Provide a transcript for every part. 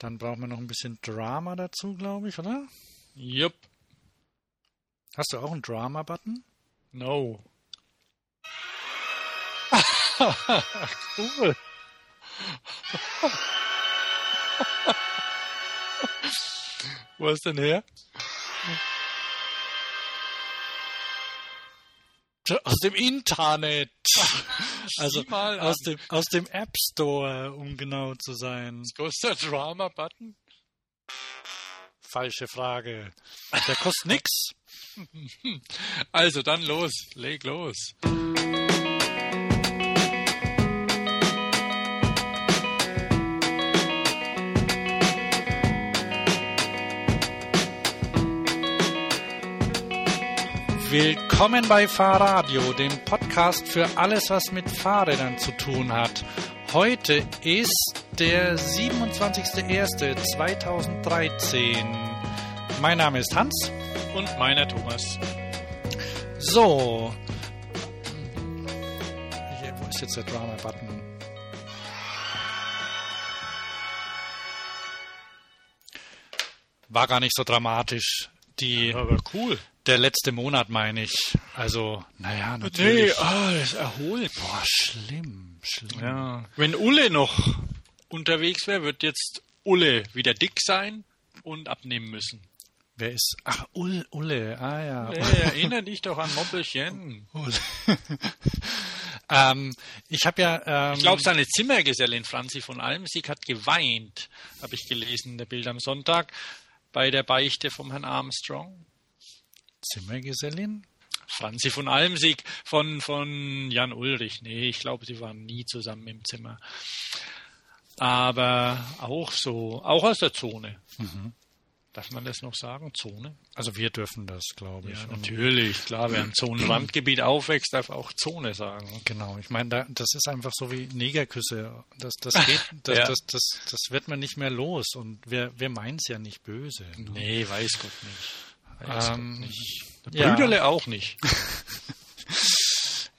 Dann brauchen wir noch ein bisschen Drama dazu, glaube ich, oder? Jupp. Hast du auch einen Drama-Button? No. cool. Wo ist denn her? Aus dem Internet. Also aus dem, aus dem App Store, um genau zu sein. Kostet der Drama-Button? Falsche Frage. Der kostet nix. Also dann los, leg los. Willkommen bei Fahrradio, dem Podcast für alles, was mit Fahrrädern zu tun hat. Heute ist der 27.01.2013. Mein Name ist Hans. Und meiner Thomas. So. Hier, wo ist jetzt der Drama-Button? War gar nicht so dramatisch. Die, Aber cool. Der letzte Monat meine ich. Also, naja, natürlich. ah, das erholt. Boah, schlimm, schlimm. Ja. Wenn Ulle noch unterwegs wäre, wird jetzt Ulle wieder dick sein und abnehmen müssen. Wer ist? Ach, Ull, Ulle. Ah ja. Hey, erinnere dich doch an Moppelchen. Ulle. ähm, ich habe ja. Ähm, Ich glaube, seine Zimmergesellin Franzi von Almsieg hat geweint, habe ich gelesen in der Bild am Sonntag, bei der Beichte vom Herrn Armstrong. Zimmergesellin? Franzi von Almsieg von, von Jan Ulrich. Nee, ich glaube, sie waren nie zusammen im Zimmer. Aber auch so, auch aus der Zone. Mhm. Darf man das noch sagen? Zone? Also wir dürfen das, glaube ich. Ja, natürlich. Klar, wer im Zonenrandgebiet aufwächst, darf auch Zone sagen. Genau, ich meine, da, das ist einfach so wie Negerküsse. Das, das geht, das, Ja. das, das, das wird man nicht mehr los. Und wir, wir meinen es ja nicht böse. ne? Nee, weiß Gott nicht. Ähm, ja. Brüderle auch nicht.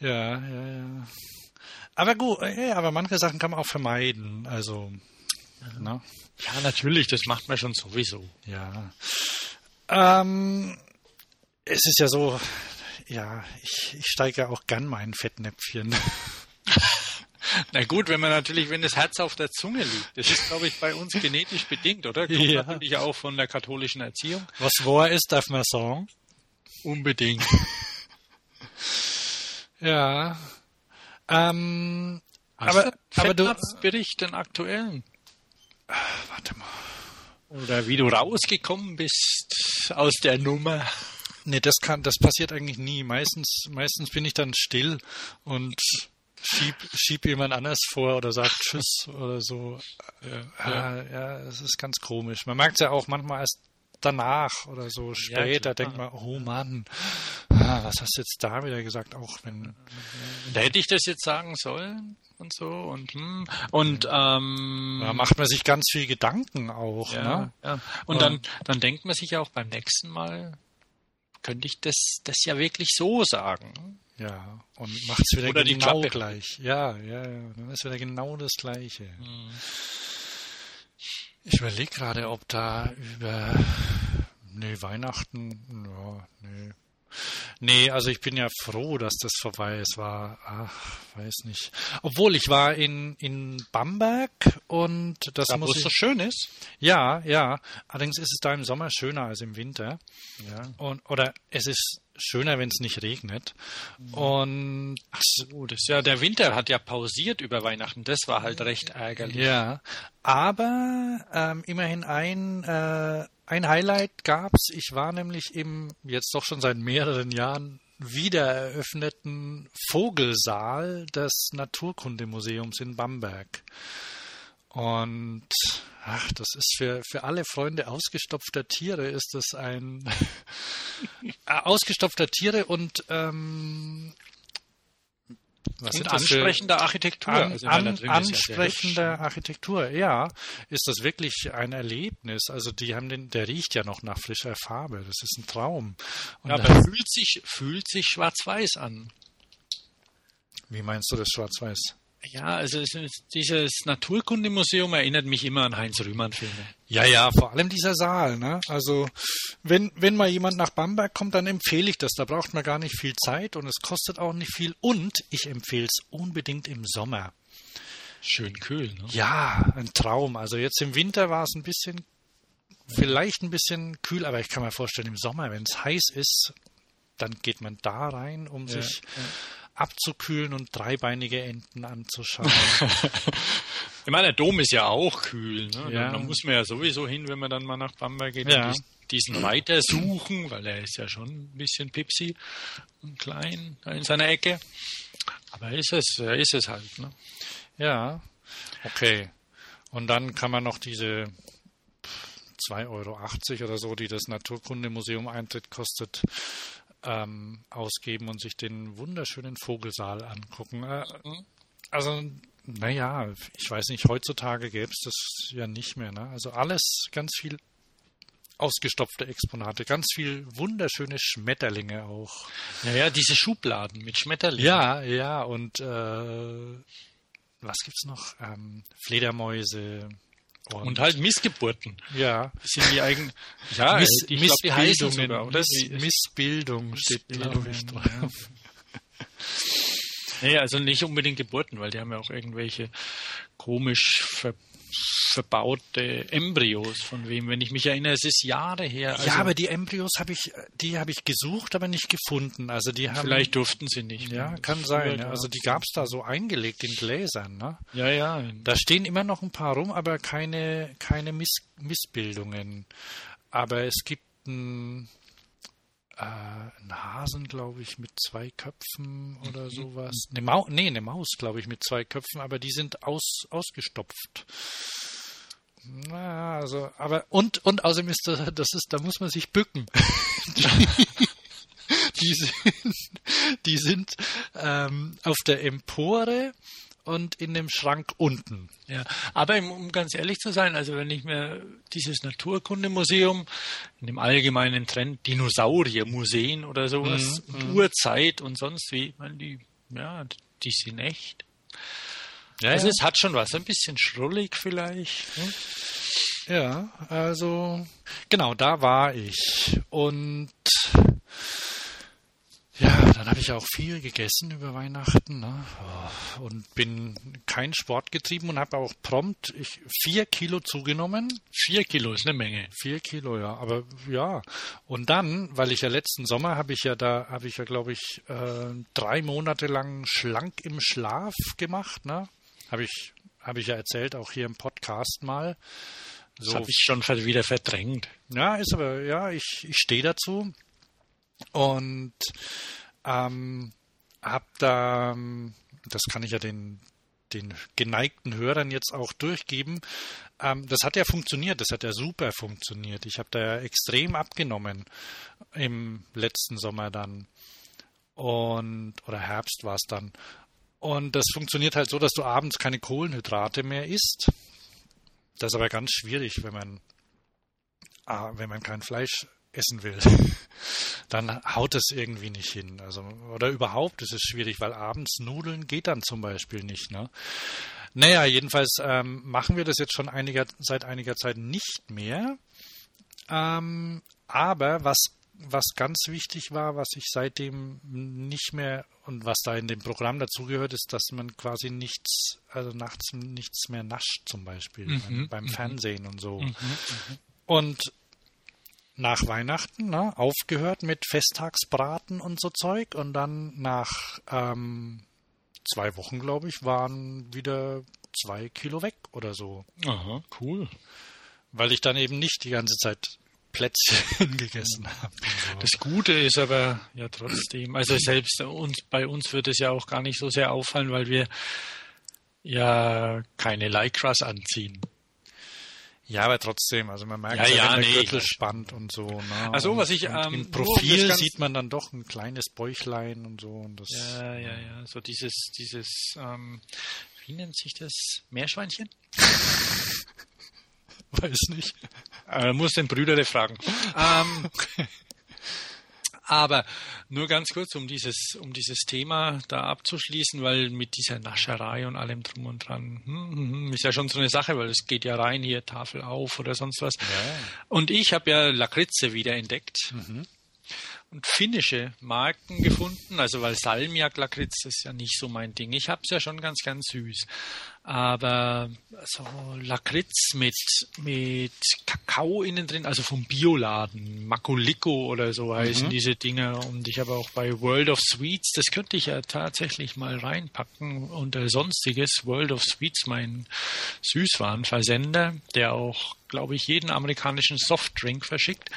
Ja, ja, ja. Aber gut, äh, aber manche Sachen kann man auch vermeiden. Also, ne? Ja, natürlich, das macht man schon sowieso. Ja. Ähm, es ist ja so, ja, ich, ich steige ja auch gern in Fettnäpfchen. Na gut, wenn man natürlich, wenn das Herz auf der Zunge liegt. Das ist, glaube ich, bei uns genetisch bedingt, oder? Kommt Ja. natürlich auch von der katholischen Erziehung. Was wahr ist, darf man sagen. Unbedingt. Ja. Ähm, aber, aber du, Bericht den aktuellen. warte mal. Oder wie du rausgekommen bist aus der Nummer. Nee, das kann, das passiert eigentlich nie. Meistens, meistens bin ich dann still und schieb, schieb jemand anders vor oder sagt Tschüss oder so. Ja, ja, es ist ganz komisch. Man merkt es ja auch manchmal erst danach oder so später, klar. denkt man, oh Mann, ah, was hast du jetzt da wieder gesagt? Auch wenn, Da hätte ich das jetzt sagen sollen und so und hm. und ähm, da macht man sich ganz viel Gedanken auch, ja, ne? ja. Und dann, dann denkt man sich auch beim nächsten Mal, könnte ich das, das ja wirklich so sagen. Ja, und macht es wieder Oder genau gleich. Ja, ja, ja, dann ist wieder genau das Gleiche. Hm. Ich überlege gerade, ob da über nee, Weihnachten, ja, nee. Nee, also ich bin ja froh, dass das vorbei ist. War, ach, weiß nicht. Obwohl ich war in, in Bamberg und das Da, wo muss es so schön ist. ja, ja. Allerdings ist es da im Sommer schöner als im Winter. Ja. Und, oder es ist schöner, wenn es nicht regnet. Und Oh, das ja, der Winter hat ja pausiert über Weihnachten. Das war halt recht ärgerlich. Ja, aber ähm, immerhin ein, äh, ein Highlight gab's. Ich war nämlich im jetzt doch schon seit mehreren Jahren wieder eröffneten Vogelsaal des Naturkundemuseums in Bamberg. Und ach, das ist für, für alle Freunde ausgestopfter Tiere ist das ein ausgestopfter Tiere und ähm, was Und sind das für- ansprechende Architektur. an, Also, an, ist ja ansprechende Architektur, ja, ist das wirklich ein Erlebnis. Also die haben den, der riecht ja noch nach frischer Farbe. Das ist ein Traum. Und Ja, aber fühlt sich, fühlt sich schwarz-weiß an. wie meinst du das Schwarz-Weiß? Ja, also dieses Naturkundemuseum erinnert mich immer an Heinz Rühmann-Filme. Ja, ja, vor allem dieser Saal. Ne? Also wenn, wenn mal jemand nach Bamberg kommt, dann empfehle ich das. Da braucht man gar nicht viel Zeit und es kostet auch nicht viel. Und ich empfehle es unbedingt im Sommer. Schön kühl, ne? Ja, ein Traum. Also jetzt im Winter war es ein bisschen, vielleicht ein bisschen kühl, aber ich kann mir vorstellen, im Sommer, wenn es heiß ist, dann geht man da rein, um ja, sich ja abzukühlen und dreibeinige Enten anzuschauen. ich meine, der Dom ist ja auch kühl. Ne? Ja. Da, muss man ja sowieso hin, wenn man dann mal nach Bamberg geht ja. diesen weiter suchen, weil er ist ja schon ein bisschen pipsi und klein in seiner Ecke. Aber ist es, ist es halt. Ne? Ja, okay. Und dann kann man noch diese 2,80 Euro oder so, die das Naturkundemuseum Eintritt kostet, ähm, ausgeben und sich den wunderschönen Vogelsaal angucken. Äh, also, naja, ich weiß nicht, heutzutage gäbe es das ja nicht mehr. Ne? Also alles ganz viel ausgestopfte Exponate, ganz viel wunderschöne Schmetterlinge auch. Ja, ja, diese Schubladen mit Schmetterlingen. Ja, ja, und äh, was gibt's noch? Ähm, Fledermäuse, und, und halt Missgeburten. Ja. sind die eigen, ja, Miss, ich glaub, die heißen sogar, oder? Miss, Missbildung steht, glaube ich, drauf. Nee, also nicht unbedingt Geburten, weil die haben ja auch irgendwelche komisch ver verbaute Embryos von wem, wenn ich mich erinnere, es ist Jahre her. Also ja, aber die Embryos habe ich, die habe ich gesucht, aber nicht gefunden. Also die haben, vielleicht durften sie nicht. Ja, kann sein. Ja. Also die gab es da so eingelegt in Gläsern. Ne? Ja, ja. Da stehen immer noch ein paar rum, aber keine, keine Miss Missbildungen. Aber es gibt ein äh, ein Hasen, glaube ich, mit zwei Köpfen oder mhm. sowas. Eine Maus, nee, eine Maus, glaube ich, mit zwei Köpfen, aber die sind aus, ausgestopft. Na, also, aber und und außerdem ist das, das ist, da muss man sich bücken. die sind, die sind ähm, auf der Empore und in dem Schrank unten. Ja, aber um ganz ehrlich zu sein, also wenn ich mir dieses Naturkundemuseum in dem allgemeinen Trend Dinosauriermuseen oder sowas, mhm. mhm. Urzeit und sonst wie, man, die, ja, die sind echt. Ja, also ja. es hat schon was, ein bisschen schrullig vielleicht. Hm? Ja, also genau, da war ich und ja, dann habe ich auch viel gegessen über Weihnachten ne? Oh, und bin kein Sport getrieben und habe auch prompt ich, vier Kilo zugenommen. Vier Kilo ist eine Menge. Vier Kilo, ja, aber ja. Und dann, weil ich ja letzten Sommer habe ich ja da, habe ich ja glaube ich äh, drei Monate lang schlank im Schlaf gemacht, ne? Habe ich, habe ich ja erzählt, auch hier im Podcast mal. So. Das habe ich schon wieder verdrängt. Ja, ist aber, ja, ich, ich stehe dazu. Und ähm, habe da, das kann ich ja den, den geneigten Hörern jetzt auch durchgeben. Ähm, das hat ja funktioniert, das hat ja super funktioniert. Ich habe da extrem abgenommen im letzten Sommer dann. Und, oder Herbst war es dann. Und das funktioniert halt so, dass du abends keine Kohlenhydrate mehr isst. Das ist aber ganz schwierig, wenn man, ah, wenn man kein Fleisch essen will, dann haut es irgendwie nicht hin. Also, oder überhaupt ist es schwierig, weil abends Nudeln geht dann zum Beispiel nicht. Ne? Naja, jedenfalls ähm, machen wir das jetzt schon einiger, seit einiger Zeit nicht mehr. Ähm, aber was, was ganz wichtig war, was ich seitdem nicht mehr und was da in dem Programm dazugehört, ist, dass man quasi nichts, also nachts nichts mehr nascht, zum Beispiel mhm, beim, beim mhm. Fernsehen und so. Mhm, mhm. und nach Weihnachten ne, aufgehört mit Festtagsbraten und so Zeug und dann nach ähm, zwei Wochen, glaube ich, waren wieder zwei Kilo weg oder so. Aha, cool. Weil ich dann eben nicht die ganze Zeit Plätzchen gegessen habe. Das Gute ist aber ja trotzdem, also selbst uns, bei uns wird es ja auch gar nicht so sehr auffallen, weil wir ja keine Lycras anziehen. Ja, aber trotzdem, also man merkt, ja, ja, wenn der nee, Gürtel spannt und so. Ne? Also was ich ähm, im Profil sieht man dann doch ein kleines Bäuchlein und so und das. Ja, ja, ja, so dieses, dieses, ähm, wie nennt sich das Meerschweinchen? Weiß nicht. Äh, muss den Brüder fragen. ähm, Aber nur ganz kurz, um dieses, um dieses Thema da abzuschließen, weil mit dieser Nascherei und allem drum und dran hm, hm, hm ist ja schon so eine Sache, weil es geht ja rein hier Tafel auf oder sonst was. Ja. Und ich habe ja Lakritze wieder entdeckt. Mhm und finnische Marken gefunden, also weil Salmiak-Lakritz ist ja nicht so mein Ding. Ich habe es ja schon ganz, ganz süß. Aber so Lakritz mit, mit Kakao innen drin, also vom Bioladen, Makuliko oder so heißen mhm. diese Dinge. Und ich habe auch bei World of Sweets, das könnte ich ja tatsächlich mal reinpacken unter Sonstiges. World of Sweets, mein Süßwarenversender, der auch, glaube ich, jeden amerikanischen Softdrink verschickt.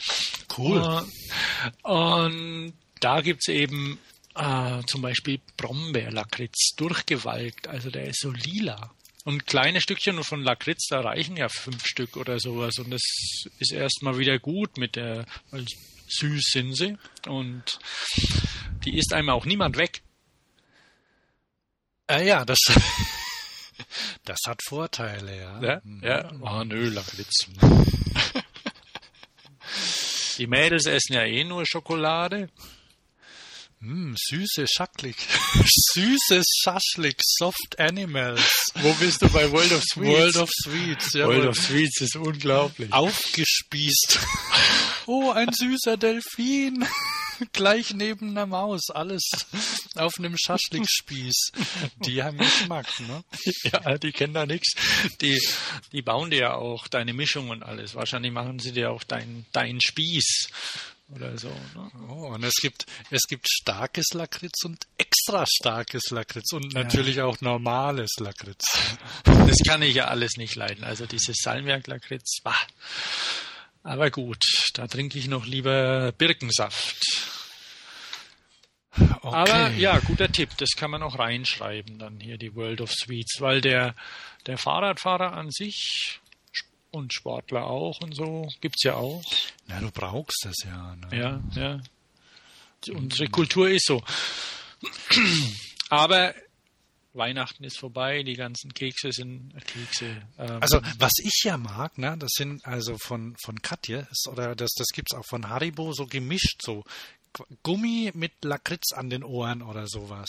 Cool. Uh, und da gibt es eben äh, zum Beispiel Brombeerlakritz durchgewalkt, also der ist so lila. Und kleine Stückchen von Lakritz, da reichen ja fünf Stück oder sowas. Und das ist erstmal wieder gut mit der, weil süß sind sie. Und die isst einem auch niemand weg. Äh, ja, das, das hat Vorteile, ja. Ja, ja. Oh, nö, Lakritz. die Mädels essen ja eh nur Schokolade. Mm, süße Schacklik. Süßes Schaschlik, Soft Animals. Wo bist du bei World of Sweets? World of Sweets, ja. World of Sweets ist unglaublich. Aufgespießt. Oh, ein süßer Delfin. Gleich neben einer Maus. Alles auf einem Schaschlikspieß. Die haben Geschmack, ne? Ja, die kennen da nichts. Die, die bauen dir ja auch deine Mischung und alles. Wahrscheinlich machen sie dir auch deinen dein Spieß oder so. Ne? Oh, und es gibt, es gibt starkes Lakritz und extra starkes Lakritz und natürlich ja. auch normales Lakritz. Das kann ich ja alles nicht leiden. Also dieses Salmiak-Lakritz, aber gut, da trinke ich noch lieber Birkensaft. Okay. Aber ja, guter Tipp, das kann man auch reinschreiben, dann hier die World of Sweets, weil der, der Fahrradfahrer an sich und Sportler auch und so. Gibt's ja auch. Na, du brauchst das ja. Ne? Ja, ja. Unsere Kultur ist so. Aber Weihnachten ist vorbei, die ganzen Kekse sind Kekse. Ähm, also was ich ja mag, ne, das sind also von von Katja oder das das gibt's auch von Haribo so gemischt so Gummi mit Lakritz an den Ohren oder sowas.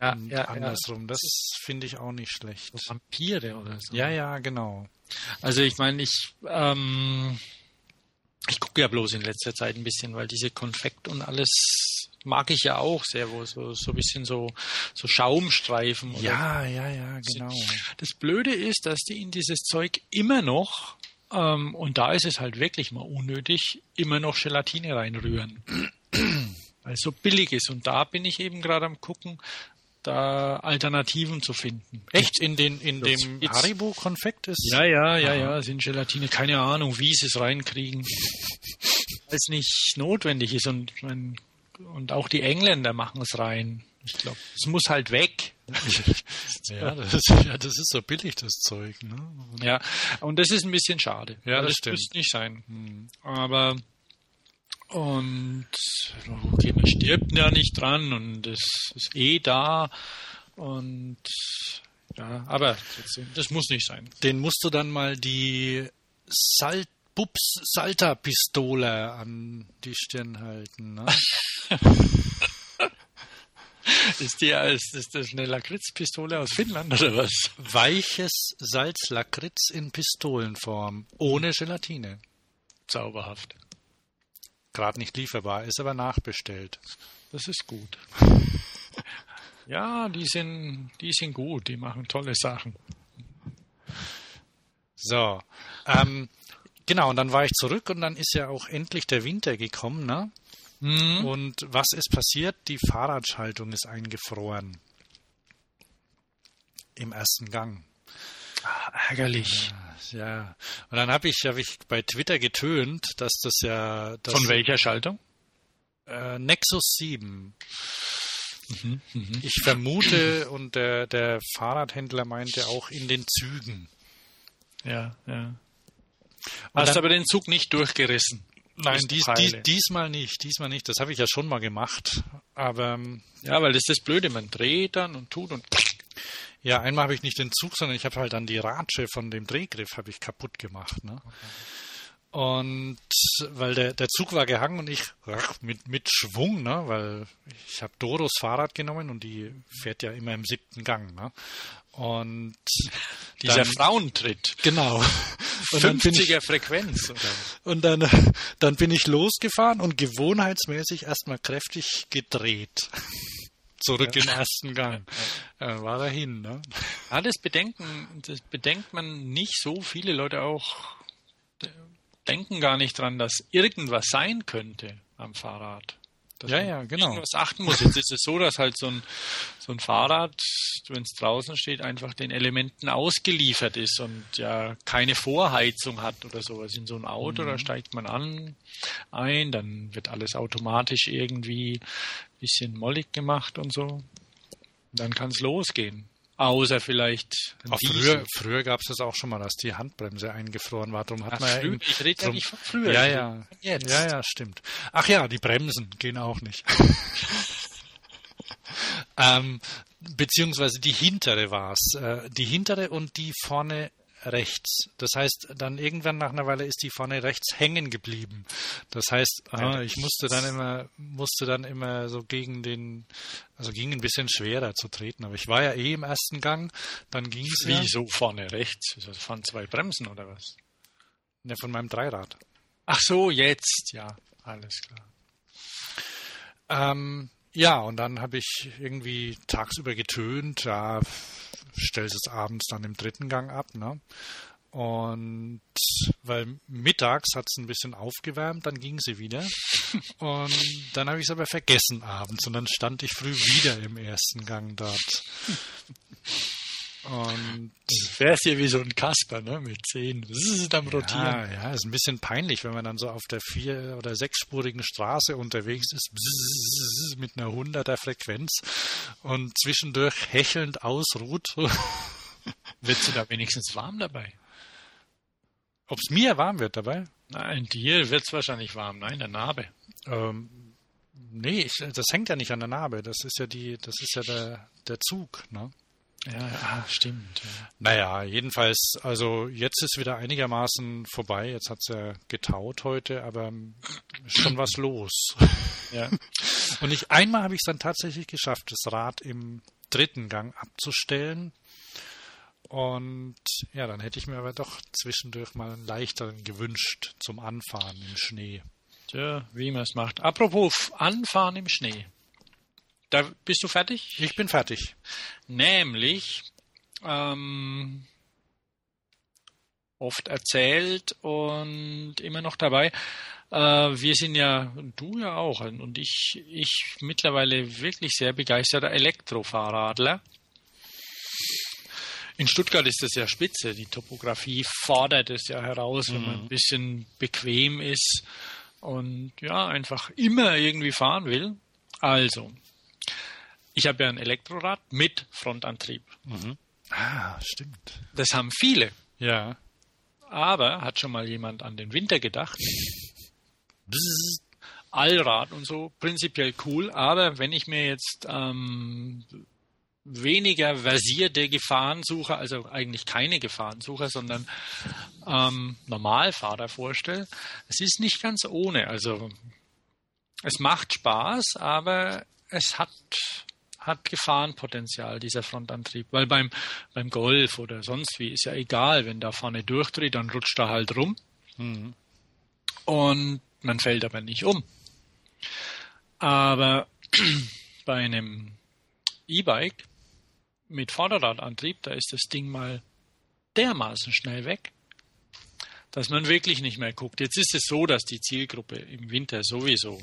Ja, und ja, andersrum. Ja. Das finde ich auch nicht schlecht. So Vampire oder so. Ja, ja, genau. Also ich meine, ich ähm, ich gucke ja bloß in letzter Zeit ein bisschen, weil diese Konfekt und alles mag ich ja auch sehr, wo so so ein bisschen so so Schaumstreifen. ja, ja, ja, genau. Das Blöde ist, dass die in dieses Zeug immer noch ähm, und da ist es halt wirklich mal unnötig, immer noch Gelatine reinrühren weil es so billig ist. Und da bin ich eben gerade am gucken, da Alternativen zu finden. Echt? In, den, in dem Haribo-Konfekt ist? Ja, ja, ja, ja, sind Gelatine. Keine Ahnung, wie sie es reinkriegen. Weil es nicht notwendig ist. Und, und auch die Engländer machen es rein. Ich glaube, es muss halt weg. ja, das ist, ja, das ist so billig, das Zeug. Ne? Ja, und das ist ein bisschen schade. Ja, das, das stimmt. müsste nicht sein. Hm. Aber und okay, man stirbt ja nicht dran und es ist eh da. Und ja, aber das muss nicht sein. Den musst du dann mal die Salt Bubs Salter Pistole an die Stirn halten. Ne? ist, die, ist, ist das eine Lakritzpistole aus Finnland oder was? Weiches Salzlakritz in Pistolenform, ohne Gelatine. Zauberhaft gerade nicht lieferbar, ist aber nachbestellt. Das ist gut. ja, die sind, die sind gut, die machen tolle Sachen. So, ähm, genau, und dann war ich zurück und dann ist ja auch endlich der Winter gekommen, ne? Mhm. Und was ist passiert? Die Fahrradschaltung ist eingefroren. Im ersten Gang. Ach, ärgerlich. Ja, ja. Und dann habe ich, hab ich bei Twitter getönt, dass das ja. Das Von welcher Schaltung? Äh, Nexus 7. Mhm, mh. Ich vermute, und der, der Fahrradhändler meinte auch in den Zügen. Ja, ja. Hast dann, aber den Zug nicht durchgerissen. Nein, dies, dies, diesmal nicht. Diesmal nicht. Das habe ich ja schon mal gemacht. Aber. Ähm, ja, weil das ist das Blöde. Man dreht dann und tut und ja, einmal habe ich nicht den Zug, sondern ich habe halt dann die Ratsche von dem Drehgriff habe ich kaputt gemacht. Ne? Und weil der, der Zug war gehangen und ich mit, mit Schwung, ne, weil ich habe Doros Fahrrad genommen und die fährt ja immer im siebten Gang. Ne? Und dieser dann, Frauentritt. Genau. Und 50er ich, Frequenz. Oder? Und dann, dann bin ich losgefahren und gewohnheitsmäßig erstmal kräftig gedreht. Zurück ja. im ersten Gang. Ja, war dahin. Ne? Das bedenken, das bedenkt man nicht so viele Leute auch denken gar nicht dran, dass irgendwas sein könnte am Fahrrad. Dass ja, ja, genau. Irgendwas achten muss. Jetzt ist es so, dass halt so ein, so ein Fahrrad, wenn es draußen steht, einfach den Elementen ausgeliefert ist und ja keine Vorheizung hat oder sowas. In so ein Auto, mhm. da steigt man an, ein, dann wird alles automatisch irgendwie ein bisschen mollig gemacht und so. Dann kann es losgehen. Außer vielleicht. Auch früher, früher gab es das auch schon mal, dass die Handbremse eingefroren war. Darum hat Ach, man früher, ja ich rede ja nicht von früher. Ja, ja. Jetzt. Ja, ja, stimmt. Ach ja, die Bremsen gehen auch nicht. ähm, beziehungsweise die hintere war es. Äh, die hintere und die vorne rechts. Das heißt, dann irgendwann nach einer Weile ist die vorne rechts hängen geblieben. Das heißt, ah, ich musste dann immer, musste dann immer so gegen den, also ging ein bisschen schwerer zu treten. Aber ich war ja eh im ersten Gang, dann ging es. Wieso ja. vorne rechts? Das fahren zwei Bremsen oder was? Ne, von meinem Dreirad. Ach so, jetzt, ja, alles klar. Ähm, ja, und dann habe ich irgendwie tagsüber getönt, ja, stellst es abends dann im dritten Gang ab, ne? Und weil mittags hat es ein bisschen aufgewärmt, dann ging sie wieder. Und dann habe ich es aber vergessen abends und dann stand ich früh wieder im ersten Gang dort. Und du wärst hier wie so ein Kasper, ne? Mit zehn. Das ist am Rotieren. Ja, ja, ist ein bisschen peinlich, wenn man dann so auf der vier- oder sechsspurigen Straße unterwegs ist, mit einer hunderter Frequenz und zwischendurch hechelnd ausruht. Wird du da wenigstens warm dabei? Ob es mir warm wird dabei? Nein, dir wird es wahrscheinlich warm, nein, der Narbe. Ähm, nee, ich, das hängt ja nicht an der Narbe. Das ist ja die, das ist ja der, der Zug, ne? Ja, ja stimmt. Ja. Naja, jedenfalls, also jetzt ist wieder einigermaßen vorbei. Jetzt hat es ja getaut heute, aber schon was los. Ja. Und ich einmal habe ich es dann tatsächlich geschafft, das Rad im dritten Gang abzustellen. Und ja, dann hätte ich mir aber doch zwischendurch mal einen leichteren gewünscht zum Anfahren im Schnee. Tja, wie man es macht. Apropos Anfahren im Schnee. Da bist du fertig? Ich bin fertig. Nämlich ähm, oft erzählt und immer noch dabei. Äh, wir sind ja, du ja auch, und ich, ich mittlerweile wirklich sehr begeisterter Elektrofahrradler. In Stuttgart ist das ja spitze. Die Topografie fordert es ja heraus, wenn man mhm. ein bisschen bequem ist und ja, einfach immer irgendwie fahren will. Also, ich habe ja ein Elektrorad mit Frontantrieb. Mhm. Ah, stimmt. Das haben viele. Ja. Aber hat schon mal jemand an den Winter gedacht? Allrad und so, prinzipiell cool, aber wenn ich mir jetzt ähm, weniger versierte Gefahrensucher, also eigentlich keine Gefahrensucher, sondern ähm, Normalfahrer vorstelle, es ist nicht ganz ohne. Also es macht Spaß, aber es hat hat Gefahrenpotenzial, dieser Frontantrieb. Weil beim, beim Golf oder sonst wie ist ja egal, wenn da vorne durchdreht, dann rutscht er halt rum. Mhm. Und man fällt aber nicht um. Aber bei einem E-Bike mit Vorderradantrieb, da ist das Ding mal dermaßen schnell weg, dass man wirklich nicht mehr guckt. Jetzt ist es so, dass die Zielgruppe im Winter sowieso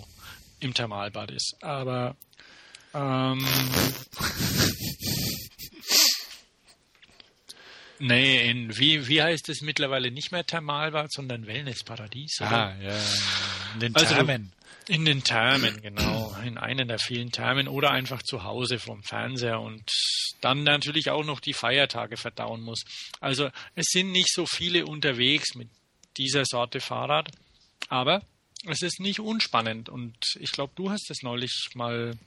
im Thermalbad ist. Aber ähm, nee, in, wie, wie heißt es mittlerweile nicht mehr Thermalbad, sondern Wellnessparadies? Oder? Ah, ja. In den also, Thermen. In den Thermen, genau. In einen der vielen Thermen oder einfach zu Hause vom Fernseher und dann natürlich auch noch die Feiertage verdauen muss. Also es sind nicht so viele unterwegs mit dieser Sorte Fahrrad, aber es ist nicht unspannend und ich glaube, du hast es neulich mal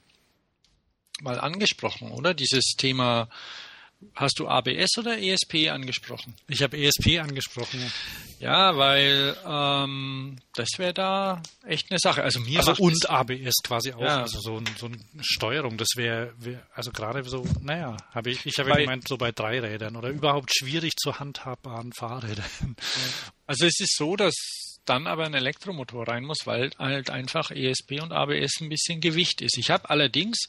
mal angesprochen, oder? Dieses Thema Hast du ABS oder ESP angesprochen? Ich habe ESP angesprochen. Ja, weil ähm, das wäre da echt eine Sache. Also mir also und ABS quasi auch. Ja. Also so, ein, so eine Steuerung, das wäre, wär, also gerade so, naja, habe ich, ich habe ja gemeint, so bei Dreirädern oder überhaupt schwierig zu handhabbaren Fahrrädern. Also es ist so, dass dann aber ein Elektromotor rein muss, weil halt einfach ESP und ABS ein bisschen Gewicht ist. Ich habe allerdings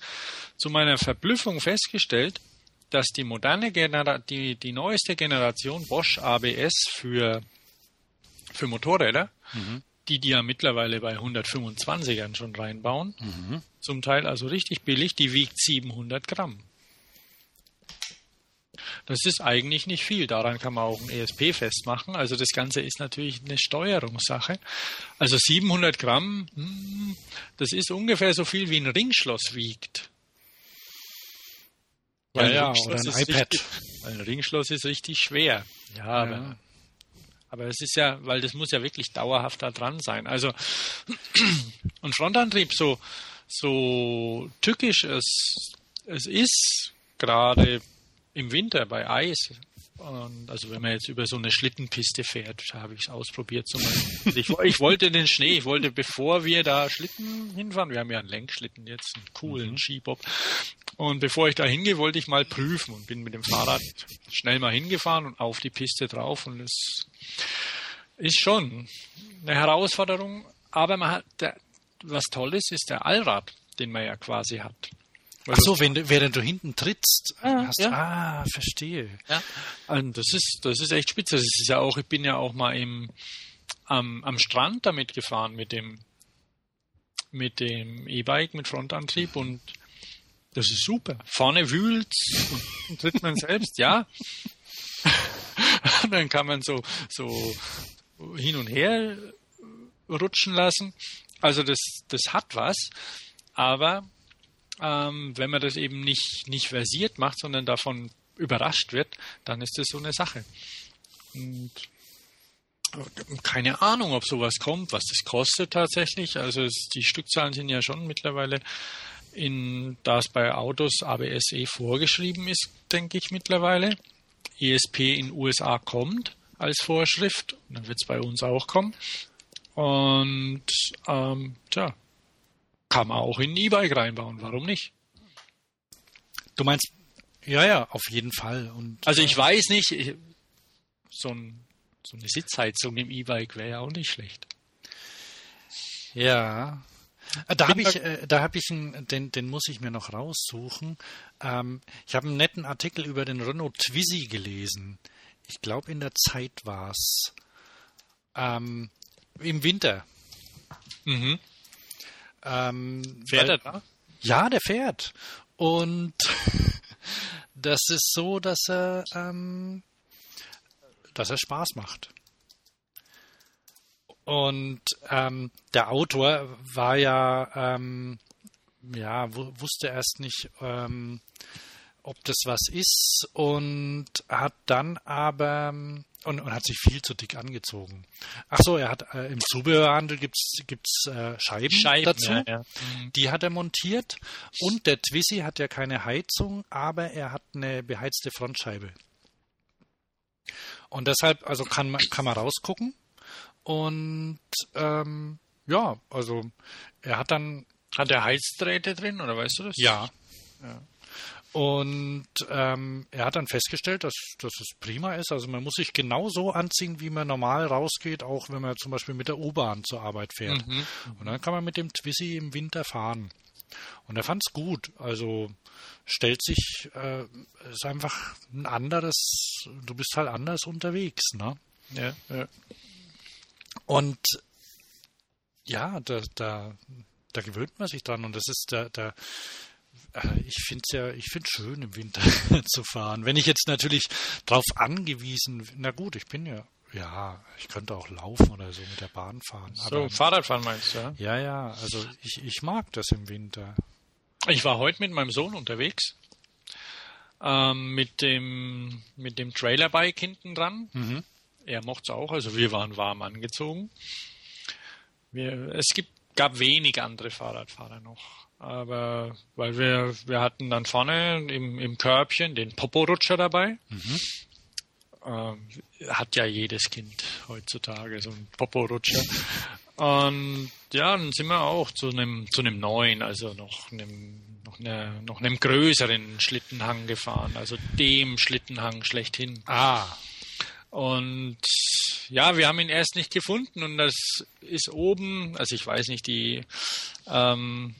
zu meiner Verblüffung festgestellt, dass die moderne Genera die, die neueste Generation Bosch ABS für, für Motorräder, mhm. die die ja mittlerweile bei 125ern schon reinbauen, mhm. zum Teil also richtig billig, die wiegt 700 Gramm. Das ist eigentlich nicht viel. Daran kann man auch ein ESP festmachen. Also das Ganze ist natürlich eine Steuerungssache. Also 700 Gramm, hm, das ist ungefähr so viel wie ein Ringschloss wiegt. Ja, ja oder ein iPad. Richtig, ein Ringschloss ist richtig schwer. Ja, aber, ja. aber es ist ja, weil das muss ja wirklich dauerhaft da dran sein. Also und Frontantrieb, so, so tückisch es, es ist, gerade im Winter bei Eis, und also wenn man jetzt über so eine Schlittenpiste fährt, habe ich es ausprobiert. Zum ich, ich, wollte den Schnee, ich wollte, bevor wir da Schlitten hinfahren, wir haben ja einen Lenkschlitten jetzt, einen coolen mhm. Skibob, und bevor ich da hingehe, wollte ich mal prüfen und bin mit dem Fahrrad schnell mal hingefahren und auf die Piste drauf und es ist schon eine Herausforderung, aber man hat, der, was toll ist, ist der Allrad, den man ja quasi hat. Ach so, wenn, während du hinten trittst. Ah, hast, ja. ah verstehe. Ja. Und das ist, das ist echt spitze. Das ist ja auch, ich bin ja auch mal im, am, am Strand damit gefahren mit dem, mit dem E-Bike mit Frontantrieb und das ist super. Vorne wühlt's und tritt man selbst, ja. dann kann man so, so hin und her rutschen lassen. Also das, das hat was. Aber ähm, wenn man das eben nicht, nicht versiert macht, sondern davon überrascht wird, dann ist das so eine Sache. Und keine Ahnung, ob sowas kommt, was das kostet tatsächlich. Also es, die Stückzahlen sind ja schon mittlerweile, in, da es bei Autos ABSE vorgeschrieben ist, denke ich mittlerweile. ESP in USA kommt als Vorschrift, dann wird es bei uns auch kommen. Und ähm, tja, kann man auch in ein E-Bike reinbauen, warum nicht? Du meinst, ja, ja, auf jeden Fall. Und, also ich weiß nicht, ich, so, ein, so eine Sitzheizung im E-Bike wäre ja auch nicht schlecht. Ja. Äh, da habe ich, äh, da habe ich einen, den, den muss ich mir noch raussuchen. Ähm, ich habe einen netten Artikel über den Renault Twizy gelesen. Ich glaube in der Zeit war's. Ähm, Im Winter. Mhm. Ähm, fährt weil, er da? Ja, der fährt. Und das ist so, dass er, ähm, dass er Spaß macht. Und ähm, der Autor war ja, ähm, ja, wusste erst nicht, ähm, ob das was ist und hat dann aber und, und, hat sich viel zu dick angezogen. Ach so, er hat äh, im Zubehörhandel gibt's gibt's äh, Scheiben, Scheiben, dazu. Ja, ja. Mhm. Die hat er montiert und der Twizy hat ja keine Heizung, aber er hat eine beheizte Frontscheibe. Und deshalb, also kann man kann man rausgucken und ähm, ja, also er hat dann hat er Heizdrähte drin oder weißt du das? Ja. ja. Und ähm, er hat dann festgestellt, dass, dass es prima ist. Also man muss sich genauso anziehen, wie man normal rausgeht, auch wenn man zum Beispiel mit der U-Bahn zur Arbeit fährt. Mhm. Und dann kann man mit dem Twizy im Winter fahren. Und er fand es gut. Also stellt sich, äh, ist einfach ein anderes, du bist halt anders unterwegs, ne? Ja, ja. Und ja, da, da, da gewöhnt man sich dran und das ist der, der äh, ich finde es ja, ich finde schön im Winter zu fahren. Wenn ich jetzt natürlich darauf angewiesen, na gut, ich bin ja, ja, ich könnte auch laufen oder so mit der Bahn fahren. So, aber, Fahrradfahren meinst du, ja? Ja, ja, also ich, ich mag das im Winter. Ich war heute mit meinem Sohn unterwegs. Ähm, mit dem, mit dem Trailerbike hinten dran. Mhm. Er mochte es auch, also wir waren warm angezogen. Wir, es gibt, gab wenig andere Fahrradfahrer noch aber weil wir, wir hatten dann vorne im, im Körbchen den Poporutscher dabei. Mhm. Ähm, hat ja jedes Kind heutzutage so einen Poporutscher. Und ja, dann sind wir auch zu einem zu einem neuen, also noch einem noch, eine, noch einem größeren Schlittenhang gefahren, also dem Schlittenhang schlechthin. Ah. Und ja, wir haben ihn erst nicht gefunden und das ist oben, also ich weiß nicht, die ähm,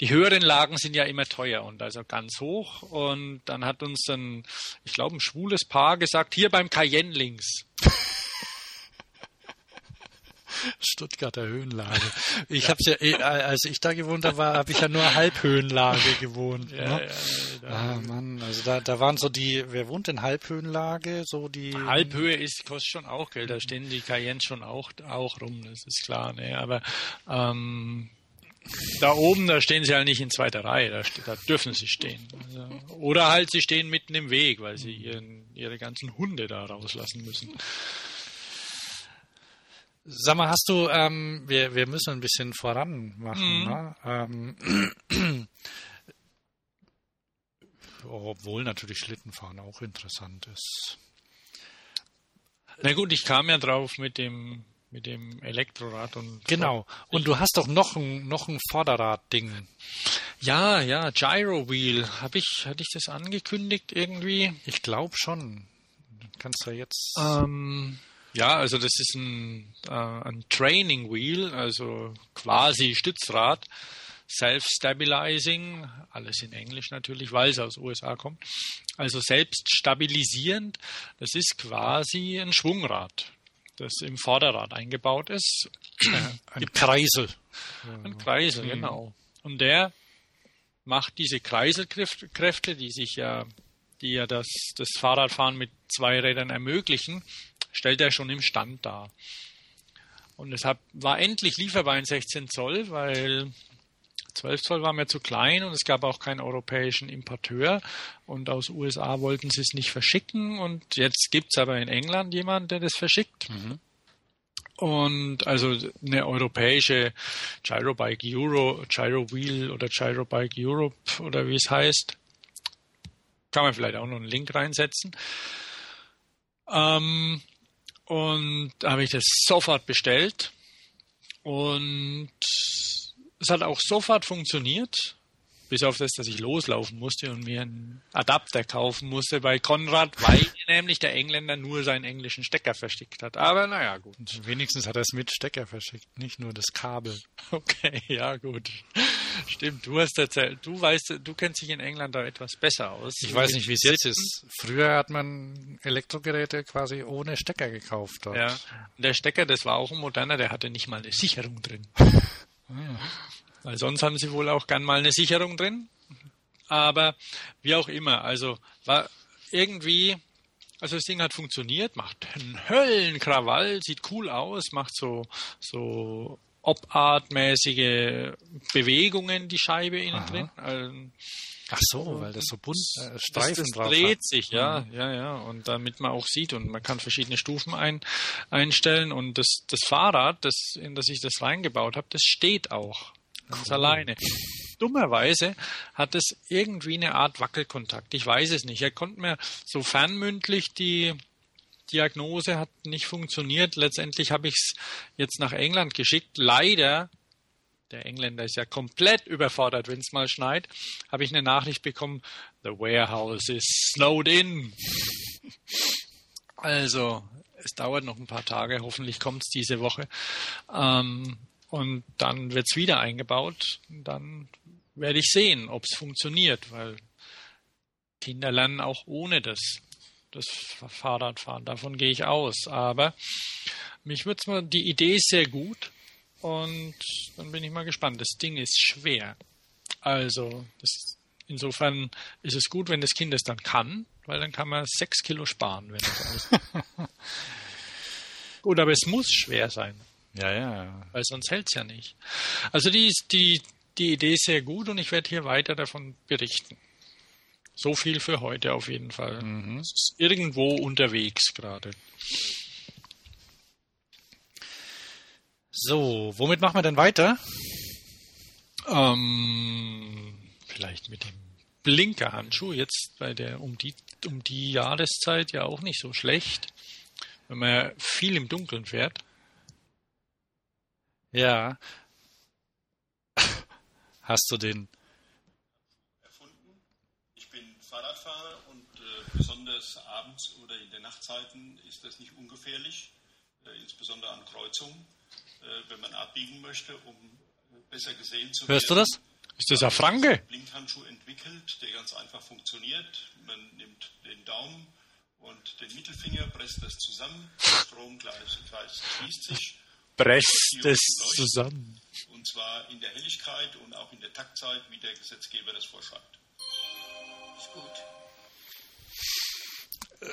die höheren Lagen sind ja immer teuer und also ganz hoch. Und dann hat uns dann, ich glaube, ein schwules Paar gesagt, hier beim Cayenne links. Stuttgarter Höhenlage. Ich ja, eh, als ich da gewohnt habe, habe ich ja nur Halbhöhenlage gewohnt. Ja, ne? ja, ah, Mann, also da, da waren so die, wer wohnt in Halbhöhenlage? So die. Halbhöhe ist, kostet schon auch Geld, da stehen die Cayenne schon auch, auch rum, das ist klar, ne? Aber ähm, da oben, da stehen sie halt nicht in zweiter Reihe, da, da dürfen sie stehen. Also, oder halt sie stehen mitten im Weg, weil sie ihren, ihre ganzen Hunde da rauslassen müssen. Sag mal, hast du, ähm, wir, wir müssen ein bisschen voran machen, mhm. ne? ähm, obwohl natürlich Schlittenfahren auch interessant ist. Na gut, ich kam ja drauf mit dem mit dem Elektrorad und genau. Und du hast doch noch ein noch ein Vorderrad-Ding. Ja, ja, Gyro Wheel. Habe ich hatte ich das angekündigt irgendwie? Ich glaube schon. Kannst du jetzt. Ähm, ja, also das ist ein, äh, ein Training Wheel, also quasi Stützrad. Self-Stabilizing, alles in Englisch natürlich, weil es aus USA kommt. Also selbst stabilisierend, das ist quasi ein Schwungrad das im Vorderrad eingebaut ist. Ein Kreisel. Ein Kreisel, mhm. genau. Und der macht diese Kreiselkräfte, die sich ja, die ja das, das Fahrradfahren mit zwei Rädern ermöglichen, stellt er schon im Stand dar. Und deshalb war endlich lieferbar in 16 Zoll, weil 12 Zoll war mir zu klein und es gab auch keinen europäischen Importeur und aus USA wollten sie es nicht verschicken und jetzt gibt es aber in England jemanden, der das verschickt. Mhm. Und also eine europäische Gyrobike Euro, Gyro Wheel oder Gyrobike Europe oder wie es heißt. Kann man vielleicht auch noch einen Link reinsetzen. Ähm, und da habe ich das sofort bestellt. Und es hat auch sofort funktioniert, bis auf das, dass ich loslaufen musste und mir einen Adapter kaufen musste bei Konrad, weil nämlich der Engländer nur seinen englischen Stecker verschickt hat. Aber naja, gut. Wenigstens hat er es mit Stecker verschickt, nicht nur das Kabel. Okay, ja, gut. Stimmt, du hast erzählt, du weißt, du kennst dich in England da etwas besser aus. Ich weiß nicht, wie es jetzt ist. Früher hat man Elektrogeräte quasi ohne Stecker gekauft. Dort. Ja, der Stecker, das war auch ein moderner, der hatte nicht mal eine Sicherung drin. Weil sonst haben sie wohl auch gern mal eine Sicherung drin. Aber wie auch immer, also war irgendwie, also das Ding hat funktioniert, macht einen Höllenkrawall, sieht cool aus, macht so, so Op-Art-mäßige Bewegungen, die Scheibe innen Aha. drin. Also, Ach so, weil das so bunt äh, Streifen das, das dreht hat. sich, ja, mhm. ja, ja. Und damit man auch sieht und man kann verschiedene Stufen ein, einstellen. Und das, das Fahrrad, das, in das ich das reingebaut habe, das steht auch ganz cool. alleine. Dummerweise hat es irgendwie eine Art Wackelkontakt. Ich weiß es nicht. Er konnte mir so fernmündlich die Diagnose hat nicht funktioniert. Letztendlich habe ich es jetzt nach England geschickt. Leider der Engländer ist ja komplett überfordert, wenn es mal schneit, habe ich eine Nachricht bekommen, the warehouse is snowed in. Also, es dauert noch ein paar Tage, hoffentlich kommt es diese Woche. Ähm, und dann wird es wieder eingebaut. Dann werde ich sehen, ob es funktioniert, weil Kinder lernen auch ohne das, das Fahrradfahren. Davon gehe ich aus. Aber mich würde mal, die Idee ist sehr gut. Und dann bin ich mal gespannt. Das Ding ist schwer. Also, das, insofern ist es gut, wenn das Kind es dann kann, weil dann kann man sechs Kilo sparen, wenn es aus. gut, aber es muss schwer sein. Ja, ja. Weil sonst hält es ja nicht. Also die, die, die Idee ist sehr gut und ich werde hier weiter davon berichten. So viel für heute auf jeden Fall. Mhm. Es ist irgendwo unterwegs gerade. So, womit machen wir denn weiter? Ähm, mit dem Blinkerhandschuh jetzt bei der um die um die Jahreszeit ja auch nicht so schlecht, wenn man viel im Dunkeln fährt. Ja. Hast du den erfunden. Ich bin Fahrradfahrer und äh, besonders abends oder in den Nachtzeiten ist das nicht ungefährlich, äh, insbesondere an Kreuzungen, wenn man abbiegen möchte, um besser gesehen zu werden. Hörst du das? Ist das ein Franke? Blinkhandschuh entwickelt, der ganz einfach funktioniert. Man nimmt den Daumen und den Mittelfinger, presst das zusammen, der Stromkreis fließt sich. Presst es zusammen. Und zwar in der Helligkeit und auch in der Taktzeit, wie der Gesetzgeber das vorschreibt. Ist gut.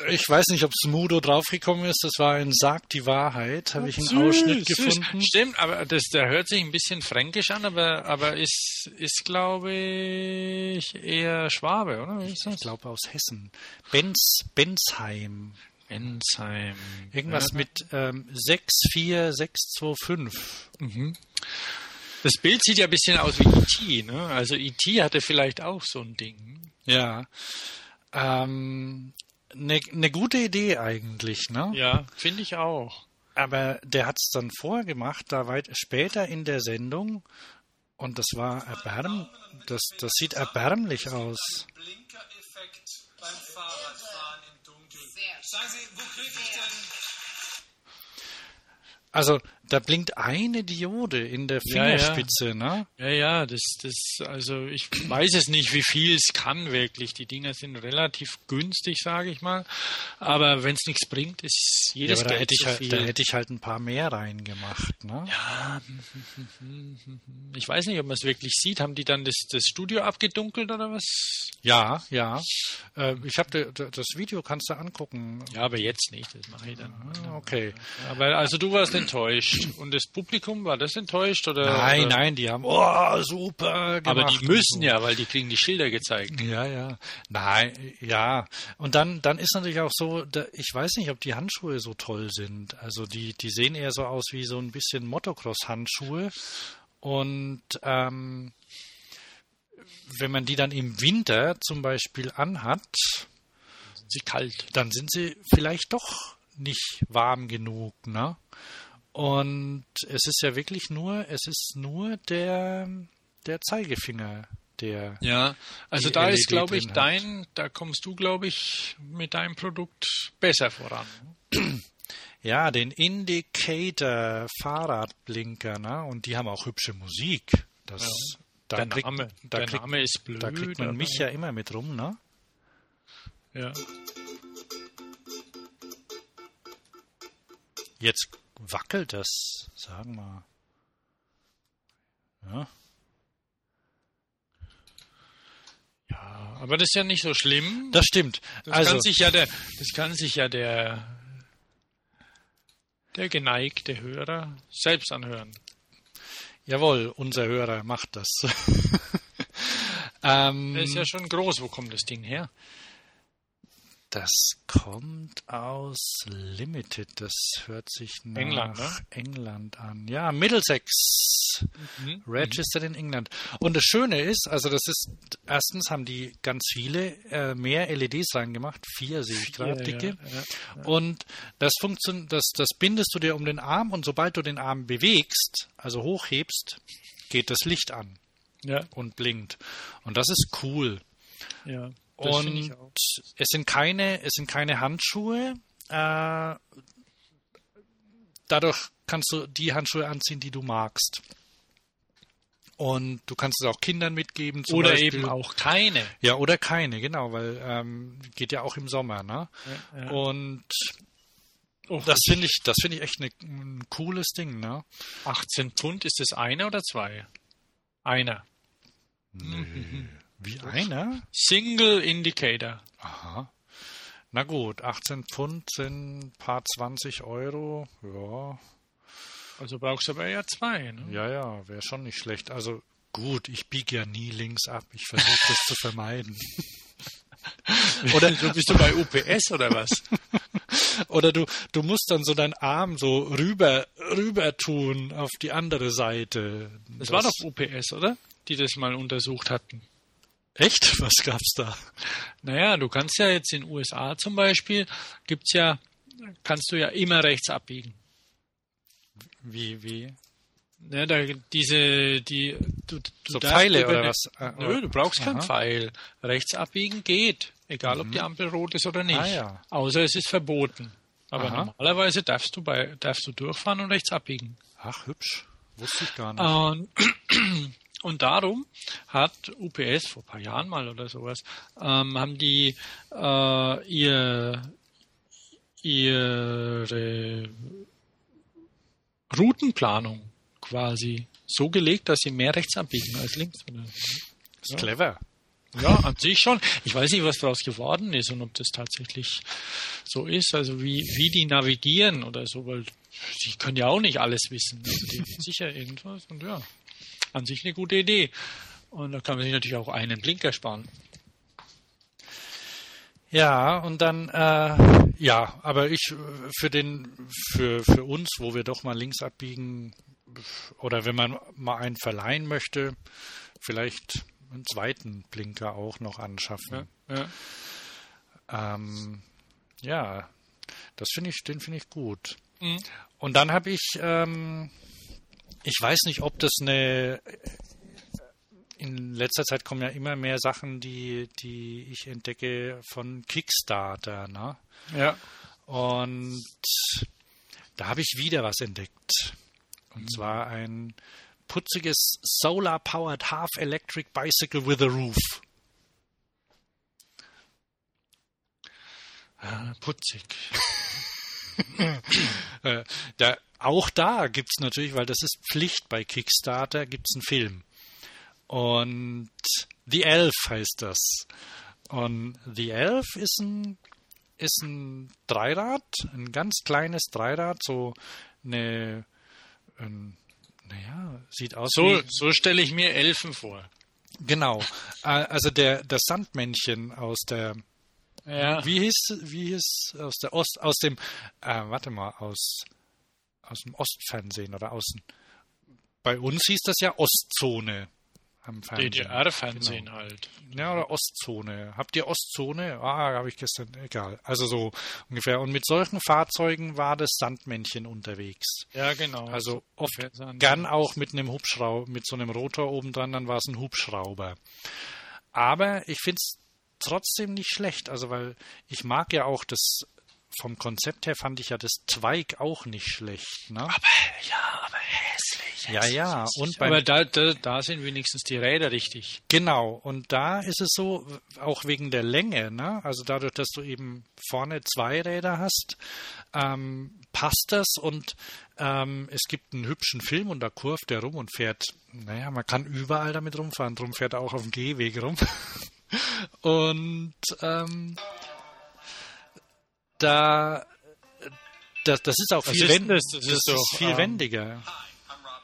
Ich weiß nicht, ob Smudo draufgekommen ist. Das war ein Sag die Wahrheit. Habe ich einen Ausschnitt Süß, gefunden. Süß. Stimmt, aber das, der hört sich ein bisschen fränkisch an, aber, aber ist, ist glaube ich, eher Schwabe, oder? Wie ist das? Ich glaube aus Hessen. Benz, Bensheim. Ensheim. Irgendwas Ja. mit ähm, 64625. Mhm. Das Bild sieht ja ein bisschen aus wie E.T., ne? Also E.T. hatte vielleicht auch so ein Ding. Ja. Ähm, eine ne gute Idee eigentlich, ne? Ja, finde ich auch. Aber der hat es dann vorgemacht, da weit später in der Sendung. Und das war erbärm, das, das sieht erbärmlich aus. Blinkereffekt beim Fahrradfahren im Dunkeln. Sagen Sie, wo kriege ich denn Also, da blinkt eine Diode in der Ja, ja. Fingerspitze, ne? Ja, ja, das, das, also ich weiß es nicht, wie viel es kann wirklich. Die Dinger sind relativ günstig, sage ich mal. Aber wenn es nichts bringt, ist Ja, jedes aber da hätte, ich zu halt, viel. da hätte ich halt ein paar mehr reingemacht, ne? ich weiß nicht, ob man es wirklich sieht. Haben die dann das, das Studio abgedunkelt oder was? Ja, ja. Äh, ich habe das Video kannst du angucken. Ja, aber jetzt nicht. Das mache ich dann. Okay. Aber also du warst enttäuscht und das Publikum war das enttäuscht oder? Nein, oder? nein, die haben oh super gemacht. Aber die müssen so. ja, weil die kriegen die Schilder gezeigt. Ja, ja. Nein, ja. Und dann, dann ist natürlich auch so, da, ich weiß nicht, ob die Handschuhe so toll sind. Also die, die sehen eher so aus wie so ein bisschen Motocross-Handschuhe. Und ähm, wenn man die dann im Winter zum Beispiel anhat, Sie kalt. dann sind sie vielleicht doch nicht warm genug, ne? Und es ist ja wirklich nur, es ist nur der, der Zeigefinger, der Ja, also da LED ist, glaube ich, drin hat. dein, da kommst du, glaube ich, mit deinem Produkt besser voran. Ja, den Indicator Fahrradblinker, ne? Und die haben auch hübsche Musik. Das, da der kriegt, Name, da der kriegt, Name ist blöd. da kriegt man mich ja immer mit rum, ne? Ja. Jetzt wackelt das, sagen wir. Ja. ja, aber das ist ja nicht so schlimm. Das stimmt. Das also, kann sich ja der, das kann sich ja der, der geneigte Hörer selbst anhören. jawohl, unser Hörer macht das. ähm, Der ist ja schon groß. Wo kommt das Ding her? Das kommt aus Limited. Das hört sich nach England, ne? England an. Ja, Middlesex. Mhm. Registered in England. Und das Schöne ist, also das ist, erstens haben die ganz viele äh, mehr LEDs reingemacht. Vier sehe ich gerade, Ja, dicke. ja, ja. Und das funktioniert, das, das bindest du dir um den Arm und sobald du den Arm bewegst, also hochhebst, geht das Licht an Ja, und blinkt. Und das ist cool. ja. Das Und ich auch. es sind keine, es sind keine Handschuhe. Äh, dadurch kannst du die Handschuhe anziehen, die du magst. Und du kannst es auch Kindern mitgeben. Zum Oder Beispiel. eben auch keine. Ja, oder keine, genau, weil ähm, geht ja auch im Sommer, ne? Ja, ja. Und Oh, das finde ich, das finde ich echt ne, ein cooles Ding, ne? 18 Pfund, ist das einer oder zwei? Einer. Wie einer? Single Indicator. Aha. Na gut, 18 Pfund sind ein paar 20 Euro. Ja, Also brauchst du aber ja zwei. Ne? Ja, ja, wäre schon nicht schlecht. Also gut, ich biege ja nie links ab. Ich versuche das zu vermeiden. Oder du bist du bei UPS oder was? Oder du, du musst dann so deinen Arm so rüber, rüber tun auf die andere Seite. Das, war doch UPS, oder? Die das mal untersucht hatten. Echt? Was gab's da? Naja, du kannst ja jetzt in den USA zum Beispiel, gibt's ja, kannst du ja immer rechts abbiegen. Wie, wie? Ja, da, diese, die, du, du So Pfeile oder eine- was? Ah, Nö, du brauchst keinen Aha. Pfeil. Rechts abbiegen geht. Egal, ob die Ampel rot ist oder nicht. Ah, ja. Außer es ist verboten. Aber Aha. normalerweise darfst du bei, darfst du durchfahren und rechts abbiegen. Ach, hübsch. Wusste ich gar nicht. Und, und darum hat UPS vor ein paar Jahren mal oder sowas, ähm, haben die äh, ihr, ihre Routenplanung quasi so gelegt, dass sie mehr rechts abbiegen als links. ist clever. Ja, an sich schon. Ich weiß nicht, was daraus geworden ist und ob das tatsächlich so ist, also wie, wie die navigieren oder so, weil die können ja auch nicht alles wissen. Also die sicher irgendwas und ja, an sich eine gute Idee. Und da kann man sich natürlich auch einen Blinker sparen. Ja, und dann, äh, ja, aber ich, für den, für, für uns, wo wir doch mal links abbiegen, oder wenn man mal einen verleihen möchte, vielleicht einen zweiten Blinker auch noch anschaffen. Ja. Ähm, ja, das finde ich, den finde ich gut. Mhm. Und dann habe ich, ähm, ich weiß nicht, ob das eine. In letzter Zeit kommen ja immer mehr Sachen, die, die ich entdecke von Kickstarter, ne? ja. Und da habe ich wieder was entdeckt. Und zwar ein putziges Solar-Powered Half-Electric Bicycle with a Roof. Ah, putzig. Äh, da, auch da gibt's natürlich, weil das ist Pflicht bei Kickstarter, gibt's einen Film. Und The Elf heißt das. Und The Elf ist ein, ist ein Dreirad, ein ganz kleines Dreirad, so eine, ein, naja, sieht aus So, wie, so stelle ich mir Elfen vor. genau, Äh, also der, das Sandmännchen aus der, Ja. wie hieß, wie hieß aus der Ost, aus dem, äh, warte mal, aus, aus dem Ostfernsehen oder außen. Bei uns hieß das ja Ostzone am Fernsehen. DDR-Fernsehen Genau. halt. Ja, oder Ostzone. Habt ihr Ostzone? Ah, habe ich gestern, egal. Also so ungefähr. Und mit solchen Fahrzeugen war das Sandmännchen unterwegs. Ja, genau. Also oft gern auch mit einem Hubschrauber, mit so einem Rotor oben dran, dann war es ein Hubschrauber. Aber ich finde es trotzdem nicht schlecht, also weil ich mag ja auch das, vom Konzept her fand ich ja das Zweig auch nicht schlecht. Ne? Ja, aber hässlich. Ja, ja. Und beim, Aber da, da, da sind wenigstens die Räder richtig. Genau, und da ist es so, auch wegen der Länge, ne? also dadurch, dass du eben vorne zwei Räder hast, ähm, passt das und ähm, es gibt einen hübschen Film und da kurft der rum und fährt, naja, man kann überall damit rumfahren, drum fährt er auch auf dem Gehweg rum. und ähm, da das, das ist auch Was viel, ist das? Das ist doch, viel ähm, wendiger.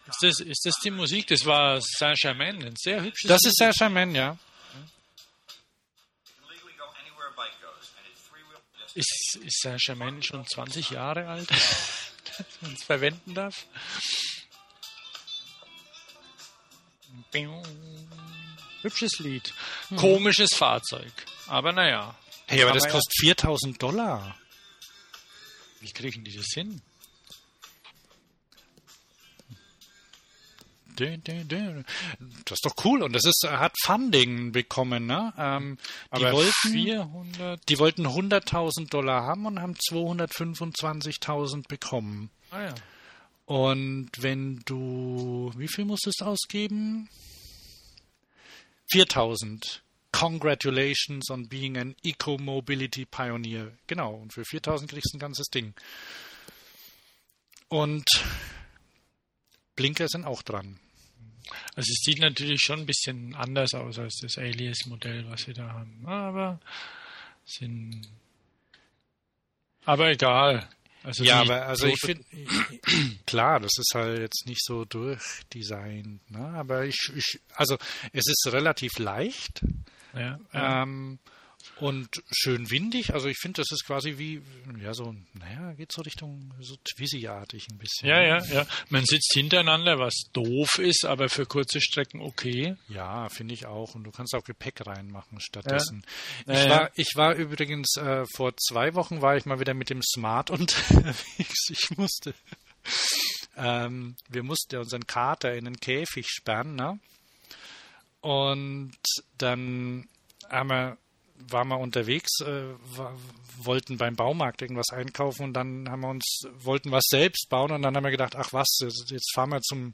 Ist das, ist das die Musik? Das war Saint-Germain, ein sehr hübsches Das ist Saint-Germain, ja. Ist, ist Saint-Germain schon 20 Jahre alt, dass man es verwenden darf? Hübsches Lied. Komisches Fahrzeug. Aber naja. Hey, aber das ja- kostet 4000 Dollar. Wie kriegen die das hin? Das ist doch cool und das ist hat Funding bekommen, ne? Ähm, die wollten 400. die wollten 100.000 Dollar haben und haben 225.000 bekommen. Ah ja. Und wenn du wie viel musstest du ausgeben? 4.000. Congratulations on being an Eco-Mobility Pioneer. Genau, und für 4.000 kriegst du ein ganzes Ding. Und Blinker sind auch dran. Also es sieht natürlich schon ein bisschen anders aus als das Alias-Modell, was wir da haben. Aber sind. Aber egal. Also Ja, aber also ich finde, klar, das ist halt jetzt nicht so durchdesignt, ne? aber ich, ich, also es ist relativ leicht Ja, ja. ähm, und schön windig. Also ich finde, das ist quasi wie, ja, so, naja, geht so Richtung so Twizy-artig ein bisschen. Ja, ja, ja. Man sitzt hintereinander, was doof ist, aber für kurze Strecken okay. Ja, finde ich auch. Und du kannst auch Gepäck reinmachen stattdessen. Ja. Ich, war, ich war übrigens, äh, vor zwei Wochen war ich mal wieder mit dem Smart unterwegs. Ich musste, ähm, wir mussten unseren Kater in den Käfig sperren, ne? Und dann haben wir waren wir unterwegs, äh, wollten beim Baumarkt irgendwas einkaufen und dann haben wir uns, wollten was selbst bauen und dann haben wir gedacht, ach was, jetzt fahren wir zum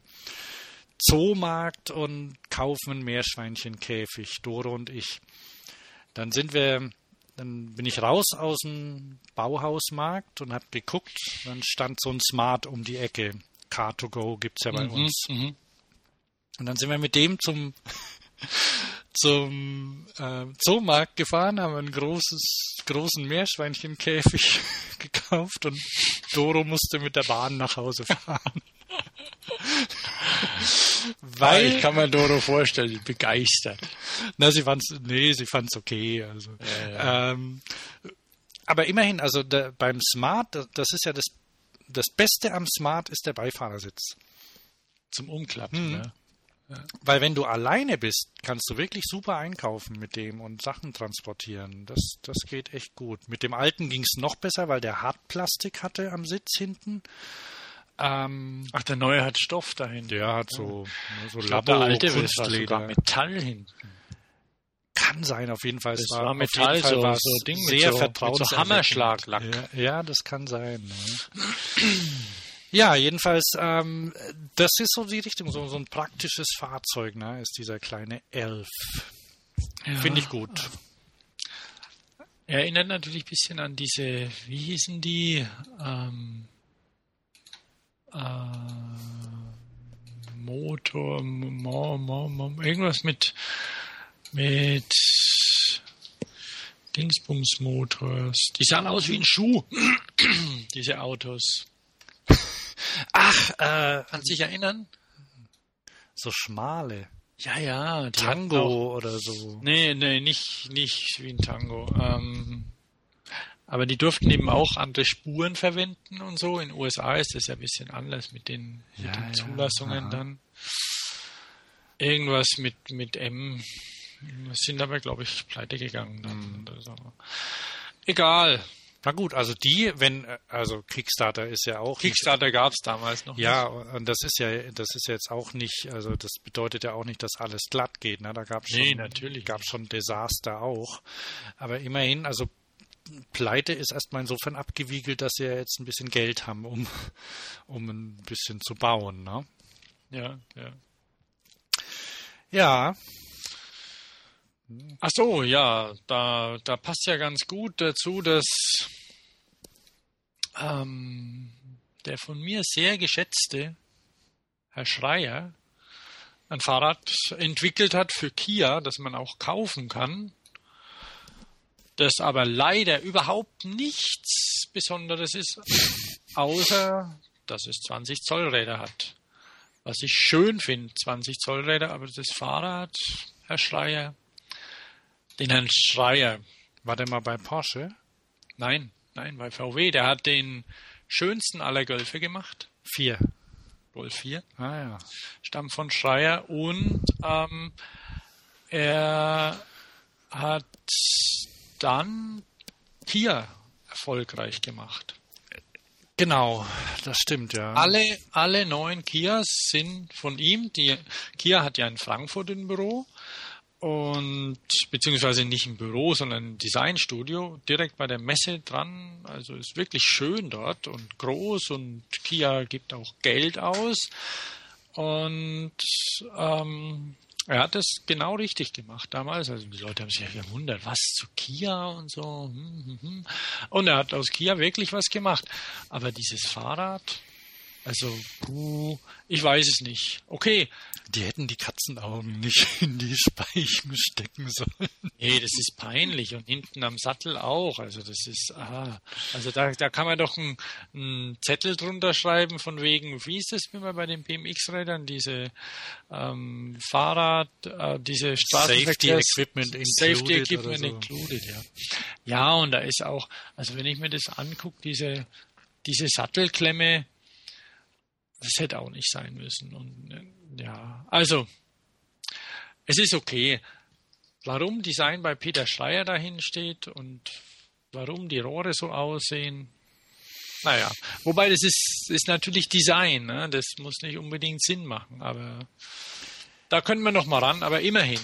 Zoomarkt und kaufen ein Meerschweinchenkäfig, Doro und ich. Dann sind wir, dann bin ich raus aus dem Bauhausmarkt und habe geguckt, dann stand so ein Smart um die Ecke. Car2Go gibt es ja bei mhm, uns. Mhm. Und dann sind wir mit dem zum zum äh, Zoomarkt gefahren, haben ein großes, großen Meerschweinchenkäfig gekauft und Doro musste mit der Bahn nach Hause fahren. Weil ich kann mir Doro vorstellen, begeistert. Na, sie fand's, nee, sie fand's okay. Also, ja, ja. Ähm, aber immerhin, also der, beim Smart, das ist ja das, das Beste am Smart ist der Beifahrersitz. Zum Umklappen, hm. ne? Weil wenn du alleine bist, kannst du wirklich super einkaufen mit dem und Sachen transportieren. Das, das geht echt gut. Mit dem alten ging es noch besser, weil der Hartplastik hatte am Sitz hinten. Ähm, Ach, der neue hat Stoff dahinter. Der hat so, ja. so Labo, der alte Kunstleder. Metall hinten. Kann sein, auf jeden Fall. Das war, war Metall, so, so Ding sehr mit so, mit so Hammerschlaglack. Ja, ja, das kann sein. Ne? Ja, jedenfalls, ähm, das ist so die Richtung, so, so ein praktisches Fahrzeug, ne, ist dieser kleine Elf. Ja. Finde ich gut. Erinnert natürlich ein bisschen an diese, wie hießen die? Ähm, äh, Motor, mo, mo, mo, irgendwas mit, mit Dingsbums Motors. Die sahen aus wie ein Schuh, diese Autos. Ach, äh, kannst dich erinnern? So schmale. Ja, ja. Tango oder so. Nee, nee, nicht, nicht wie ein Tango. Ähm, aber die durften eben auch andere Spuren verwenden und so. In den USA ist das ja ein bisschen anders mit den, ja, mit den Zulassungen ja, dann. Irgendwas mit, mit M. Sind aber, glaube ich, pleite gegangen dann. Mhm. So. Egal. Na gut, also die, wenn, also Kickstarter ist ja auch. Kickstarter gab es damals noch. Ja, nicht. und das ist ja, das ist jetzt auch nicht, also das bedeutet ja auch nicht, dass alles glatt geht. Ne? Da gab es nee, schon, natürlich gab schon Desaster auch. Aber immerhin, also Pleite ist erstmal insofern abgewiegelt, dass sie ja jetzt ein bisschen Geld haben, um, um ein bisschen zu bauen. Ne? Ja, ja. Ja, Ach so, ja, da, da passt ja ganz gut dazu, dass ähm, der von mir sehr geschätzte Herr Schreier ein Fahrrad entwickelt hat für Kia, das man auch kaufen kann, das aber leider überhaupt nichts Besonderes ist, außer dass es 20 Zoll Räder hat. Was ich schön finde, 20 Zoll Räder, aber das Fahrrad, Herr Schreier, den Herrn Schreier. War der mal bei Porsche? Nein, nein, bei VW. Der hat den schönsten aller Golfe gemacht. Vier. Golf 4. Ah ja. Stammt von Schreier und ähm, er hat dann Kia erfolgreich gemacht. Genau, das stimmt, ja. Alle, alle neuen Kias sind von ihm. Die, Kia hat ja in Frankfurt ein Büro und beziehungsweise nicht im Büro, sondern im Designstudio, direkt bei der Messe dran. Also ist wirklich schön dort und groß und Kia gibt auch Geld aus. Und ähm, er hat das genau richtig gemacht damals. Also die Leute haben sich ja gewundert, was zu Kia und so. Hm, hm, hm. Und er hat aus Kia wirklich was gemacht. Aber dieses Fahrrad, Also, puh, ich weiß es nicht. Okay. Die hätten die Katzenaugen nicht in die Speichen stecken sollen. Nee, das ist peinlich. Und hinten am Sattel auch. Also das ist, aha. Also da, da kann man doch einen, einen Zettel drunter schreiben von wegen, wie ist das immer bei den BMX-Rädern, diese ähm, Fahrrad, äh, diese Safety Equipment included. Safety Equipment so. included, ja. Ja, und da ist auch, also wenn ich mir das angucke, diese, diese Sattelklemme, das hätte auch nicht sein müssen. Und äh, ja, also es ist okay. Warum Design bei Peter Schreier dahin steht und warum die Rohre so aussehen, naja, wobei das ist, ist natürlich Design, ne? das muss nicht unbedingt Sinn machen, aber da können wir noch mal ran, aber immerhin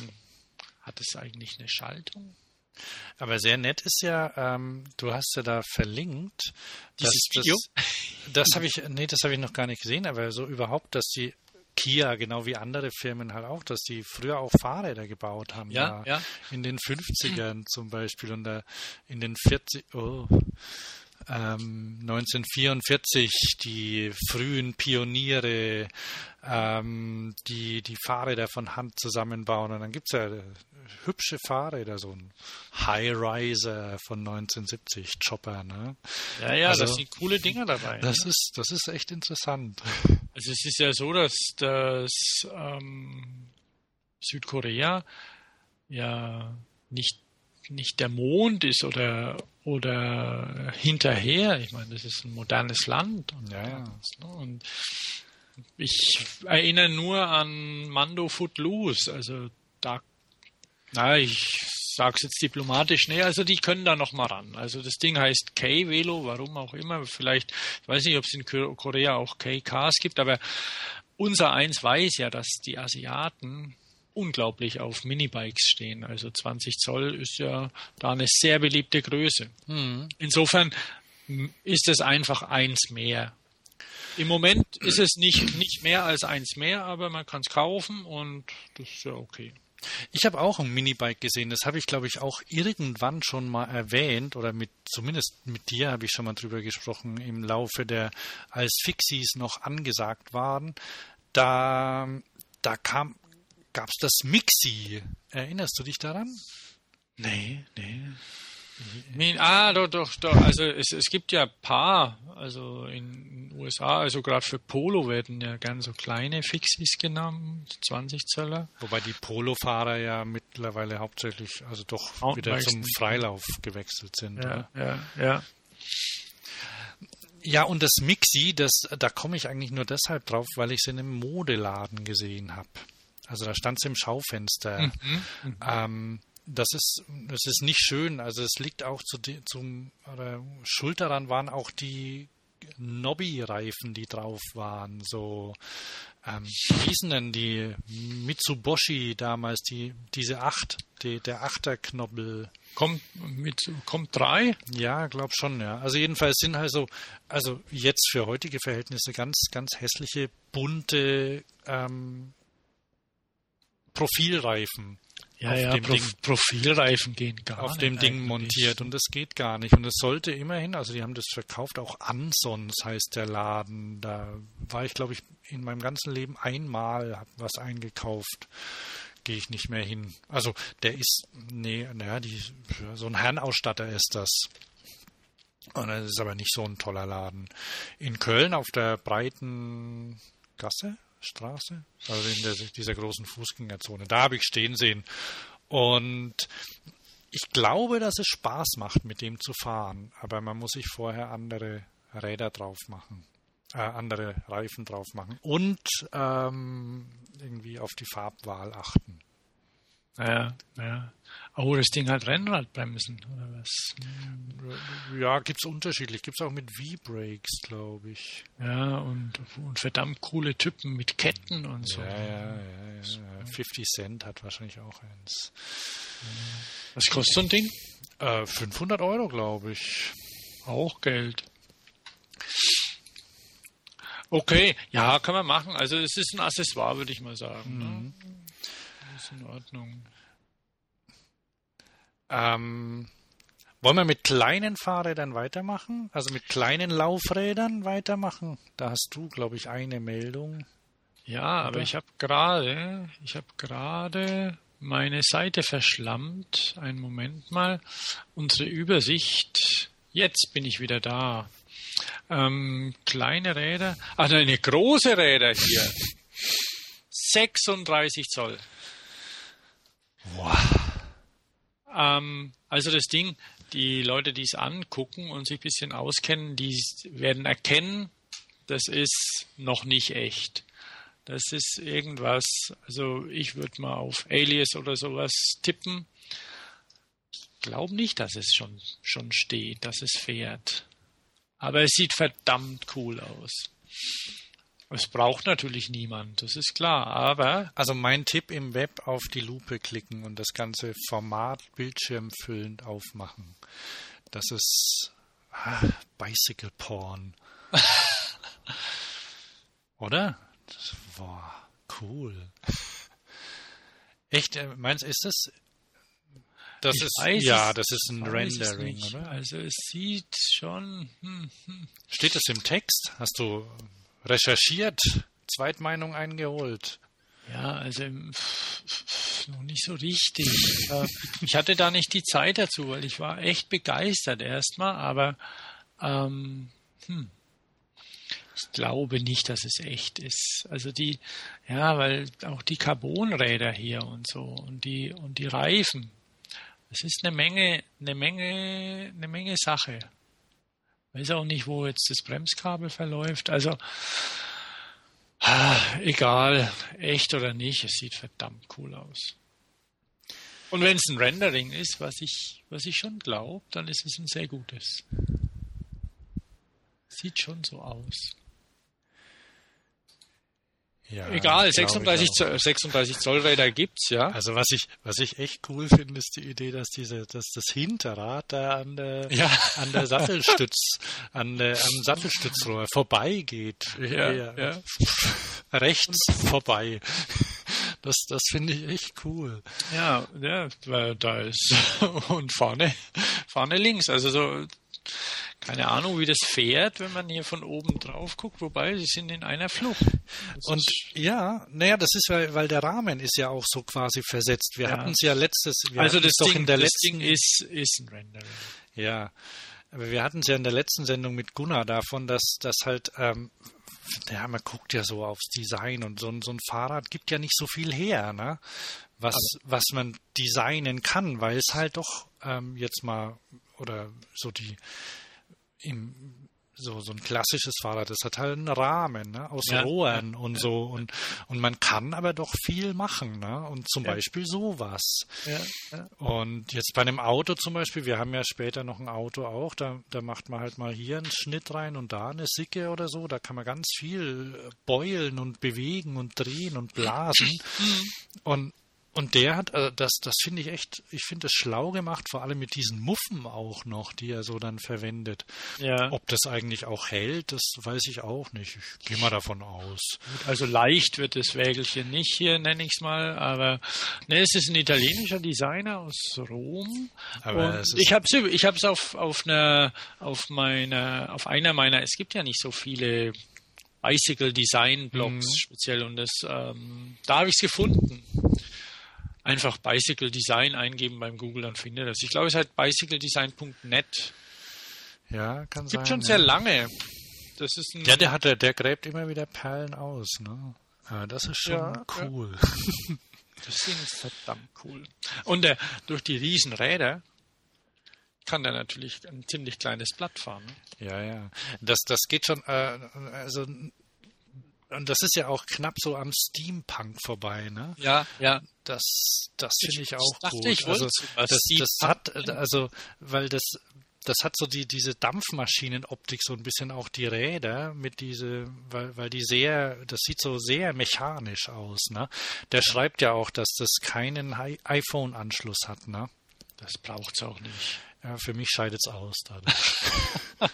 hat es eigentlich eine Schaltung. Aber sehr nett ist ja, ähm, du hast ja da verlinkt. Dieses dass, Video? Das, das habe ich, nee, das habe ich noch gar nicht gesehen, aber so überhaupt, dass die Kia, genau wie andere Firmen halt auch, dass die früher auch Fahrräder gebaut haben. Ja, ja. In den 50ern zum Beispiel und da in den 40, oh, 1944 ähm, die frühen Pioniere, ähm, die die Fahrräder von Hand zusammenbauen. Und dann gibt es ja äh, hübsche Fahrräder, so ein High-Riser von 1970, Chopper. Ne? Ja, ja, also, das sind coole Dinger dabei. Das, ne? ist, das ist echt interessant. Also es ist ja so, dass das ähm, Südkorea ja nicht nicht der Mond ist oder oder hinterher. Ich meine, das ist ein modernes Land. Und, ja, ja. Ne, und ich erinnere nur an Mando Footloose. Also da, na, ich sag's jetzt diplomatisch, nee, also die können da noch mal ran. Also das Ding heißt K-Velo, warum auch immer. Vielleicht, ich weiß nicht, ob es in Korea auch K-Cars gibt, aber unser eins weiß ja, dass die Asiaten unglaublich auf Minibikes stehen. Also 20 Zoll ist ja da eine sehr beliebte Größe. Mhm. Insofern ist es einfach eins mehr. Im Moment ist es nicht, nicht mehr als eins mehr, aber man kann es kaufen und das ist ja okay. Ich habe auch ein Minibike gesehen. Das habe ich, glaube ich, auch irgendwann schon mal erwähnt oder mit zumindest mit dir habe ich schon mal drüber gesprochen im Laufe der, als Fixies noch angesagt waren. Da, da kam gab es das Mixi. Erinnerst du dich daran? Nee, nee. Nee, ah, doch, doch, doch. Also es, es gibt ja ein paar, also in den USA, also gerade für Polo werden ja gern so kleine Fixis genommen, 20 Zöller. Wobei die Polo-Fahrer ja mittlerweile hauptsächlich, also doch wieder zum Freilauf gewechselt sind. Ja, ja, ja. Ja, und das Mixi, das, da komme ich eigentlich nur deshalb drauf, weil ich es in einem Modeladen gesehen habe. Also da stand es im Schaufenster. Mhm, mhm. Ähm, das ist, das ist nicht schön. Also es liegt auch zu zum oder schuld daran waren auch die Nobby-Reifen, die drauf waren. So, ähm, wie hießen denn die Mitsubishi damals, die, diese acht, die, der Achterknobbel. Kommt mit, kommt drei? Ja, glaub schon, ja. Also jedenfalls sind also, also jetzt für heutige Verhältnisse ganz, ganz hässliche, bunte, ähm, Profilreifen. Ja, auf ja, dem Pro Ding, Profilreifen gehen gar auf nicht. Auf dem Ding montiert und das geht gar nicht. Und es sollte immerhin, also die haben das verkauft, auch Ansons heißt der Laden. Da war ich, glaube ich, in meinem ganzen Leben einmal was eingekauft. Gehe ich nicht mehr hin. Also der ist, nee, naja, die, so ein Herrenausstatter ist das. Und das ist aber nicht so ein toller Laden. In Köln auf der breiten Gasse, Straße, also in der, dieser großen Fußgängerzone. Da habe ich stehen sehen. Und ich glaube, dass es Spaß macht, mit dem zu fahren, aber man muss sich vorher andere Räder drauf machen, äh, andere Reifen drauf machen und ähm, irgendwie auf die Farbwahl achten. Ja, ja. Oh, das Ding hat Rennradbremsen, oder was? Ja, gibt es unterschiedlich. Gibt es auch mit V-Brakes, glaube ich. Ja, und, und verdammt coole Typen mit Ketten und so. Ja, ja, ja. ja. 50 Cent hat wahrscheinlich auch eins. Was kostet so ein Ding? Äh, 500 Euro, glaube ich. Auch Geld. Okay, ja, kann man machen. Also es ist ein Accessoire, würde ich mal sagen. Ne? Mhm. Ne? Ist in Ordnung. Ähm, Wollen wir mit kleinen Fahrrädern weitermachen? Also mit kleinen Laufrädern weitermachen? Da hast du, glaube ich, eine Meldung. Ja, aber ich habe gerade, ich habe gerade meine Seite verschlammt. Einen Moment mal. Unsere Übersicht. Jetzt bin ich wieder da. Ähm, kleine Räder. Ach nein, eine große Räder hier. 36 Zoll. Ähm, also das Ding, die Leute, die es angucken und sich ein bisschen auskennen, die werden erkennen, das ist noch nicht echt. Das ist irgendwas, also ich würde mal auf Alias oder sowas tippen. Ich glaube nicht, dass es schon, schon steht, dass es fährt. Aber es sieht verdammt cool aus. Es braucht natürlich niemand, das ist klar, aber. Also mein Tipp im Web auf die Lupe klicken und das ganze Format bildschirmfüllend aufmachen. Das ist ah, Bicycle Porn. Oder? Das, boah, cool. Echt, äh, meinst ist das? Das Ich ist weiß ja, das ist ein Rendering, oder? Also es sieht schon. Hm, hm. Steht das im Text? Hast du recherchiert? Zweitmeinung eingeholt? Ja, also noch nicht so richtig. Ich hatte da nicht die Zeit dazu, weil ich war echt begeistert erstmal, aber ähm, hm, ich glaube nicht, dass es echt ist. Also die, ja, weil auch die Carbonräder hier und so und die und die Reifen, es ist eine Menge, eine Menge, eine Menge Sache. Weiß auch nicht, wo jetzt das Bremskabel verläuft. Also Ah, egal, echt oder nicht, es sieht verdammt cool aus. Und wenn es ein Rendering ist, was ich, was ich schon glaube, dann ist es ein sehr gutes. Sieht schon so aus. Ja, Egal, glaub ich 36, auch. Zoll, 36 Zoll Räder gibt's, ja. Also was ich, was ich echt cool finde, ist die Idee, dass diese, dass das Hinterrad da an der, Ja. an der Sattelstütz, an der, am Sattelstützrohr vorbeigeht. Ja, Eher ja. Rechts vorbei. Das, das finde ich echt cool. Ja, ja, weil da ist und vorne, vorne links. Also so, keine Ahnung, wie das fährt, wenn man hier von oben drauf guckt. Wobei, sie sind in einer Flucht. Das Und ja, naja, das ist, weil, weil der Rahmen ist ja auch so quasi versetzt. Wir Ja. hatten es ja letztes, also das doch Ding, in der das letzten, Ding ist, ist ein Rendering. Ja, aber wir hatten es ja in der letzten Sendung mit Gunnar davon, dass das halt, ähm, ja, man guckt ja so aufs Design und so, ein- so ein Fahrrad gibt ja nicht so viel her, ne? Was, was man designen kann, weil es halt doch ähm, jetzt mal oder so die im so, so ein klassisches Fahrrad, das hat halt einen Rahmen, ne? Aus Ja, Rohren und so und, und man kann aber doch viel machen, ne? Und zum Ja. Beispiel sowas. Ja, ja. Und jetzt bei einem Auto zum Beispiel, wir haben ja später noch ein Auto auch, da, da macht man halt mal hier einen Schnitt rein und da eine Sicke oder so, da kann man ganz viel beulen und bewegen und drehen und blasen. Und, und der hat, also das, das finde ich echt, ich finde es schlau gemacht, vor allem mit diesen Muffen auch noch, die er so dann verwendet. ja. Ob das eigentlich auch hält, das weiß ich auch nicht. Ich gehe mal davon aus. Also leicht wird das Wägelchen nicht hier, nenne ich es mal, aber ne, es ist ein italienischer Designer aus Rom. Aber ich habe es ich hab's auf auf einer auf meiner auf einer meiner es gibt ja nicht so viele Bicycle Design Blogs Mhm. speziell und das ähm, da habe ich es gefunden. Einfach Bicycle Design eingeben beim Google, dann findet das. Ich glaube, es heißt bicycledesign.net. Ja, kann Gibt sein. schon ja. sehr lange. Das ist ein Ja, der hat, der, der gräbt immer wieder Perlen aus, ne? Ja, das ist schon Ja, cool. Das Ding ist verdammt cool. Und äh, durch die Riesenräder kann der natürlich ein ziemlich kleines Blatt fahren. Ne? Ja, ja. Das, das geht schon, äh, also, und das ist ja auch knapp so am Steampunk vorbei, ne? Ja, ja. Das, das finde ich Ich auch gut. ich also, das, das hat, also, weil das, das hat so die, diese Dampfmaschinenoptik, so ein bisschen auch die Räder mit diese, weil, weil die sehr, das sieht so sehr mechanisch aus, ne? Der schreibt ja auch, dass das keinen iPhone-Anschluss hat, ne? Das braucht's auch nicht. Ja, für mich scheidet es aus dann.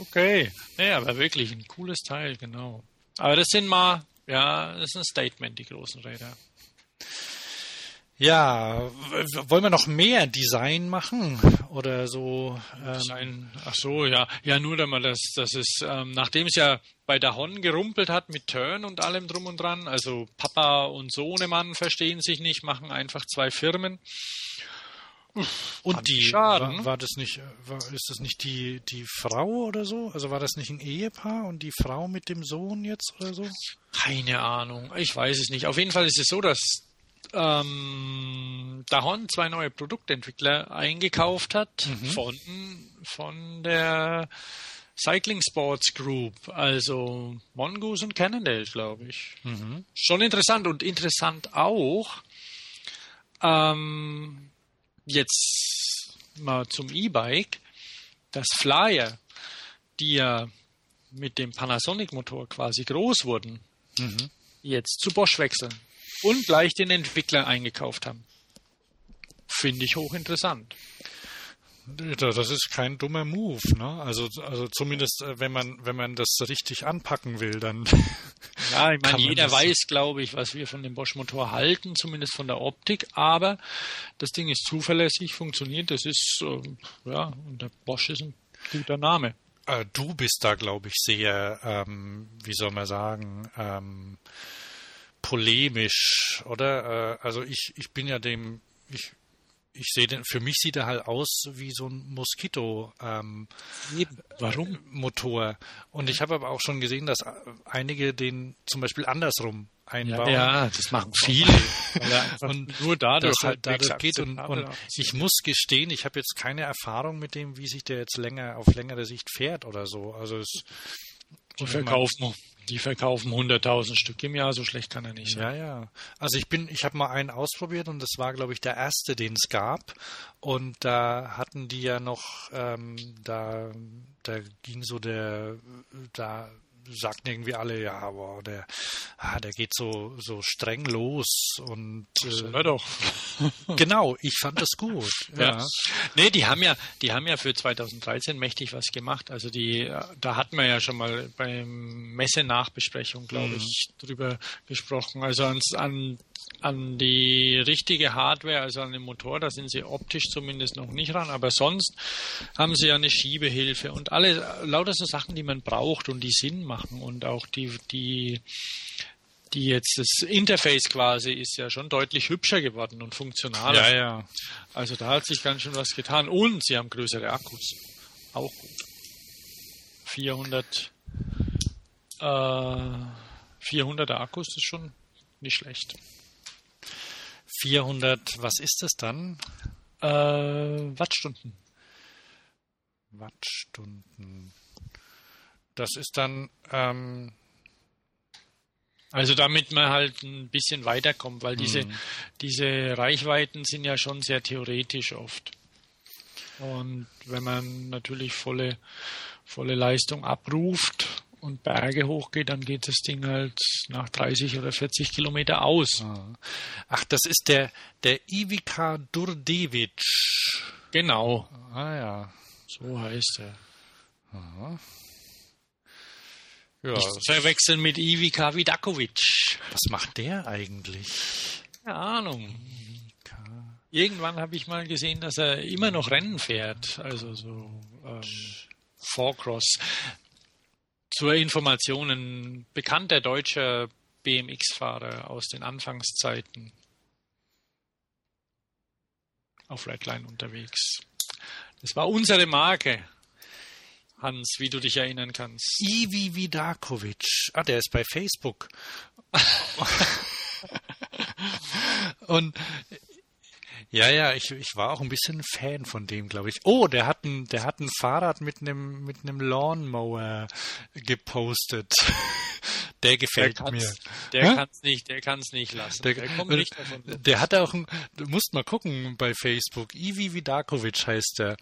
Okay. Nee, aber wirklich ein cooles Teil, genau. Aber das sind mal, ja, das ist ein Statement, die großen Räder. Ja, wollen wir noch mehr Design machen oder so? Ähm, Sein, ach so, ja. Ja, nur einmal, dass, dass es, ähm, nachdem es ja bei der Hon gerumpelt hat mit Turn und allem drum und dran, also Papa und Sohnemann verstehen sich nicht, machen einfach zwei Firmen. Und die ich schade, war, war das nicht, war, ist das nicht die die Frau oder so? Also war das nicht ein Ehepaar und die Frau mit dem Sohn jetzt oder so? Keine Ahnung, ich weiß es nicht. Auf jeden Fall ist es so, dass ähm, Dahon zwei neue Produktentwickler eingekauft hat von, von der Cycling Sports Group, also Mongoose und Cannondale, glaube ich. Schon interessant und interessant auch, ähm, jetzt mal zum E-Bike, dass Flyer, die ja mit dem Panasonic-Motor quasi groß wurden, jetzt zu Bosch wechseln und gleich den Entwickler eingekauft haben. Finde ich hochinteressant. Das ist kein dummer Move, ne? Also also zumindest äh, wenn man wenn man das richtig anpacken will, dann Ja, ich meine, jeder weiß, glaube ich, was wir von dem Bosch-Motor halten, zumindest von der Optik, aber das Ding ist zuverlässig, funktioniert, das ist, ähm, ja, und der Bosch ist ein guter Name. Äh, du bist da, glaube ich, sehr, ähm, wie soll man sagen, ähm, polemisch, oder? Äh, also ich, ich bin ja dem, ich, ich sehe den, für mich sieht er halt aus wie so ein Moskito ähm, Warum? Motor. Und ich habe aber auch schon gesehen, dass einige den zum Beispiel andersrum einbauen. ja, das machen viele. und nur dadurch das halt dadurch halbwegs geht und, und aussieht. ich muss gestehen, ich habe jetzt keine Erfahrung mit dem, wie sich der jetzt länger auf längere Sicht fährt oder so. Also es Die verkaufen, die verkaufen 100.000 Stück im Jahr, so schlecht kann er nicht sein. ja, ja. Also ich bin, ich habe mal einen ausprobiert und das war, glaube ich, der erste, den es gab. Und da hatten die ja noch, ähm, da, da ging so der, da sagten irgendwie alle, ja, aber der, ah, der geht so so streng los und äh, doch. genau, ich fand das gut. Ja. Ja. Nee, die haben ja, die haben ja für 2013 mächtig was gemacht. Also die, da hatten wir ja schon mal beim Messe-Nachbesprechung, glaube ich, drüber gesprochen. Also ans, an, an die richtige Hardware, also an den Motor, da sind sie optisch zumindest noch nicht ran, aber sonst haben sie ja eine Schiebehilfe und alle, lauter so Sachen, die man braucht und die Sinn machen und auch die, die, die jetzt das Interface quasi ist ja schon deutlich hübscher geworden und funktionaler. ja, ja. Also da hat sich ganz schön was getan. Und sie haben größere Akkus. Auch gut. 400, äh, 400er Akkus ist schon nicht schlecht. 400, was ist das dann? Äh, Wattstunden. Wattstunden. Das ist dann, ähm, Also damit man halt ein bisschen weiterkommt, weil diese, diese Reichweiten sind ja schon sehr theoretisch oft. Und wenn man natürlich volle, volle Leistung abruft und Berge hochgeht, dann geht das Ding halt nach 30 oder 40 Kilometer aus. ach, das ist der, der Ivica Durdevic. Genau, Ah ja. so heißt er. Ja, Nicht verwechseln mit Ivica Vidakovic. was macht der eigentlich? Keine Ahnung. Irgendwann habe ich mal gesehen, dass er immer noch Rennen fährt. Also so ähm, Four-Cross. Zur Information, ein bekannter deutscher BMX-Fahrer aus den Anfangszeiten auf Redline unterwegs. Das war unsere Marke, Hans, wie du dich erinnern kannst. Ivi Vidakovic. Ah, der ist bei Facebook. Und ja, ja, ich, ich war auch ein bisschen Fan von dem, glaube ich. Oh, der hat ein, der hat ein Fahrrad mit einem mit einem Lawnmower gepostet. Der gefällt kann's- mir. Der Hä? kann es nicht, der kann es nicht lassen. Der, Der, kommt nicht davon. der hat auch ein, du musst mal gucken bei Facebook. Ivi Vidakovic heißt der.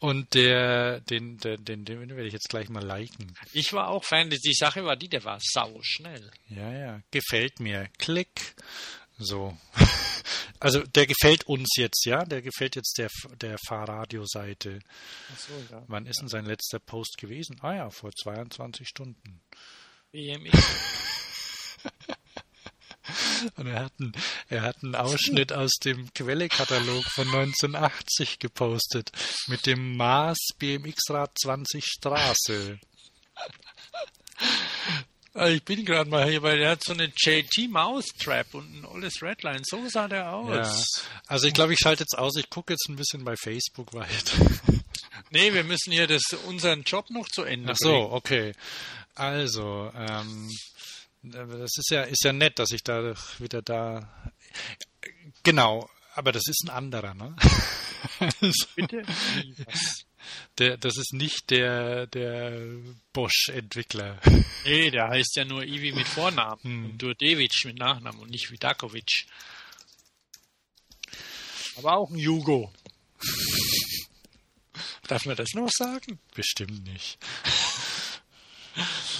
Und der, den, den, den, den werde ich jetzt gleich mal liken. Ich war auch Fan. Die Sache war die, der war sau schnell. Ja, ja, gefällt mir. Klick. So. Also der gefällt uns jetzt, ja? Der gefällt jetzt der, der Fahrradio-Seite. Achso, ja. Wann ist denn sein letzter Post gewesen? Ah ja, vor 22 Stunden. BMX. Und er hat, einen, er hat einen Ausschnitt aus dem Quellekatalog von 1980 gepostet mit dem Mars BMX-Rad 20 Straße. Also ich bin gerade mal hier, weil der hat so eine JT Mousetrap und ein olles Redline. So sah der aus. Ja. Also ich glaube, ich schalte jetzt aus. Ich gucke jetzt ein bisschen bei Facebook weiter. Nee, wir müssen hier das, unseren Job noch zu Ende Ach so, okay. Also, ähm, das ist ja, ist ja nett, dass ich da wieder da. Genau, aber das ist ein anderer, ne? Bitte? Der, das ist nicht der, der Bosch-Entwickler. Nee, der heißt ja nur Ivi mit Vornamen Hm. und Durdevic mit Nachnamen und nicht Vidakovic. Aber auch ein Jugo. Darf man das noch sagen? Bestimmt nicht.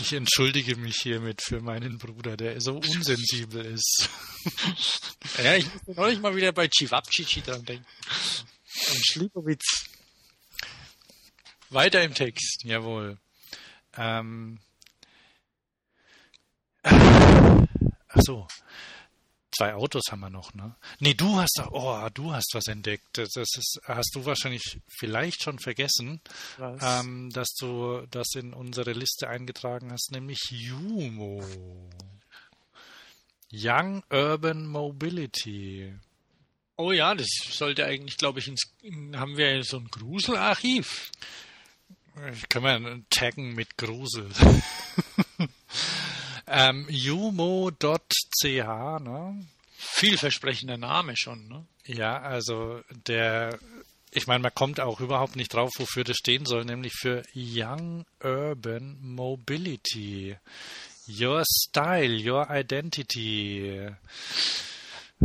Ich entschuldige mich hiermit für meinen Bruder, der so unsensibel ist. Ja, ich musste neulich mal wieder bei Civapcici dran denken. Und Schlipowitz. Weiter im Text. Jawohl. Ähm. Ach so. Zwei Autos haben wir noch, ne? Nee, du hast doch, oh, du hast was entdeckt. Das ist, hast du wahrscheinlich vielleicht schon vergessen, ähm, dass du das in unsere Liste eingetragen hast, nämlich Jumo. Young Urban Mobility. Oh ja, das sollte eigentlich, glaube ich, ins, haben wir so ein Gruselarchiv. Können wir taggen mit Grusel. ähm, Jumo.ch, ne? Vielversprechender Name schon, ne? Ja, also der, ich meine, man kommt auch überhaupt nicht drauf, wofür das stehen soll, nämlich für Young Urban Mobility. Your Style, Your Identity.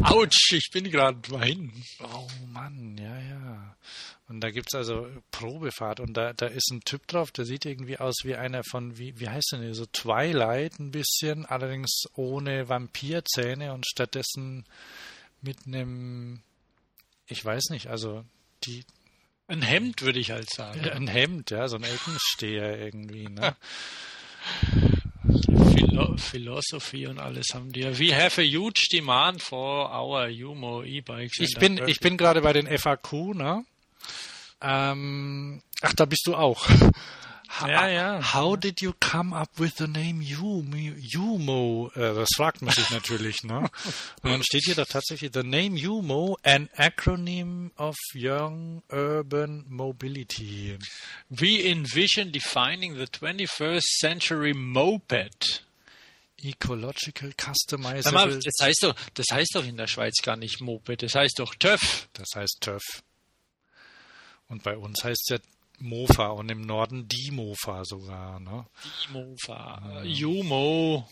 Autsch, ich bin gerade mal hin. Oh Mann, ja, ja. Und da gibt's also Probefahrt und da, da ist ein Typ drauf, der sieht irgendwie aus wie einer von, wie, wie heißt denn der, so Twilight ein bisschen, allerdings ohne Vampirzähne und stattdessen mit einem, ich weiß nicht, also die, Ein Hemd, würde ich halt sagen. ein Hemd, ja, so ein Eckensteher irgendwie, ne? Philo Philosophy und alles haben die. We have a huge demand for our Yumo E-Bikes. Ich bin, ich bin gerade bei den FAQ, ne? Ähm, ach, da bist du auch. Ja, ja. How did you come up with the name Yumo? Äh, das fragt man sich natürlich, ne? Und dann steht hier da tatsächlich the name Yumo, an acronym of Young Urban Mobility. We envision defining the 21st century moped. Ecological Sag mal, Customizable. das heißt doch, das heißt doch in der Schweiz gar nicht Moped, das heißt doch TÜV. Das heißt TÜV. Und bei uns heißt es ja Mofa und im Norden die Mofa sogar, ne? Mofa, Jumo.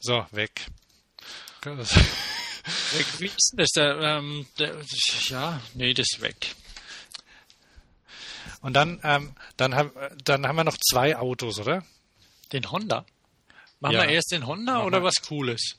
So, weg. Wie ist denn das? Der, ähm, der, ja, nee, das ist weg. Und dann, ähm, dann, haben, dann haben wir noch zwei Autos, oder? Den Honda? Machen Ja. wir erst den Honda Machen oder wir- was Cooles?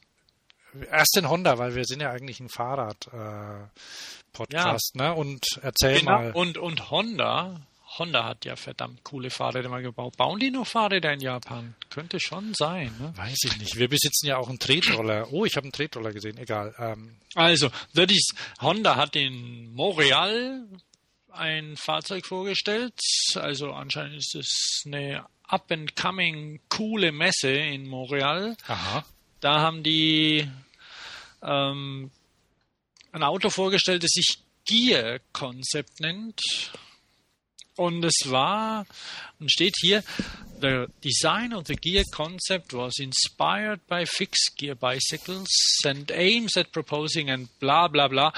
Erst den Honda, weil wir sind ja eigentlich ein Fahrrad-Podcast, ne? Und erzähl mal. Genau. Und, und Honda, Honda hat ja verdammt coole Fahrräder mal gebaut. Bauen die noch Fahrräder in Japan? Könnte schon sein, ne? Weiß ich nicht. Wir besitzen ja auch einen Tretroller. Oh, ich habe einen Tretroller gesehen. Egal. Ähm, Also, das ist, Honda hat in Montreal ein Fahrzeug vorgestellt. Also anscheinend ist es eine up-and-coming coole Messe in Montreal. aha. Da haben die ähm, ein Auto vorgestellt, das sich Gear Concept nennt. Und es war, und steht hier, the design of the gear concept was inspired by fixed gear bicycles and aims at proposing and bla bla bla.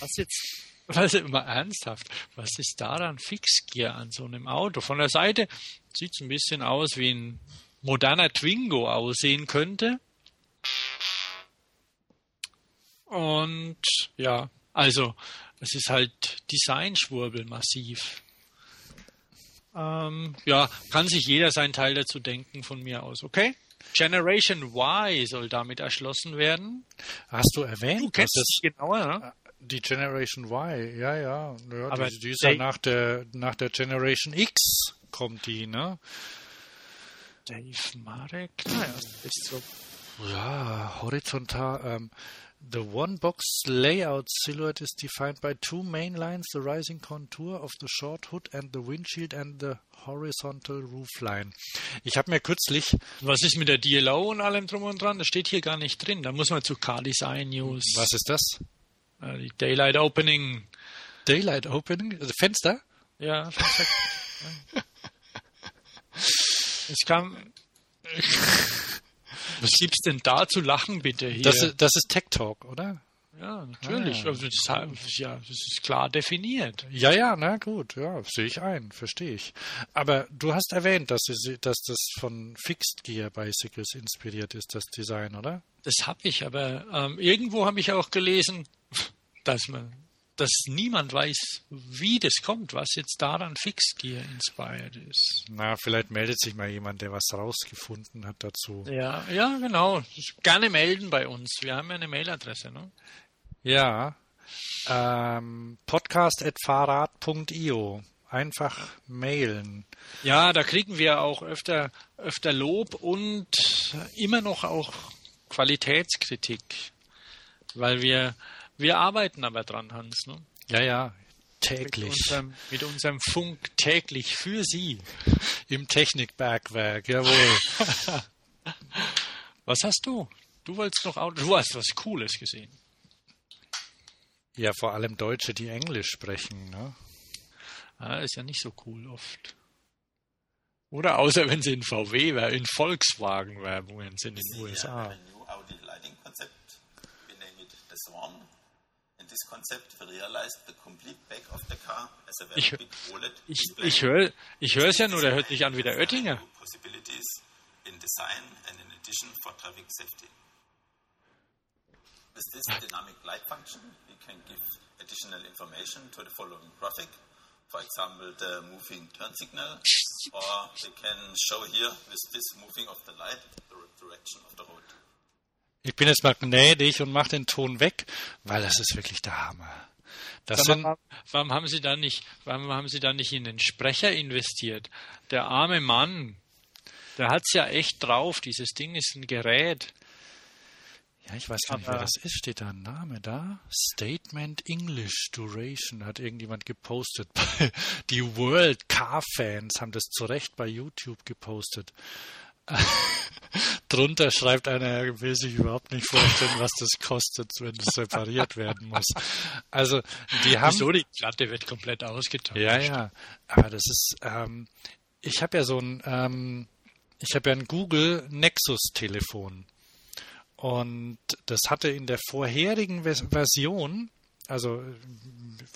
Was jetzt, was immer ernsthaft, was ist daran Fixed Gear an so einem Auto? Von der Seite sieht es ein bisschen aus wie ein moderner Twingo aussehen könnte. Und ja, also es ist halt Designschwurbel massiv. Ähm, ja, kann sich jeder seinen Teil dazu denken von mir aus, okay? Generation Y soll damit erschlossen werden. Hast du erwähnt? Du kennst dass es genauer, ne? Die Generation Y, ja, ja. ja Aber die, die ist ja nach der, nach der Generation X kommt die, ne? Dave Marek, naja, ist so. Ja, horizontal. Ähm, the one box layout silhouette is defined by two main lines, the rising contour of the short hood and the windshield and the horizontal roofline. Ich habe mir kürzlich. Was ist mit der DLO und allem drum und dran? Das steht hier gar nicht drin. Da muss man zu Car-Design News. Was ist das? Äh, die Daylight Opening. Daylight Opening? Also Fenster? Ja, Fenster. es kam. Was gibt's denn da zu lachen, bitte? Hier? Das, ist- das ist Tech Talk, oder? ja, natürlich. Ah. Also das, ja, das ist klar definiert. Ja, ja, na gut, ja, sehe ich ein, verstehe ich. Aber du hast erwähnt, dass, sie, dass das von Fixed Gear Bicycles inspiriert ist, das Design, oder? Das habe ich, aber ähm, irgendwo habe ich auch gelesen, dass man, dass niemand weiß, wie das kommt, was jetzt daran Fixed Gear inspired ist. Na, vielleicht meldet sich mal jemand, der was rausgefunden hat dazu. Ja, ja, genau. Gerne melden bei uns. Wir haben ja eine Mailadresse, ne? Ja, ähm, podcast.fahrrad.io. Einfach mailen. Ja, da kriegen wir auch öfter, öfter Lob und immer noch auch Qualitätskritik. Weil wir, wir arbeiten aber dran, Hans, ne? Ja, ja, Mit täglich. unserem, mit unserem Funk täglich für Sie. Im Technikbergwerk, jawohl. Was hast du? Du wolltest noch Auto. Du hast was Cooles gesehen. ja, vor allem Deutsche, die Englisch sprechen, ne? Ah, ist ja nicht so cool oft. Oder außer wenn sie in VW, in Volkswagen-Werbungen sind in den USA. have a new Audi lighting concept. We name it the Swan. In this concept, we realized the complete back of the car as a very Ich- big OLED Ich, display. ich höre ich höre es ja nur, der hört sich an wie der Oettinger. Possibilities in design and in addition for traffic safety. With this dynamic light function, we can give additional information to the following graphic. For example, the moving turn signal, or we can show here with this moving of the light the direction of the road. Ich bin jetzt mal gnädig und mache den Ton weg, weil das ist wirklich der Hammer. Das sind, warum haben Sie da nicht, warum haben Sie da nicht in den Sprecher investiert? Der arme Mann, der hat's ja echt drauf. Dieses Ding ist ein Gerät. ja, ich weiß gar nicht, wer das ist. Steht da ein Name da? Statement English Duration hat irgendjemand gepostet. Die World Car Fans haben das zu Recht bei YouTube gepostet. Drunter schreibt einer, er will sich überhaupt nicht vorstellen, was das kostet, wenn das repariert werden muss. Also, die haben. Wieso? Die Platte wird komplett ausgetauscht. Ja, ja. Aber das ist, ähm, ich habe ja so ein, ähm, ich habe ja ein Google Nexus Telefon. Und das hatte in der vorherigen Vers Version, also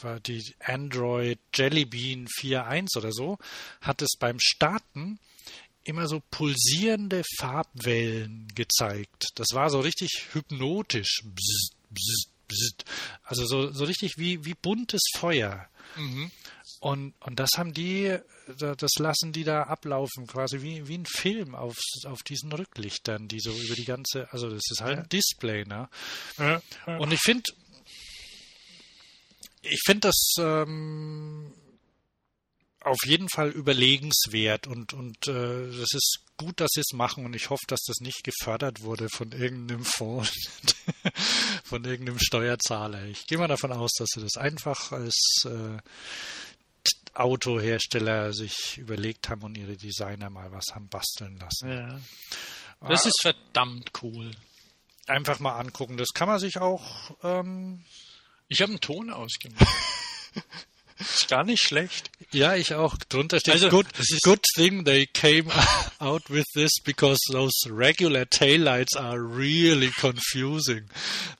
war die Android Jelly Bean 4.1 oder so, hat es beim Starten immer so pulsierende Farbwellen gezeigt. Das war so richtig hypnotisch. Bzzt, bzzt, bzzt. Also so, so richtig wie, wie buntes Feuer. Und, und das haben die, da- das lassen die da ablaufen, quasi wie, wie ein Film auf, auf diesen Rücklichtern, die so über die ganze, also das ist halt ein Display, ne? Ja. Und ich finde, ich finde das ähm, auf jeden Fall überlegenswert und, und äh, das ist gut, dass sie es machen und ich hoffe, dass das nicht gefördert wurde von irgendeinem Fonds, von irgendeinem Steuerzahler. Ich gehe mal davon aus, dass sie das einfach als äh, Autohersteller sich überlegt haben und ihre Designer mal was haben basteln lassen. Ja. Das ist verdammt cool. Einfach mal angucken. Das kann man sich auch ähm, Ich habe einen Ton ausgemacht. ist gar nicht schlecht. Ja, ich auch. Drunter steht Also, good, good thing they came out with this because those regular taillights are really confusing.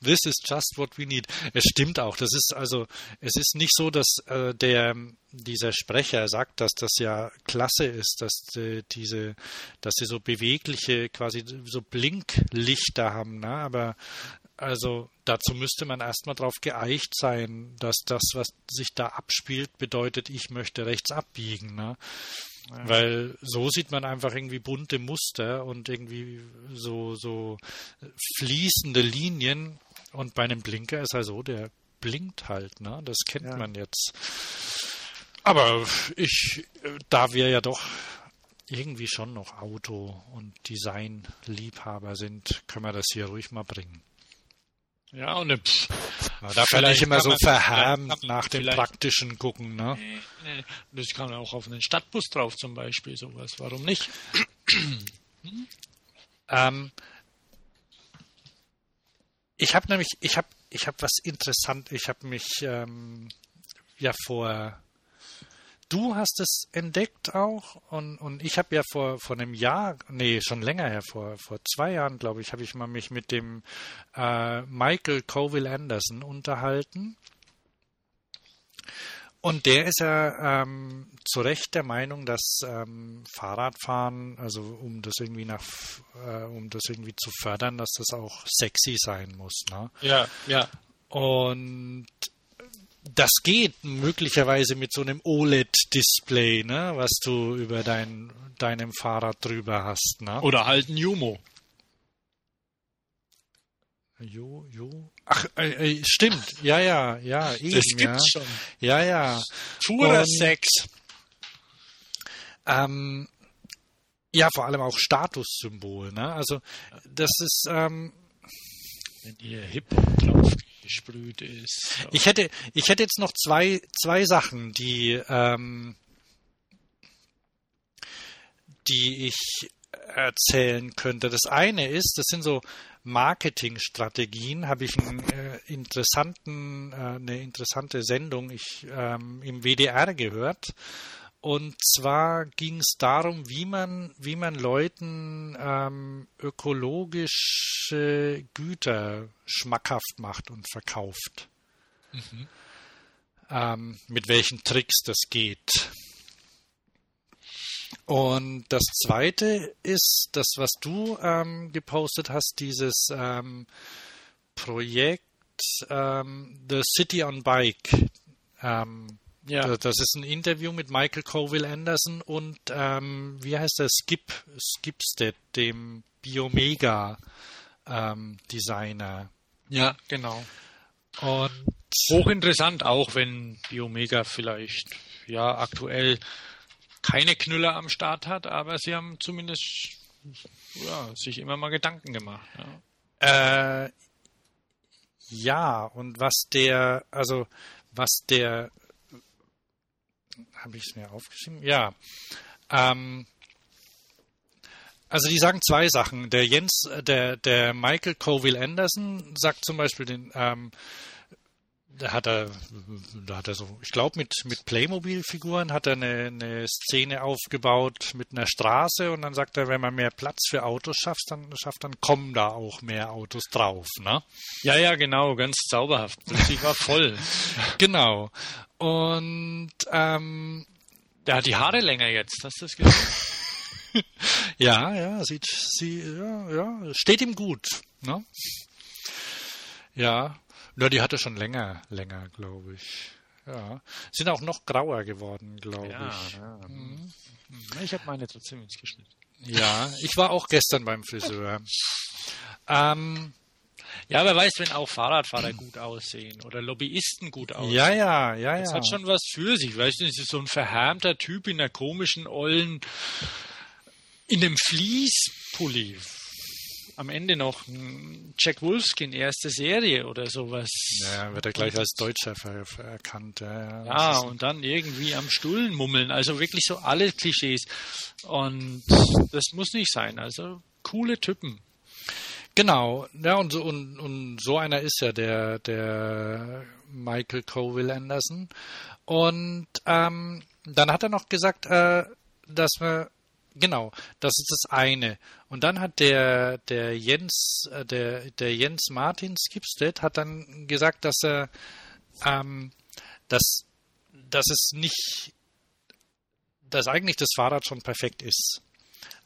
This is just what we need. Es stimmt auch. Das ist also, es ist nicht so, dass äh, der dieser Sprecher sagt, dass das ja klasse ist, dass äh, diese, dass sie so bewegliche, quasi so Blinklichter haben, ne? Aber also dazu müsste man erstmal drauf geeicht sein, dass das, was sich da abspielt, bedeutet, ich möchte rechts abbiegen. Ne? Weil so sieht man einfach irgendwie bunte Muster und irgendwie so, so fließende Linien. Und bei einem Blinker ist er so, der blinkt halt. Ne? Das kennt Ja. man jetzt. Aber ich, da wir ja doch irgendwie schon noch Auto- und Design-Liebhaber sind, können wir das hier ruhig mal bringen. Ja, und pff, Man darf Vielleicht nicht immer so man- verhärmt kann- nach dem Praktischen gucken, ne? nee, nee, das kann auch auf einen Stadtbus drauf zum Beispiel, sowas. Warum nicht? Ähm, ich habe nämlich, ich habe, ich habe was interessant. Ich habe mich ähm, ja vor. Du hast es entdeckt auch und, und ich habe ja vor, vor einem Jahr, nee, schon länger her, vor, vor zwei Jahren, glaube ich, habe ich mal mich mit dem äh, Michael Coville Anderson unterhalten. Und der ist ja ähm, zu Recht der Meinung, dass ähm, Fahrradfahren, also um das irgendwie nach, äh, um das irgendwie zu fördern, dass das auch sexy sein muss. Ne? Ja, ja. Und das geht möglicherweise mit so einem OLED-Display, ne, was du über dein, deinem Fahrrad drüber hast. Ne? Oder halt ein Jumo. Jo, jo. Ach, äh, äh, stimmt. Ja, ja, ja. Eben, Das ja. gibt's schon. Ja, ja. Und- Sex. Ähm, ja, vor allem auch Statussymbol. Ne? Also das ist. Ähm, Wenn ihr Hip drauf gesprüht ist. So. ich hätte, ich hätte jetzt noch zwei, zwei Sachen, die, ähm, die ich erzählen könnte. Das eine ist, das sind so Marketingstrategien. Habe ich einen äh, interessanten, äh, eine interessante Sendung ich, ähm, im WDR gehört. Und zwar ging es darum, wie man, wie man Leuten ähm, ökologische Güter schmackhaft macht und verkauft. Ähm, mit welchen Tricks das geht. Und das zweite ist das, was du ähm, gepostet hast, dieses ähm, Projekt ähm, The City on Bike. Ähm, Ja. da- Das ist ein Interview mit Michael Coville Anderson und ähm, wie heißt der Skip Skipstead, dem Biomega ähm, Designer. ja, genau. Und Hochinteressant, auch wenn Biomega vielleicht ja aktuell keine Knüller am Start hat, aber sie haben zumindest ja, sich immer mal Gedanken gemacht. Ja. Äh, ja, und was der, also was der, habe ich es mir aufgeschrieben? Ja. Ähm, also die sagen zwei Sachen. Der Jens, äh, der, der Michael Coville Anderson sagt zum Beispiel den, ähm, da hat er, da hat er so, ich glaube mit mit Playmobil-Figuren hat er eine, eine Szene aufgebaut mit einer Straße und dann sagt er, wenn man mehr Platz für Autos schafft, dann schafft, dann kommen da auch mehr Autos drauf, ne? ja, ja, genau, ganz zauberhaft. Sie war voll. Genau. Und ähm, Der hat die Haare länger jetzt, hast du das gesehen? ja, ja, sieht sie, ja, ja, steht ihm gut, ne? Ja, ja, die hatte schon länger, länger, glaube ich. Ja, sind auch noch grauer geworden, glaube ich. ja. Ich habe meine trotzdem ins geschnitten. Ja, ich war auch gestern beim Friseur. Ähm, Ja, aber weißt, wenn auch Fahrradfahrer gut aussehen oder Lobbyisten gut aussehen. ja, ja, ja, Das ja. hat schon was für sich. Weißt du, das ist so ein verhärmter Typ in einer komischen, ollen, in einem Fließpulli. Am Ende noch ein Jack Wolfskin, erste Serie oder sowas. Ja, wird er gleich als Deutscher erkannt. Ja, ja, und dann irgendwie am Stullen mummeln. Also wirklich so alle Klischees. Und das muss nicht sein. Also coole Typen. Genau, ja, und so, und, und so einer ist ja der, der Michael Coville Anderson. Und ähm, dann hat er noch gesagt, äh, dass wir, genau, das ist das eine. Und dann hat der, der Jens, äh, der, der Jens Martin Skipstead hat dann gesagt, dass er, ähm, dass, dass es nicht, dass eigentlich das Fahrrad schon perfekt ist.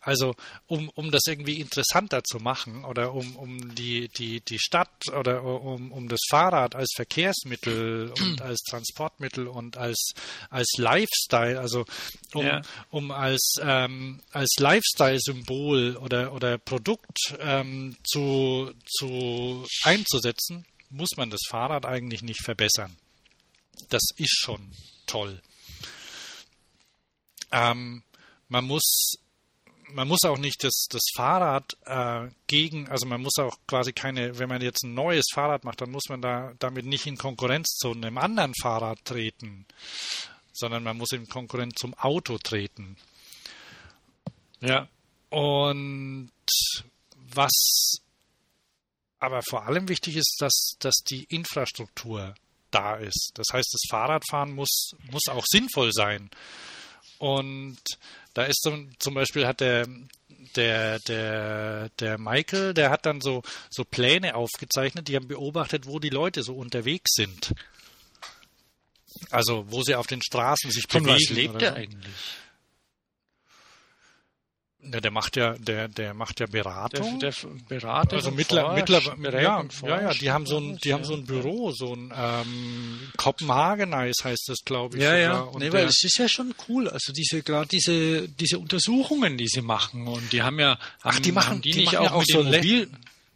Also um, um das irgendwie interessanter zu machen oder um, um die, die, die Stadt oder um, um das Fahrrad als Verkehrsmittel und als Transportmittel und als, als Lifestyle, also um, Ja. um als, ähm, als Lifestyle-Symbol oder, oder Produkt ähm, zu, zu einzusetzen, muss man das Fahrrad eigentlich nicht verbessern. Das ist schon toll. Ähm, man muss man muss auch nicht das, das Fahrrad äh, gegen, also man muss auch quasi keine, wenn man jetzt ein neues Fahrrad macht, dann muss man da damit nicht in Konkurrenz zu einem anderen Fahrrad treten, sondern man muss in Konkurrenz zum Auto treten. Ja. Und was aber vor allem wichtig ist, dass, dass die Infrastruktur da ist. Das heißt, das Fahrradfahren muss, muss auch sinnvoll sein. Und da ist zum, zum Beispiel hat der, der, der, der Michael, der hat dann so, so Pläne aufgezeichnet, die haben beobachtet, wo die Leute so unterwegs sind. Also wo sie auf den Straßen sich Von bewegen. was lebt er eigentlich? Ja, der macht ja, der, der macht ja Der, Beratung. der beratet also mittler, berät ja, ja, ja, die haben so ein, die haben so ein Büro, so ein ähm, Kopenhagen-Eis heißt das, glaube ich. Ja, ja. Und Nee, der- weil es ist ja schon cool. Also diese, gerade diese, diese Untersuchungen, die sie machen. Und die haben ja, Ach, die machen- haben die, die nicht machen auch, ja auch mit so Le- Mobil,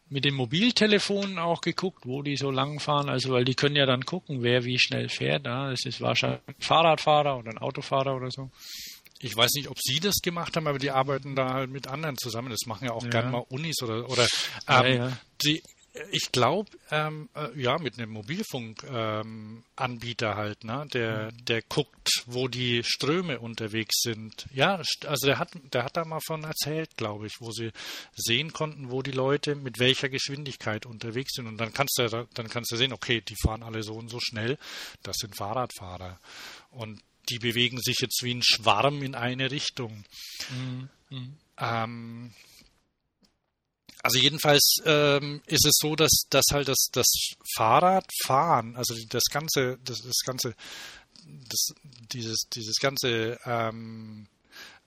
mit den Mobiltelefonen auch geguckt, wo die so lang fahren. Also, weil die können ja dann gucken, wer wie schnell fährt. Ja, es ist wahrscheinlich ein Fahrradfahrer oder ein Autofahrer oder so. Ich weiß nicht, ob Sie das gemacht haben, aber die arbeiten da halt mit anderen zusammen. Das machen ja auch Ja. gerne mal Unis oder oder Ja, ähm, ja. Die, ich glaube, ähm, äh, ja, mit einem Mobilfunkanbieter ähm, halt, ne, der der guckt, wo die Ströme unterwegs sind. Ja, also der hat der hat da mal von erzählt, glaube ich, wo sie sehen konnten, wo die Leute mit welcher Geschwindigkeit unterwegs sind und dann kannst du da- dann kannst du sehen, okay, die fahren alle so und so schnell. Das sind Fahrradfahrer und die bewegen sich jetzt wie ein Schwarm in eine Richtung. Ähm, also jedenfalls ähm, ist es so, dass, dass halt das, das Fahrradfahren, also das ganze, das, das ganze, das, dieses, dieses ganze ähm,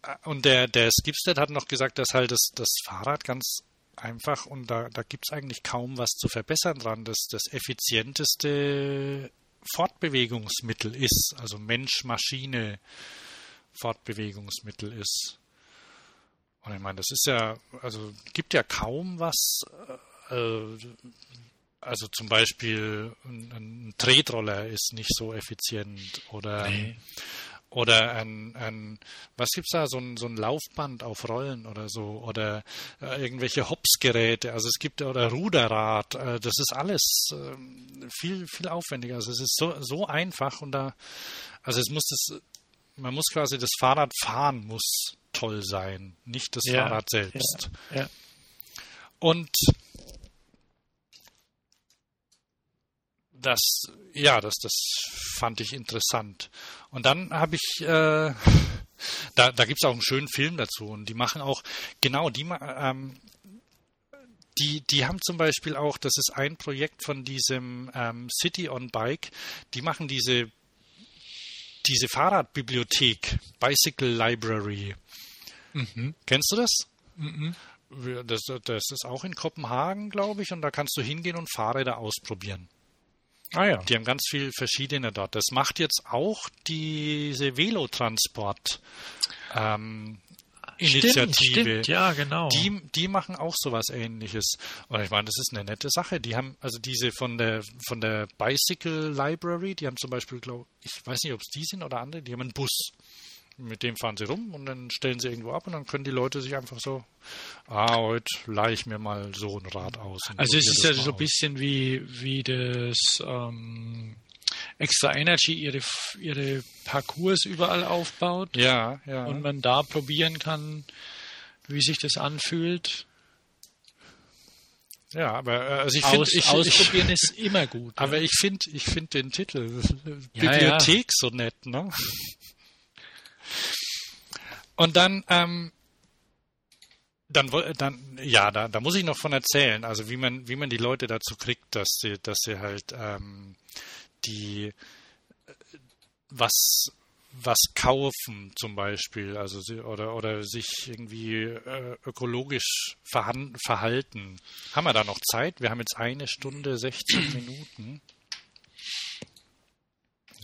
äh, und der, der Skipstead hat noch gesagt, dass halt das, das Fahrrad ganz einfach und da, da gibt es eigentlich kaum was zu verbessern dran, dass das effizienteste Fortbewegungsmittel ist, also Mensch-Maschine Fortbewegungsmittel ist. Und ich meine, das ist ja, also gibt ja kaum was, äh, also zum Beispiel ein, ein Tretroller ist nicht so effizient oder Nee. Oder ein, ein was gibt's da, so ein, so ein Laufband auf Rollen oder so oder äh, irgendwelche Hopsgeräte, also es gibt oder Ruderrad, äh, das ist alles ähm, viel, viel aufwendiger. Also es ist so, so einfach und da, also es muss das, man muss quasi das Fahrrad fahren muss toll sein, nicht das Ja, Fahrrad selbst. Ja, ja. Und das, ja, das, das fand ich interessant. Und dann habe ich, äh, da, da gibt es auch einen schönen Film dazu. Und die machen auch, genau, die, ähm, die, die haben zum Beispiel auch, das ist ein Projekt von diesem ähm, City on Bike, die machen diese, diese Fahrradbibliothek, Bicycle Library. Kennst du das? Wir- Das, das ist auch in Kopenhagen, glaube ich, und da kannst du hingehen und Fahrräder ausprobieren. Ah ja. Die haben ganz viel verschiedene dort. Das macht jetzt auch diese Velotransport ähm, Initiative. Stimmt, stimmt, ja, genau. Die, die machen auch sowas ähnliches. Und ich meine, das ist eine nette Sache. Die haben, also diese von der von der Bicycle Library, die haben zum Beispiel, glaube ich, weiß nicht, ob es die sind oder andere, die haben einen Bus. Mit dem fahren sie rum und dann stellen sie irgendwo ab und dann können die Leute sich einfach so, ah, heute leihe ich mir mal so ein Rad aus. Also es ist ja so ein bisschen wie, wie das ähm, Extra Energy ihre, ihre Parcours überall aufbaut Ja, ja. und man da probieren kann, wie sich das anfühlt. ja, aber äh, also ich finde, ich, ich, ausprobieren ist immer gut. aber ich finde, ich finde den Titel Ja, Bibliothek so nett, ne? Und dann, ähm, dann, dann, ja, da, da muss ich noch von erzählen, also wie man, wie man die Leute dazu kriegt, dass sie, dass sie halt ähm, die äh, was was kaufen zum Beispiel, also sie, oder oder sich irgendwie äh, ökologisch verhalten. Haben wir da noch Zeit? Wir haben jetzt eine Stunde 16 Minuten.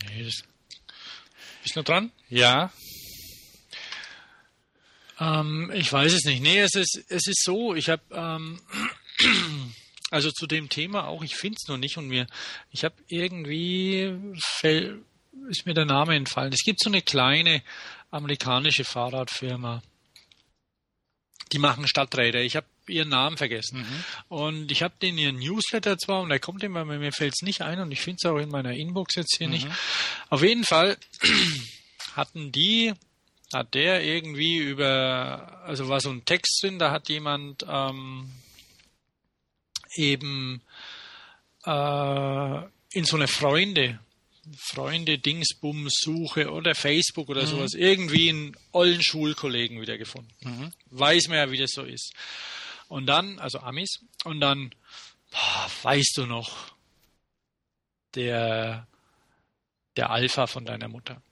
nee, bist du noch dran? Ja, Ähm, ich weiß es nicht. Nee, es ist, es ist so, ich habe ähm, also zu dem Thema auch, ich finde es noch nicht und mir, ich habe irgendwie fäll, ist mir der Name entfallen. Es gibt so eine kleine amerikanische Fahrradfirma. Die machen Stadträder. Ich habe ihren Namen vergessen. Mhm. Und ich habe den ihren Newsletter zwar und der kommt immer, mir fällt es nicht ein und ich finde es auch in meiner Inbox jetzt hier mhm. nicht. Auf jeden Fall hatten die, hat der irgendwie über, also war so ein Text drin, da hat jemand ähm, eben äh, in so eine Freunde Freunde Dingsbums Suche oder Facebook oder mhm. sowas irgendwie einen ollen Schulkollegen wiedergefunden. Mhm. Weiß man ja, wie das so ist. Und dann, also Amis, und dann, boah, weißt du noch, der, der Alpha von deiner Mutter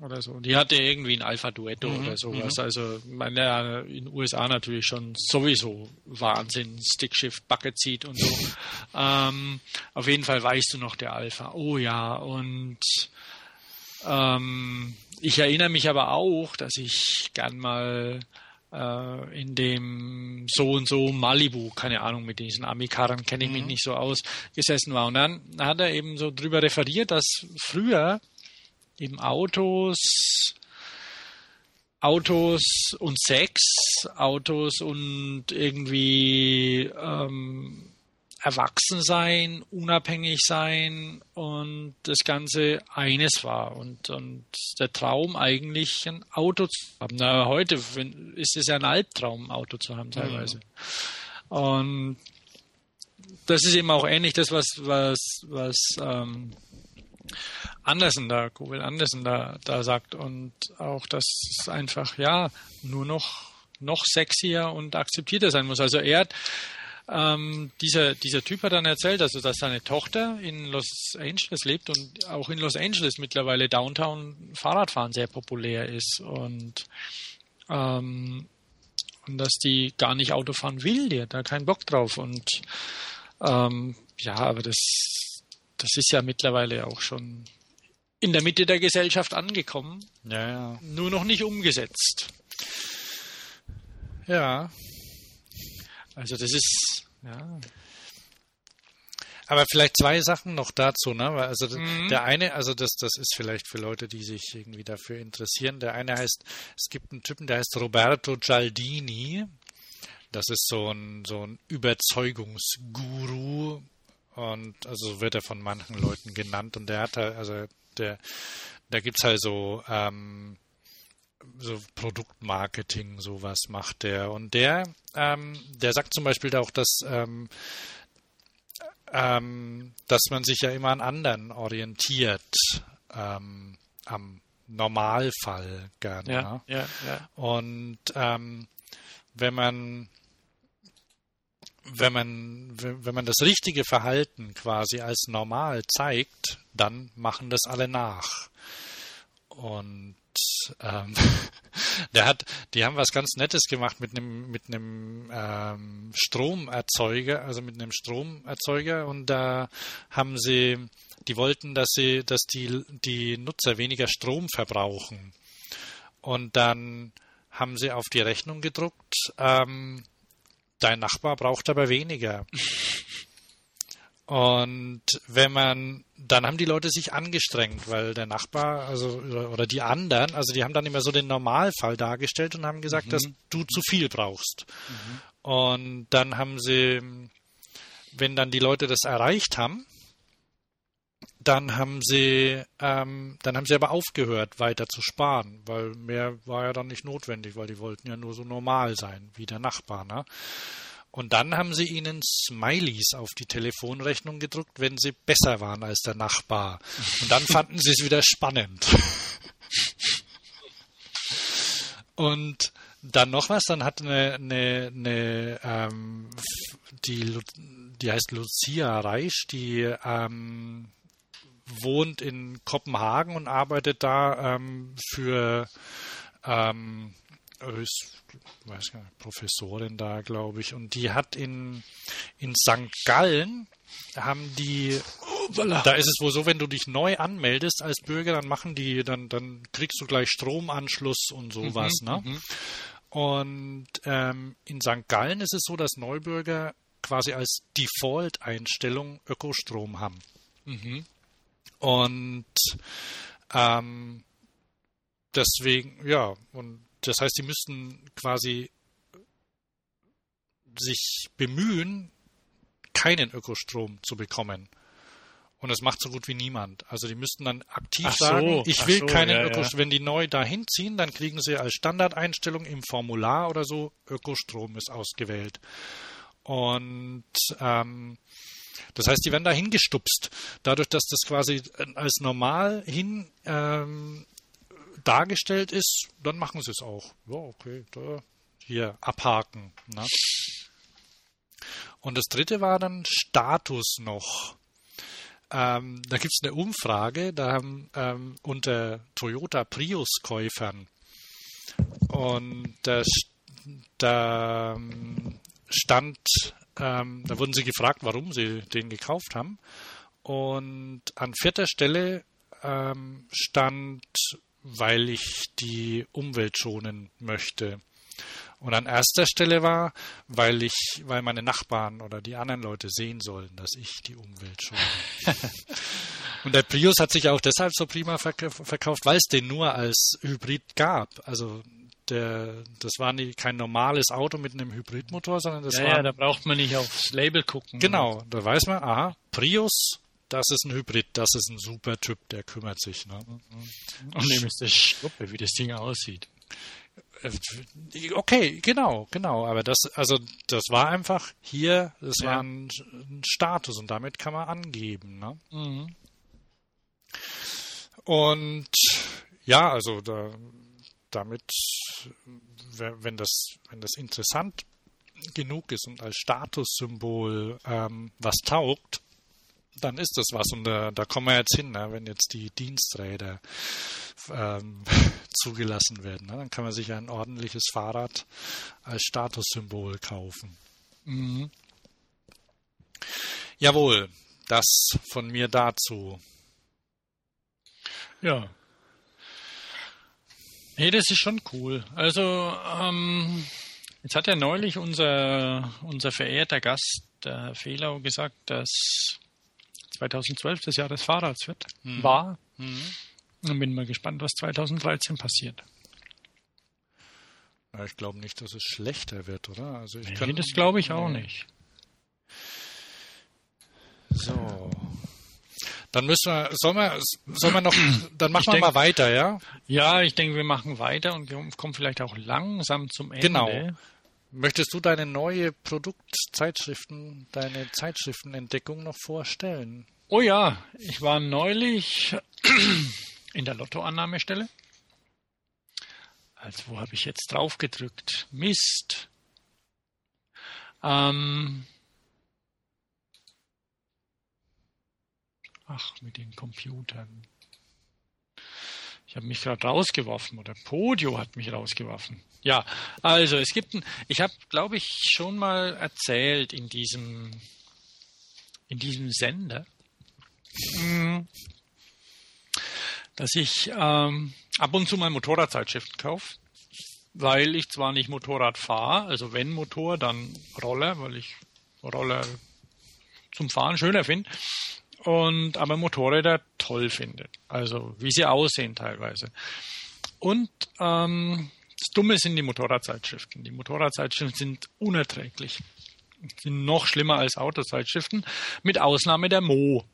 oder so. Die hatte irgendwie ein Alpha-Duetto mhm, oder sowas. Mhm. Also meine, in den USA natürlich schon sowieso Wahnsinn, Stickshift, Bucket Seat und so. ähm, auf jeden Fall weißt du noch der Alpha. Oh ja, und ähm, ich erinnere mich aber auch, dass ich gern mal äh, in dem so und so Malibu, keine Ahnung, mit diesen Amikarren kenne ich mich mhm. nicht so aus, gesessen war. Und dann hat er eben so drüber referiert, dass früher eben Autos, Autos und Sex, Autos und irgendwie ähm, erwachsen sein, unabhängig sein und das Ganze eines war und, und der Traum eigentlich ein Auto zu haben. Na, heute ist es ja ein Albtraum, ein Auto zu haben teilweise. Mhm. Und das ist eben auch ähnlich das, was, was, was ähm, Andersen da, Google Andersen da, da sagt und auch, dass es einfach, ja, nur noch, noch sexier und akzeptierter sein muss. Also er hat, ähm, dieser, dieser Typ hat dann erzählt, also dass seine Tochter in Los Angeles lebt und auch in Los Angeles mittlerweile Downtown Fahrradfahren sehr populär ist und, ähm, und dass die gar nicht Auto fahren will, die hat da keinen Bock drauf und ähm, ja, aber das, das ist ja mittlerweile auch schon in der Mitte der Gesellschaft angekommen. Ja, ja. Nur noch nicht umgesetzt. Ja. Also das ist, ja. Aber vielleicht zwei Sachen noch dazu, ne? Also mhm. der eine, also das, das ist vielleicht für Leute, die sich irgendwie dafür interessieren. Der eine heißt, es gibt einen Typen, der heißt Roberto Gialdini. Das ist so ein, so ein Überzeugungsguru und also wird er von manchen Leuten genannt und der hat halt, also der, da gibt's halt so, ähm, so Produktmarketing, sowas macht der. Und der, ähm, der sagt zum Beispiel auch, dass, ähm, ähm, dass man sich ja immer an anderen orientiert, ähm, am Normalfall gerne. Ja, ne? ja, ja. Und ähm, wenn man wenn man, wenn man das richtige Verhalten quasi als normal zeigt, dann machen das alle nach. Und ähm, der hat, die haben was ganz Nettes gemacht mit einem mit einem ähm, Stromerzeuger, also mit einem Stromerzeuger und da haben sie, die wollten, dass sie, dass die die Nutzer weniger Strom verbrauchen und dann haben sie auf die Rechnung gedruckt. Ähm, dein Nachbar braucht aber weniger. Und wenn man, dann haben die Leute sich angestrengt, weil der Nachbar, also oder die anderen, also die haben dann immer so den Normalfall dargestellt und haben gesagt, mhm. dass du zu viel brauchst. Mhm. Und dann haben sie, wenn dann die Leute das erreicht haben, dann haben sie, ähm, dann haben sie aber aufgehört, weiter zu sparen, weil mehr war ja dann nicht notwendig, weil die wollten ja nur so normal sein wie der Nachbar. Ne? Und dann haben sie ihnen Smileys auf die Telefonrechnung gedruckt, wenn sie besser waren als der Nachbar. Und dann fanden sie es wieder spannend. Und dann noch was, dann hat eine, eine, eine ähm, die, die heißt Lucia Reisch, die ähm, wohnt in Kopenhagen und arbeitet da ähm, für ähm, ist, weiß nicht, Professorin da, glaube ich. Und die hat in, in St. Gallen haben die, oh, da ist es wohl so, wenn du dich neu anmeldest als Bürger, dann machen die, dann, dann kriegst du gleich Stromanschluss und sowas, mhm, ne? Mhm. Und ähm, in St. Gallen ist es so, dass Neubürger quasi als Default-Einstellung Ökostrom haben. Mhm. Und ähm, deswegen, ja, und das heißt, sie müssten quasi sich bemühen, keinen Ökostrom zu bekommen. Und das macht so gut wie niemand. Also die müssten dann aktiv so, sagen, ich will so, keinen ja, Ökostrom. Wenn die neu dahin ziehen, dann kriegen sie als Standardeinstellung im Formular oder so, Ökostrom ist ausgewählt. Und ähm, das heißt, die werden da hingestupst. Dadurch, dass das quasi als normal hin ähm, dargestellt ist, dann machen sie es auch. Ja, okay, da, hier abhaken. Ne? Und das dritte war dann Status noch. Ähm, da gibt es eine Umfrage, da haben ähm, unter Toyota Prius-Käufern und da, da ähm, stand, ähm, da wurden sie gefragt, warum sie den gekauft haben. Und an vierter Stelle ähm, stand, weil ich die Umwelt schonen möchte. Und an erster Stelle war, weil ich, weil meine Nachbarn oder die anderen Leute sehen sollen, dass ich die Umwelt schone. Und der Prius hat sich auch deshalb so prima verkauft, weil es den nur als Hybrid gab. Also der, das war nie, kein normales Auto mit einem Hybridmotor, sondern das ja, war. Ja, da braucht man nicht aufs Label gucken. Genau, da weiß man, aha, Prius, das ist ein Hybrid, das ist ein super Typ, der kümmert sich. Ne? Und dem ist das Schnuppe, wie das Ding aussieht. Okay, genau, genau. Aber das, also das war einfach hier, das Ja. war ein, ein Status und damit kann man angeben. Ne? Mhm. Und ja, also da, damit, wenn das, wenn das interessant genug ist und als Statussymbol ähm, was taugt, dann ist das was. Und da, da kommen wir jetzt hin, ne? wenn jetzt die Diensträder ähm, zugelassen werden. Ne? Dann kann man sich ein ordentliches Fahrrad als Statussymbol kaufen. Mhm. Jawohl, das von mir dazu. Ja. Nee, das ist schon cool. Also, ähm, jetzt hat ja neulich unser, unser verehrter Gast, der Herr Fehlau, gesagt, dass 2012 das Jahr des Fahrrads wird. War. Und bin mal gespannt, was 2013 passiert. Ich glaube nicht, dass es schlechter wird, oder? Also ich Nee, kann, das glaube ich auch nicht. So. Dann müssen wir, sollen wir, sollen wir noch, dann machen Ich wir denk- mal weiter, ja? Ja, ich denke, wir machen weiter und kommen vielleicht auch langsam zum Ende. Genau. Möchtest du deine neue Produktzeitschriften, deine Zeitschriftenentdeckung noch vorstellen? Oh ja, ich war neulich in der Lottoannahmestelle. Also wo habe ich jetzt drauf gedrückt? Mist. Ähm Ach, mit den Computern. Ich habe mich gerade rausgeworfen oder Podio hat mich rausgeworfen. Ja, also es gibt ein, ich habe, glaube ich, schon mal erzählt in diesem in diesem Sender, Mm. dass ich ähm, ab und zu mal Motorradzeitschriften kaufe, weil ich zwar nicht Motorrad fahre, also wenn Motor, dann Roller, weil ich Roller zum Fahren schöner finde, und aber Motorräder toll finde, also wie sie aussehen teilweise. Und ähm, das Dumme sind die Motorradzeitschriften. Die Motorradzeitschriften sind unerträglich. Sind noch schlimmer als Autozeitschriften, mit Ausnahme der Mo.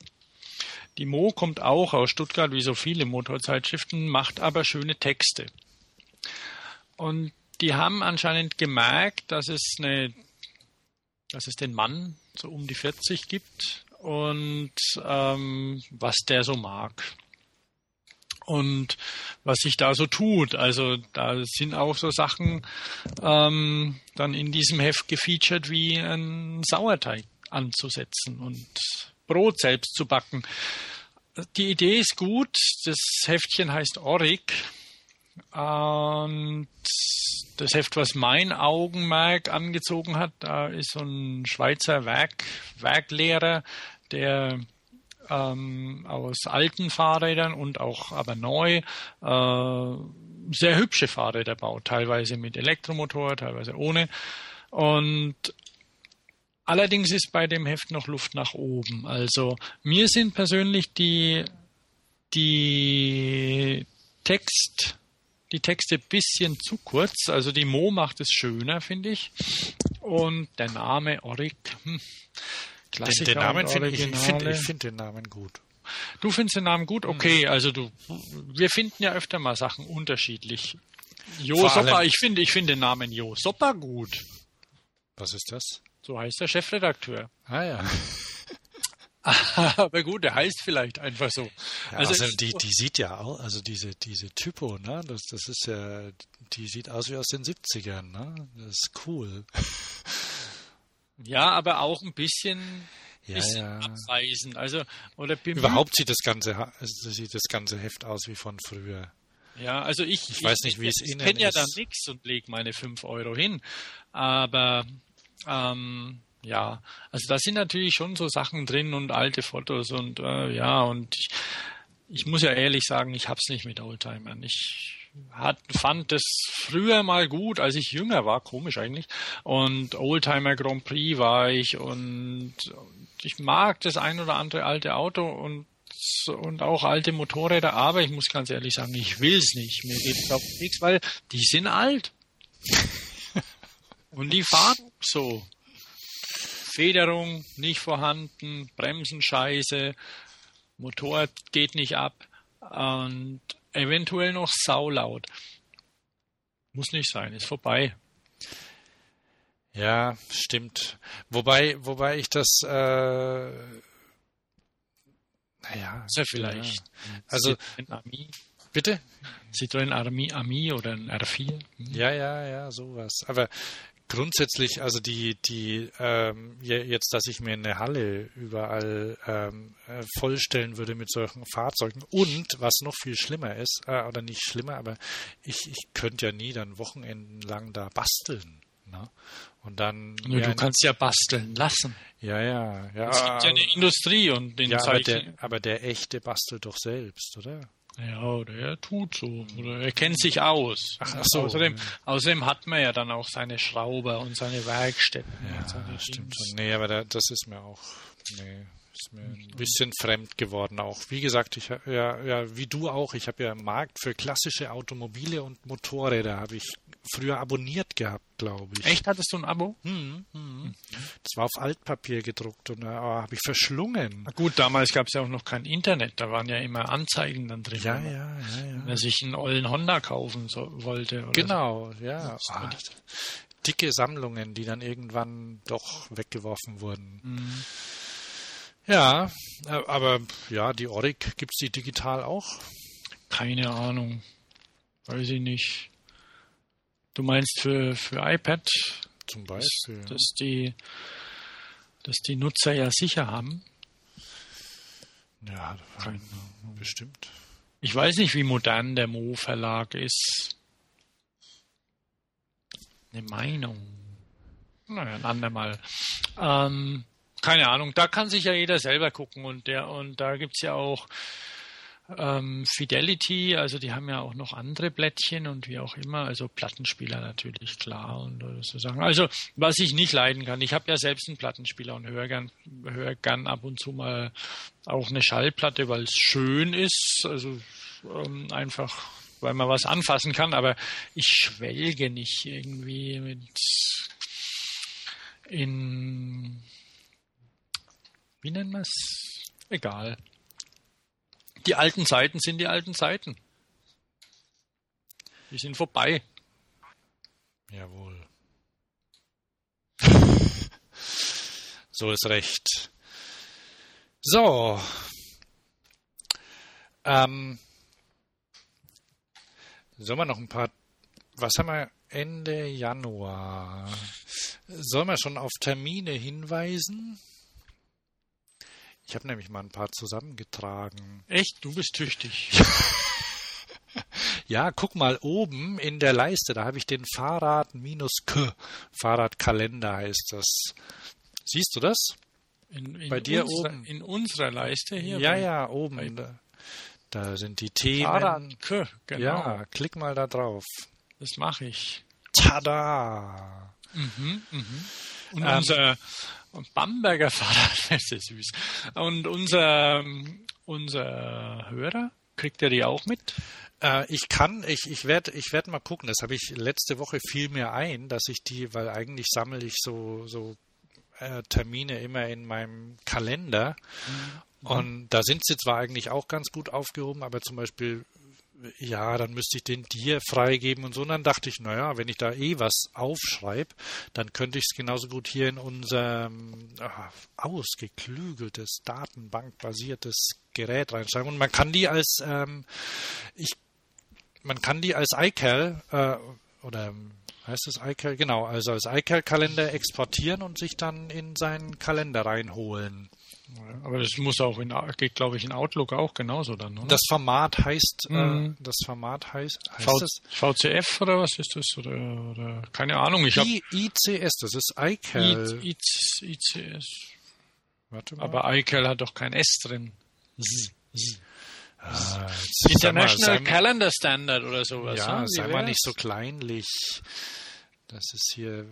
Die Mo kommt auch aus Stuttgart, wie so viele Motorzeitschriften, macht aber schöne Texte. Und die haben anscheinend gemerkt, dass es eine, dass es den Mann so um die 40 gibt und ähm, was der so mag. Und was sich da so tut. Also da sind auch so Sachen ähm, dann in diesem Heft gefeatured, wie einen Sauerteig anzusetzen und Brot selbst zu backen. Die Idee ist gut. Das Heftchen heißt Orik. Und das Heft, was mein Augenmerk angezogen hat, da ist so ein Schweizer Werk, Werklehrer, der ähm, aus alten Fahrrädern und auch aber neu äh, sehr hübsche Fahrräder baut, teilweise mit Elektromotor, teilweise ohne. Und allerdings ist bei dem Heft noch Luft nach oben. Also mir sind persönlich die die Text die Texte ein bisschen zu kurz. Also die Mo macht es schöner, finde ich. Und der Name Oric, Den, den Namen finde ich, ich finde find den Namen gut. Du findest den Namen gut? Okay, also du, wir finden ja öfter mal Sachen unterschiedlich. Jo allem- ich finde, ich finde den Namen Jo Sopper gut. Was ist das? So heißt der Chefredakteur. Ah ja. Aber gut, der heißt vielleicht einfach so. Ja, also also die, die sieht ja auch, also diese, diese Typo, ne? Das, das ist ja, die sieht aus wie aus den 70ern, ne? Das ist cool. Ja, aber auch ein bisschen, Ja, bisschen ja. abweisend. Also, oder. Überhaupt sieht das ganze, also sieht das ganze Heft aus wie von früher. Ja, also ich, Ich weiß nicht, wie es ich, Ihnen Ich kenne ja ist. dann nichts und lege meine 5 Euro hin. Aber ähm, ja, also da sind natürlich schon so Sachen drin und alte Fotos und äh, ja, und ich, ich muss ja ehrlich sagen, ich hab's nicht mit Oldtimern. Ich hat, fand das früher mal gut, als ich jünger war, komisch eigentlich. Und Oldtimer Grand Prix war ich und ich mag das ein oder andere alte Auto und und auch alte Motorräder, aber ich muss ganz ehrlich sagen, ich will's nicht. Mir geht es auf nichts, weil die sind alt. und die fahren so. Federung nicht vorhanden, Bremsen scheiße, Motor geht nicht ab und eventuell noch saulaut. Muss nicht sein, ist vorbei. Ja, stimmt. Wobei, wobei ich das, äh, naja. Ja vielleicht. Ja. Also, bitte? Citroën Ami, Ami oder ein R4. Hm. Ja, ja, ja, sowas. Aber grundsätzlich, also die, die, ähm, je- jetzt, dass ich mir eine Halle überall ähm, äh, vollstellen würde mit solchen Fahrzeugen und was noch viel schlimmer ist, äh, oder nicht schlimmer, aber ich, ich könnte ja nie dann wochenendenlang da basteln. Ne? Und dann. Nur ja, du kannst ja basteln lassen. ja, ja, ja. Es gibt ja eine Industrie und den ja, aber der, aber der echte bastelt doch selbst, oder? Ja, der tut so. Oder er kennt sich aus. Ach, ach so. Außerdem, außerdem hat man ja dann auch seine Schrauber und seine Werkstätten. Ja, seine stimmt schon. Nee, aber da, das ist mir auch, nee, ist mir ein bisschen fremd geworden auch. Wie gesagt, ich ja, ja, wie du auch, ich habe ja einen Markt für klassische Automobile und Motorräder habe ich früher abonniert gehabt, glaube ich. Echt, hattest du ein Abo? Hm, hm. Das war auf Altpapier gedruckt und da oh, habe ich verschlungen. Na gut, damals gab es ja auch noch kein Internet, da waren ja immer Anzeigen dann drin. Ja, wenn ja, ja, Wenn ja. er sich einen ollen Honda kaufen so, wollte. Genau, ja. Das Ah, dicke Sammlungen, die dann irgendwann doch weggeworfen wurden. Mhm. Ja, äh, aber ja, die Oric gibt's die digital auch? Keine Ahnung. Weiß ich nicht. Du meinst für, für iPad, Zum dass, Beispiel. dass, die, dass die Nutzer ja sicher haben? ja, Keine bestimmt. Ich weiß nicht, wie modern der Mo Verlag ist. Eine Meinung. Naja, ein andermal. Ähm, keine Ahnung, da kann sich ja jeder selber gucken und der und da gibt's ja auch ähm, Fidelity, also die haben ja auch noch andere Blättchen und wie auch immer, also Plattenspieler natürlich klar und so Sachen. Also was ich nicht leiden kann, ich habe ja selbst einen Plattenspieler und höre gern, höre gern ab und zu mal auch eine Schallplatte, weil es schön ist, also ähm, einfach weil man was anfassen kann, aber ich schwelge nicht irgendwie mit in wie nennen wir es? Egal. Die alten Zeiten sind die alten Zeiten. Die sind vorbei. Jawohl. so ist recht. So. Ähm, sollen wir noch ein paar. Was haben wir Ende Januar? Sollen wir schon auf Termine hinweisen? Ich habe nämlich mal ein paar zusammengetragen. Echt, du bist tüchtig. Ja, guck mal oben in der Leiste, da habe ich den Fahrrad-K. Fahrradkalender heißt das. Siehst du das? In, in Bei dir unserer, oben. In unserer Leiste hier. ja, bei ja, oben. Da, da sind die Themen. Fahrrad. K, Genau. Ja, klick mal da drauf. Das mache ich. Tada! Mhm, mhm. Und Ähm, unser Bamberger Fahrrad, das ist süß. Und unser, unser Hörer, kriegt er die auch mit? Äh, ich kann, ich, ich werde ich werd mal gucken. Das habe ich letzte Woche viel mehr ein, dass ich die, weil eigentlich sammle ich so, so äh, Termine immer in meinem Kalender. Mhm. Und da sind sie zwar eigentlich auch ganz gut aufgehoben, aber zum Beispiel ja, dann müsste ich den dir freigeben und so. Und dann dachte ich, naja, wenn ich da eh was aufschreibe, dann könnte ich es genauso gut hier in unser ah, ausgeklügeltes, datenbankbasiertes Gerät reinschreiben. Und man kann die als, ähm, ich, man kann die als iCal äh, oder heißt es iCal? Genau, also als iCal-Kalender exportieren und sich dann in seinen Kalender reinholen. Aber das muss auch in, geht, glaube ich, in Outlook auch genauso dann, oder? Das Format heißt, äh, mhm. äh, das Format heißt, heißt v das? VCF oder was ist das? Oder, oder keine Ahnung. Ich I, ICS, das ist iCal. I, I, ICS. Warte mal. Aber iCal hat doch kein S drin. Z, Z. Ah, International mal, Calendar Standard oder sowas. Ja, ne? sei mal nicht so kleinlich. Das ist hier.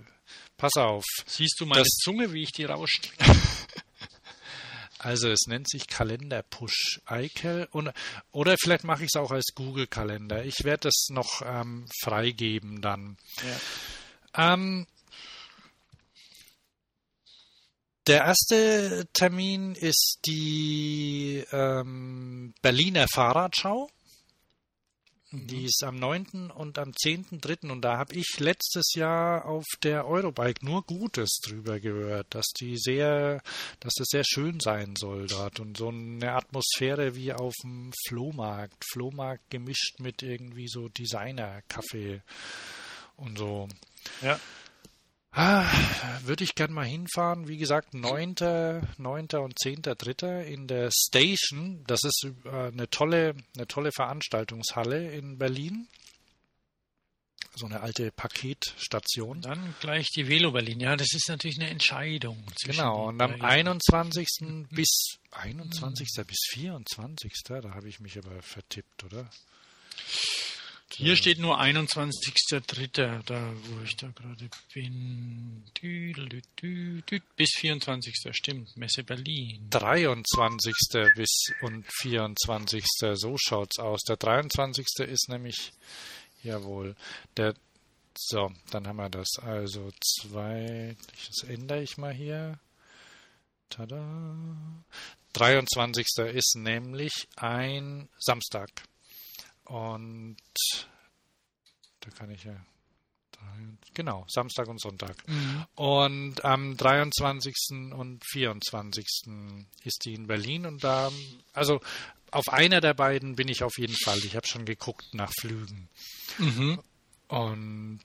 Pass auf. Siehst du meine das, Zunge, wie ich die rausche? Also es nennt sich Kalender Push iCal und, oder vielleicht mache ich es auch als Google Kalender. Ich werde es noch ähm, freigeben dann. Ja. Ähm, der erste Termin ist die ähm, Berliner Fahrradschau. Die ist am 9. und am 10.3. Und da habe ich letztes Jahr auf der Eurobike nur Gutes drüber gehört, dass die sehr, dass das sehr schön sein soll dort und so eine Atmosphäre wie auf dem Flohmarkt. Flohmarkt gemischt mit irgendwie so Designer-Kaffee und so. Ja. Ah, würde ich gern mal hinfahren. Wie gesagt, 9. 9. und 10.3. in der Station. Das ist äh, eine tolle, eine tolle Veranstaltungshalle in Berlin. So eine alte Paketstation. Dann gleich die Velo Berlin. Ja, das ist natürlich eine Entscheidung. Genau. Und am 21. bis 21. bis 24. Da habe ich mich aber vertippt, oder? Hier steht nur 21.03., da wo ich da gerade bin. Bis 24. stimmt, Messe Berlin. 23. bis und 24. So schaut's aus. Der 23. ist nämlich, jawohl, der, so, dann haben wir das. Also zwei, das ändere ich mal hier. Tada. 23. ist nämlich ein Samstag. Und da kann ich ja. Genau, Samstag und Sonntag. Mhm. Und am 23. und 24. ist die in Berlin und da, also auf einer der beiden bin ich auf jeden Fall. Ich habe schon geguckt nach Flügen. Mhm. Und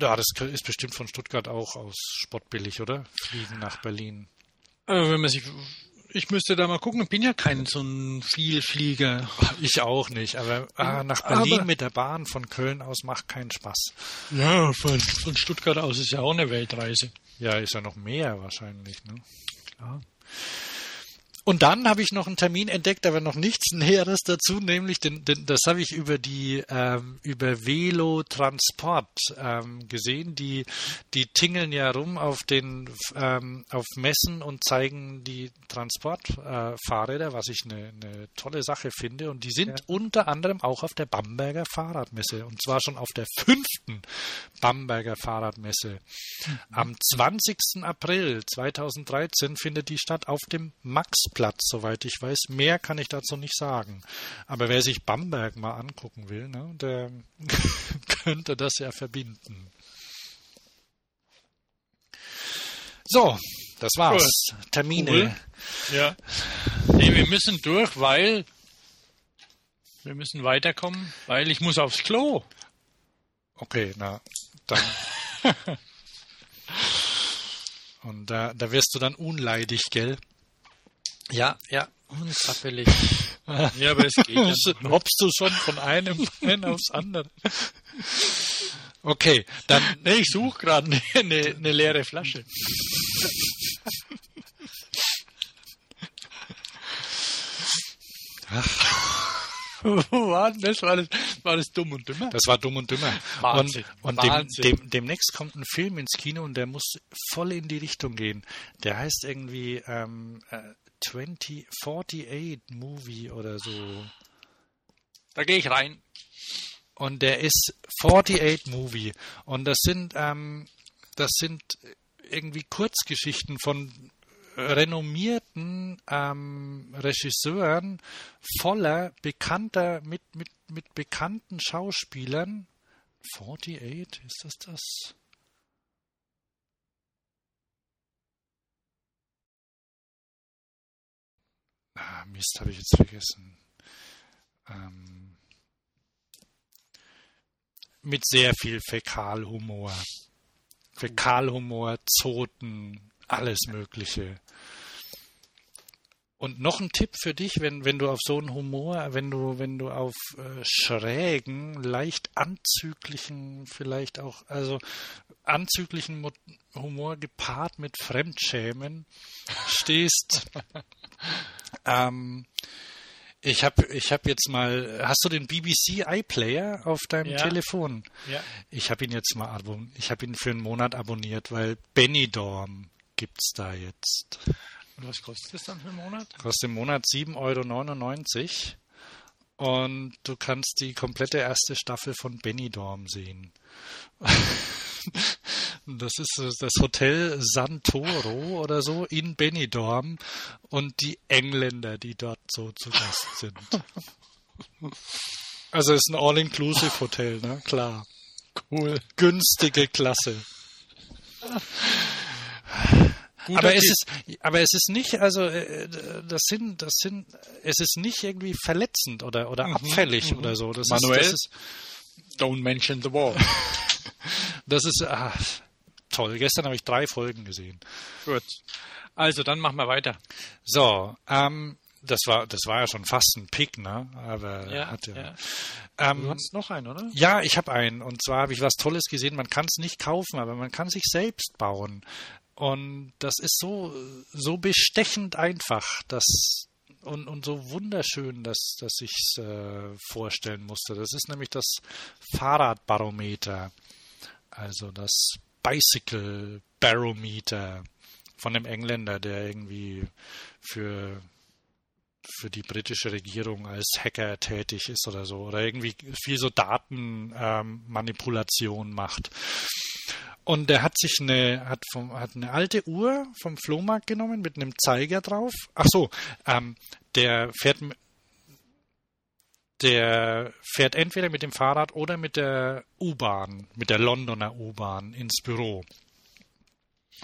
ja, das ist bestimmt von Stuttgart auch aus spottbillig, oder? Fliegen nach Berlin. Also wenn man sich ich müsste da mal gucken. Ich bin ja kein so ein Vielflieger. Ich auch nicht. Aber ah, nach Berlin aber, mit der Bahn von Köln aus macht keinen Spaß. Ja, von, von Stuttgart aus ist ja auch eine Weltreise. Ja, ist ja noch mehr wahrscheinlich. Ne? Klar. Und dann habe ich noch einen Termin entdeckt, aber noch nichts Näheres dazu, nämlich den, den, das habe ich über die ähm, über Velo Transport ähm, gesehen. Die die tingeln ja rum auf den ähm, auf Messen und zeigen die Transportfahrräder, äh, was ich eine, eine tolle Sache finde. Und die sind ja. unter anderem auch auf der Bamberger Fahrradmesse und zwar schon auf der fünften Bamberger Fahrradmesse. Mhm. Am 20. April 2013 findet die statt auf dem Max Platz, soweit ich weiß. Mehr kann ich dazu nicht sagen. Aber wer sich Bamberg mal angucken will, ne, der könnte das ja verbinden. So, das war's. Cool. Termine. Cool. Ja. Nee, wir müssen durch, weil wir müssen weiterkommen, weil ich muss aufs Klo. Okay, na, dann. Und da, da wirst du dann unleidig, gell? Ja, ja, unzappelig. ja, aber es geht. Ja. Hoppst du schon von einem Bein aufs andere? Okay, dann. Nee, ich suche gerade eine, eine, eine leere Flasche. War das? War das? War das dumm und dümmer? Das war dumm und dümmer. Wahnsinn. Und, und Wahnsinn. Dem, dem, demnächst kommt ein Film ins Kino und der muss voll in die Richtung gehen. Der heißt irgendwie ähm, äh, 2048 Movie oder so. Da gehe ich rein. Und der ist 48 Movie. Und das sind, ähm, das sind irgendwie Kurzgeschichten von renommierten ähm, Regisseuren voller bekannter, mit, mit, mit bekannten Schauspielern. 48, ist das das? Ah, Mist, habe ich jetzt vergessen. Ähm, mit sehr viel Fäkalhumor. Fäkalhumor, Zoten, alles Mögliche. Und noch ein Tipp für dich, wenn, wenn du auf so einen Humor, wenn du, wenn du auf äh, schrägen, leicht anzüglichen, vielleicht auch, also anzüglichen Mo Humor gepaart mit Fremdschämen stehst. ähm, ich habe ich hab jetzt mal, hast du den BBC iPlayer auf deinem Ja. Telefon? Ja. Ich habe ihn jetzt mal abon ich habe ihn für einen Monat abonniert, weil Benidorm gibt's da jetzt. Und was kostet das dann für einen Monat? Kostet im Monat 7,99 Euro. Und du kannst die komplette erste Staffel von Benidorm sehen. Das ist äh, das Hotel Santoro oder so in Benidorm und die Engländer, die dort so zu Gast sind. Also es ist ein All-Inclusive-Hotel, ne? Klar. Cool. Günstige Klasse. Guter aber es ist, aber es ist nicht, also äh, das sind, das sind, es ist nicht irgendwie verletzend oder oder abfällig oder so. Das Manuel? ist, ist, Don't mention the war. das ist ah, toll. Gestern habe ich drei Folgen gesehen. Gut. Also, dann machen wir weiter. So, ähm, das war, das war ja schon fast ein Pick, ne? Aber hat ja. ja. Ähm, Du hast noch einen, oder? Ja, ich habe einen. Und zwar habe ich was Tolles gesehen. Man kann es nicht kaufen, aber man kann sich selbst bauen. Und das ist so, so bestechend einfach, dass und, und so wunderschön, dass, dass ich es äh, vorstellen musste. Das ist nämlich das Fahrradbarometer. Also das Bicycle Barometer von einem Engländer, der irgendwie für für die britische Regierung als Hacker tätig ist oder so oder irgendwie viel so Datenmanipulation ähm, macht. Und er hat sich eine hat vom, hat eine alte Uhr vom Flohmarkt genommen mit einem Zeiger drauf. Ach so, ähm, der fährt der fährt entweder mit dem Fahrrad oder mit der U-Bahn, mit der Londoner U-Bahn ins Büro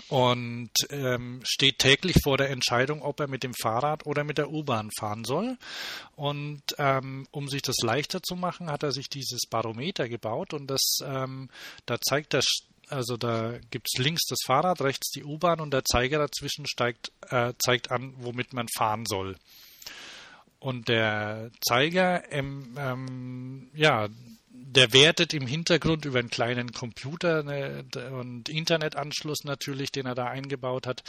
und ähm, steht täglich vor der Entscheidung, ob er mit dem Fahrrad oder mit der U-Bahn fahren soll. Und ähm, um sich das leichter zu machen, hat er sich dieses Barometer gebaut und das ähm, da zeigt das also da gibt's links das Fahrrad, rechts die U-Bahn und der Zeiger dazwischen steigt, äh, zeigt an, womit man fahren soll. Und der Zeiger, ähm, ähm, ja, der wertet im Hintergrund über einen kleinen Computer ne, und Internetanschluss natürlich, den er da eingebaut hat,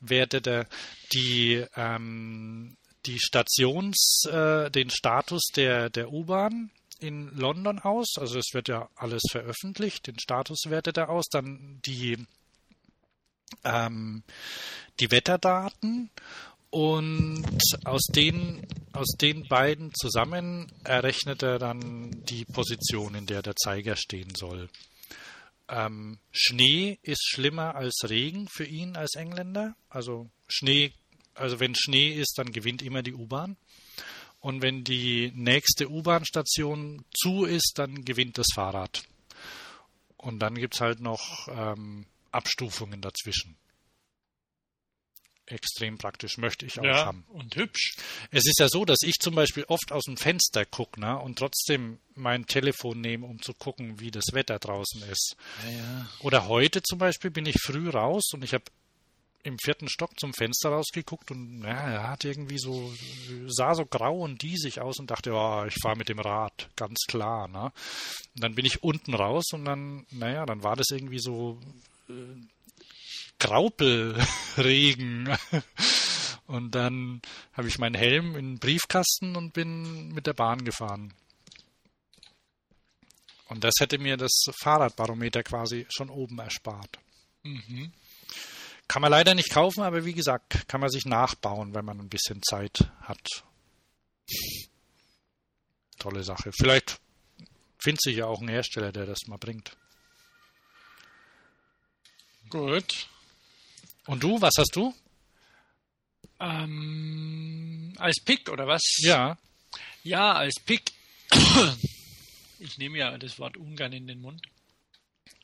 wertet er die, ähm, die Stations, äh, den Status der, der U-Bahn in London aus. Also es wird ja alles veröffentlicht, den Status wertet er aus, dann die, ähm, die Wetterdaten und aus den, aus den beiden zusammen errechnet er dann die Position, in der der Zeiger stehen soll. Ähm, Schnee ist schlimmer als Regen für ihn als Engländer. Also Schnee, also wenn Schnee ist, dann gewinnt immer die U-Bahn. Und wenn die nächste U-Bahn-Station zu ist, dann gewinnt das Fahrrad. Und dann gibt's halt noch ähm, Abstufungen dazwischen. Extrem praktisch, möchte ich auch Ja, haben. und hübsch. Es ist ja so, dass ich zum Beispiel oft aus dem Fenster gucke ne, und trotzdem mein Telefon nehme, um zu gucken, wie das Wetter draußen ist. Oder heute zum Beispiel bin ich früh raus und ich habe im vierten Stock zum Fenster rausgeguckt und ja, er hat irgendwie so, sah so grau und diesig aus und dachte, ja, ich fahre mit dem Rad, ganz klar. Ne? Und dann bin ich unten raus und dann, naja, dann war das irgendwie so äh, Graupelregen. Und dann habe ich meinen Helm in den Briefkasten und bin mit der Bahn gefahren. Und das hätte mir das Fahrradbarometer quasi schon oben erspart. Kann man leider nicht kaufen, aber wie gesagt, kann man sich nachbauen, wenn man ein bisschen Zeit hat. Tolle Sache. Vielleicht findet sich ja auch ein Hersteller, der das mal bringt. Gut. Und du, was hast du? Ähm, als Pick oder was? Ja. Ja, als Pick. Ich nehme ja das Wort ungern in den Mund.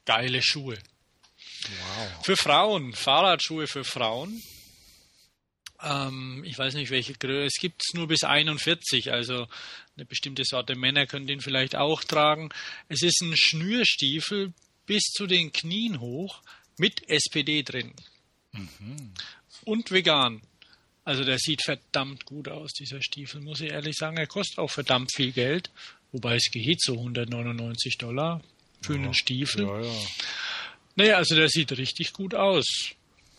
Geile Schuhe. Wow. Für Frauen, Fahrradschuhe für Frauen. Ähm, ich weiß nicht, welche Größe. Es gibt es nur bis 41, also eine bestimmte Sorte Männer können den vielleicht auch tragen. Es ist ein Schnürstiefel bis zu den Knien hoch mit SPD drin. Und vegan. Also der sieht verdammt gut aus, dieser Stiefel, muss ich ehrlich sagen. Er kostet auch verdammt viel Geld. Wobei es geht so 199 Dollar für einen Stiefel. Ja, ja. Naja, also der sieht richtig gut aus.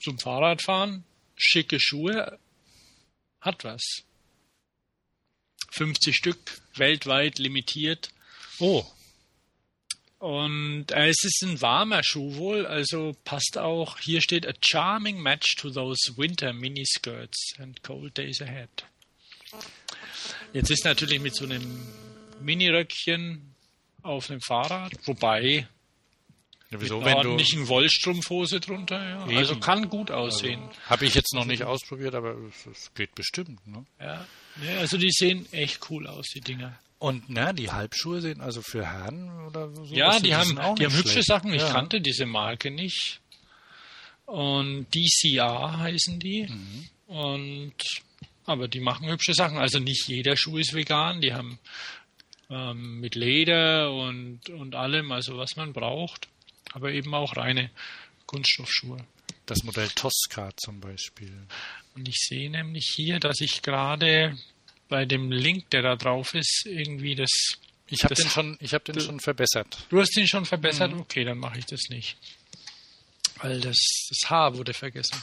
Zum Fahrradfahren, schicke Schuhe, hat was. 50 Stück, weltweit limitiert. Oh, Und äh, es ist ein warmer Schuh wohl, also passt auch. Hier steht a charming match to those winter miniskirts and cold days ahead. Jetzt ist natürlich mit so einem Miniröckchen auf einem Fahrrad, wobei ja, mit wieso, einer wenn du. ordentlichen Wollstrumpfhose drunter. Ja. Eben. Also kann gut aussehen. Habe ich jetzt noch nicht ausprobiert, aber es, es geht bestimmt. Ne? Ja. ja, also die sehen echt cool aus, die Dinger. Und na, die Halbschuhe sind also für Herren oder so. Ja, die haben, die haben hübsche. Sachen. Ich ja. kannte diese Marke nicht. Und DCR heißen die. Mhm. Und aber die machen hübsche Sachen. Also nicht jeder Schuh ist vegan. Die haben ähm, mit Leder und, und allem, also was man braucht. Aber eben auch reine Kunststoffschuhe. Das Modell Tosca zum Beispiel. Und ich sehe nämlich hier, dass ich gerade bei dem Link, der da drauf ist, irgendwie das. Ich habe den schon, ich habe den schon verbessert. Du hast ihn schon verbessert? Mhm. Okay, dann mache ich das nicht. Weil das, das H wurde vergessen.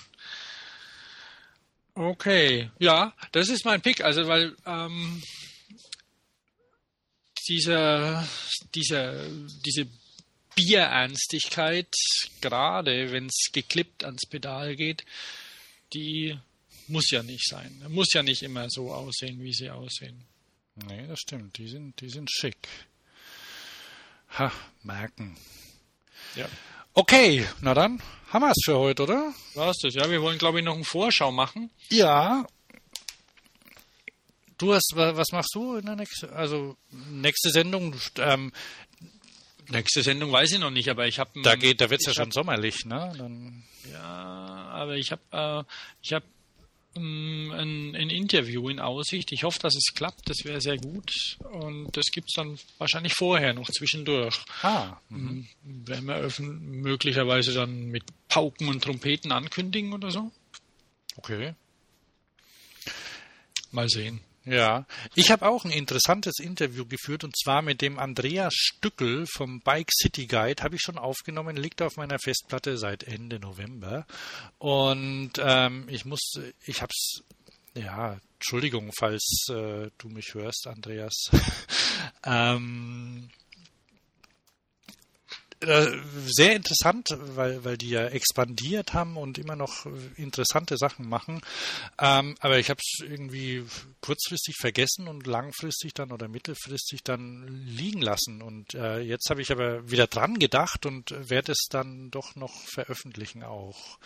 Okay, ja, das ist mein Pick. Also, weil ähm, dieser, dieser, diese Bierernstigkeit, gerade wenn es geklippt ans Pedal geht, die muss ja nicht sein. Muss ja nicht immer so aussehen, wie sie aussehen. Nee, das stimmt. Die sind, die sind schick. Ha, merken. Ja. Okay, na dann haben wir es für heute, oder? War's das? Ja, wir wollen, glaube ich, noch eine Vorschau machen. Ja. Du hast, wa- was machst du in der nächsten, also nächste Sendung? Ähm, Nächste Sendung weiß ich noch nicht, aber ich habe da geht, da wird's ja schon sommerlich, ne? Dann, Ja, aber ich habe äh, ich habe ein, ein Interview in Aussicht. Ich hoffe, dass es klappt. Das wäre sehr gut. Und das gibt's dann wahrscheinlich vorher noch zwischendurch. ah, Mhm. Werden wir öffn- möglicherweise dann mit Pauken und Trompeten ankündigen oder so. okay. Mal sehen. Ja, ich habe auch ein interessantes Interview geführt und zwar mit dem Andreas Stückel vom Bike City Guide. Habe ich schon aufgenommen, liegt auf meiner Festplatte seit Ende November. Und ähm, ich muss, ich habe es, ja, Entschuldigung, falls äh, du mich hörst, Andreas. ähm, äh, sehr interessant, weil, weil die ja expandiert haben und immer noch äh, interessante Sachen machen. Ähm, aber ich habe es irgendwie kurzfristig vergessen und langfristig dann oder mittelfristig dann liegen lassen. Und äh, jetzt habe ich aber wieder dran gedacht und werde es dann doch noch veröffentlichen auch.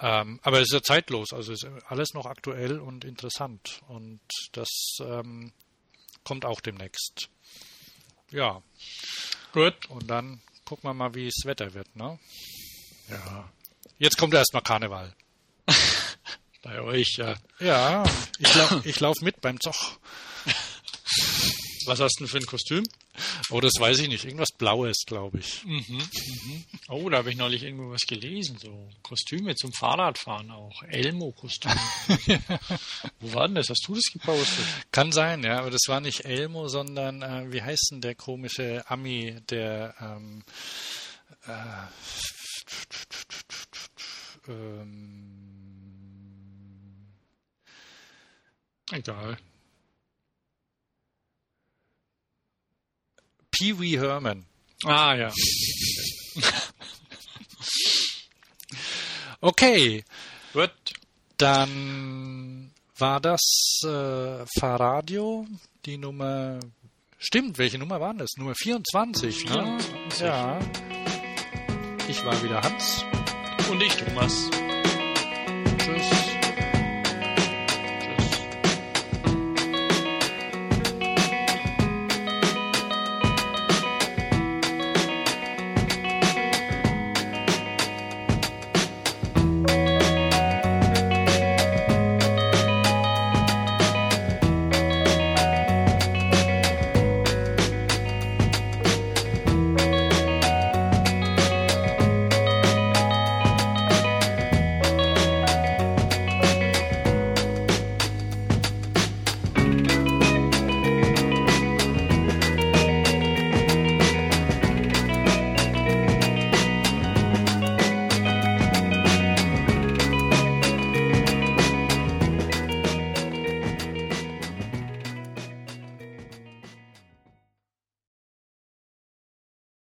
Ähm, aber es ist ja zeitlos, also ist alles noch aktuell und interessant. Und das ähm, kommt auch demnächst. Ja, Gut. und dann gucken wir mal, wie das Wetter wird, ne? Ja. Jetzt kommt erstmal Karneval. Bei euch, ja. Ja, ich lauf, ich lauf mit beim Zoch. Was hast du denn für ein Kostüm? Oh, das weiß ich nicht. Irgendwas Blaues, glaube ich. Mhm, mhm. Oh, da habe ich neulich irgendwo was gelesen. So Kostüme zum Fahrradfahren auch. Elmo-Kostüm. Wo war denn das? Hast du das gepostet? Kann sein, ja, aber das war nicht Elmo, sondern äh, wie heißt denn der komische Ami, der ähm, äh, ähm, Egal. Pee Wee Herman. Ah ja. Okay, Gut. dann war das äh, Fahrradio, die Nummer Stimmt, welche Nummer waren das? Nummer 24. 24. Ne? Ja. Ich war wieder Hans. Und ich, Thomas.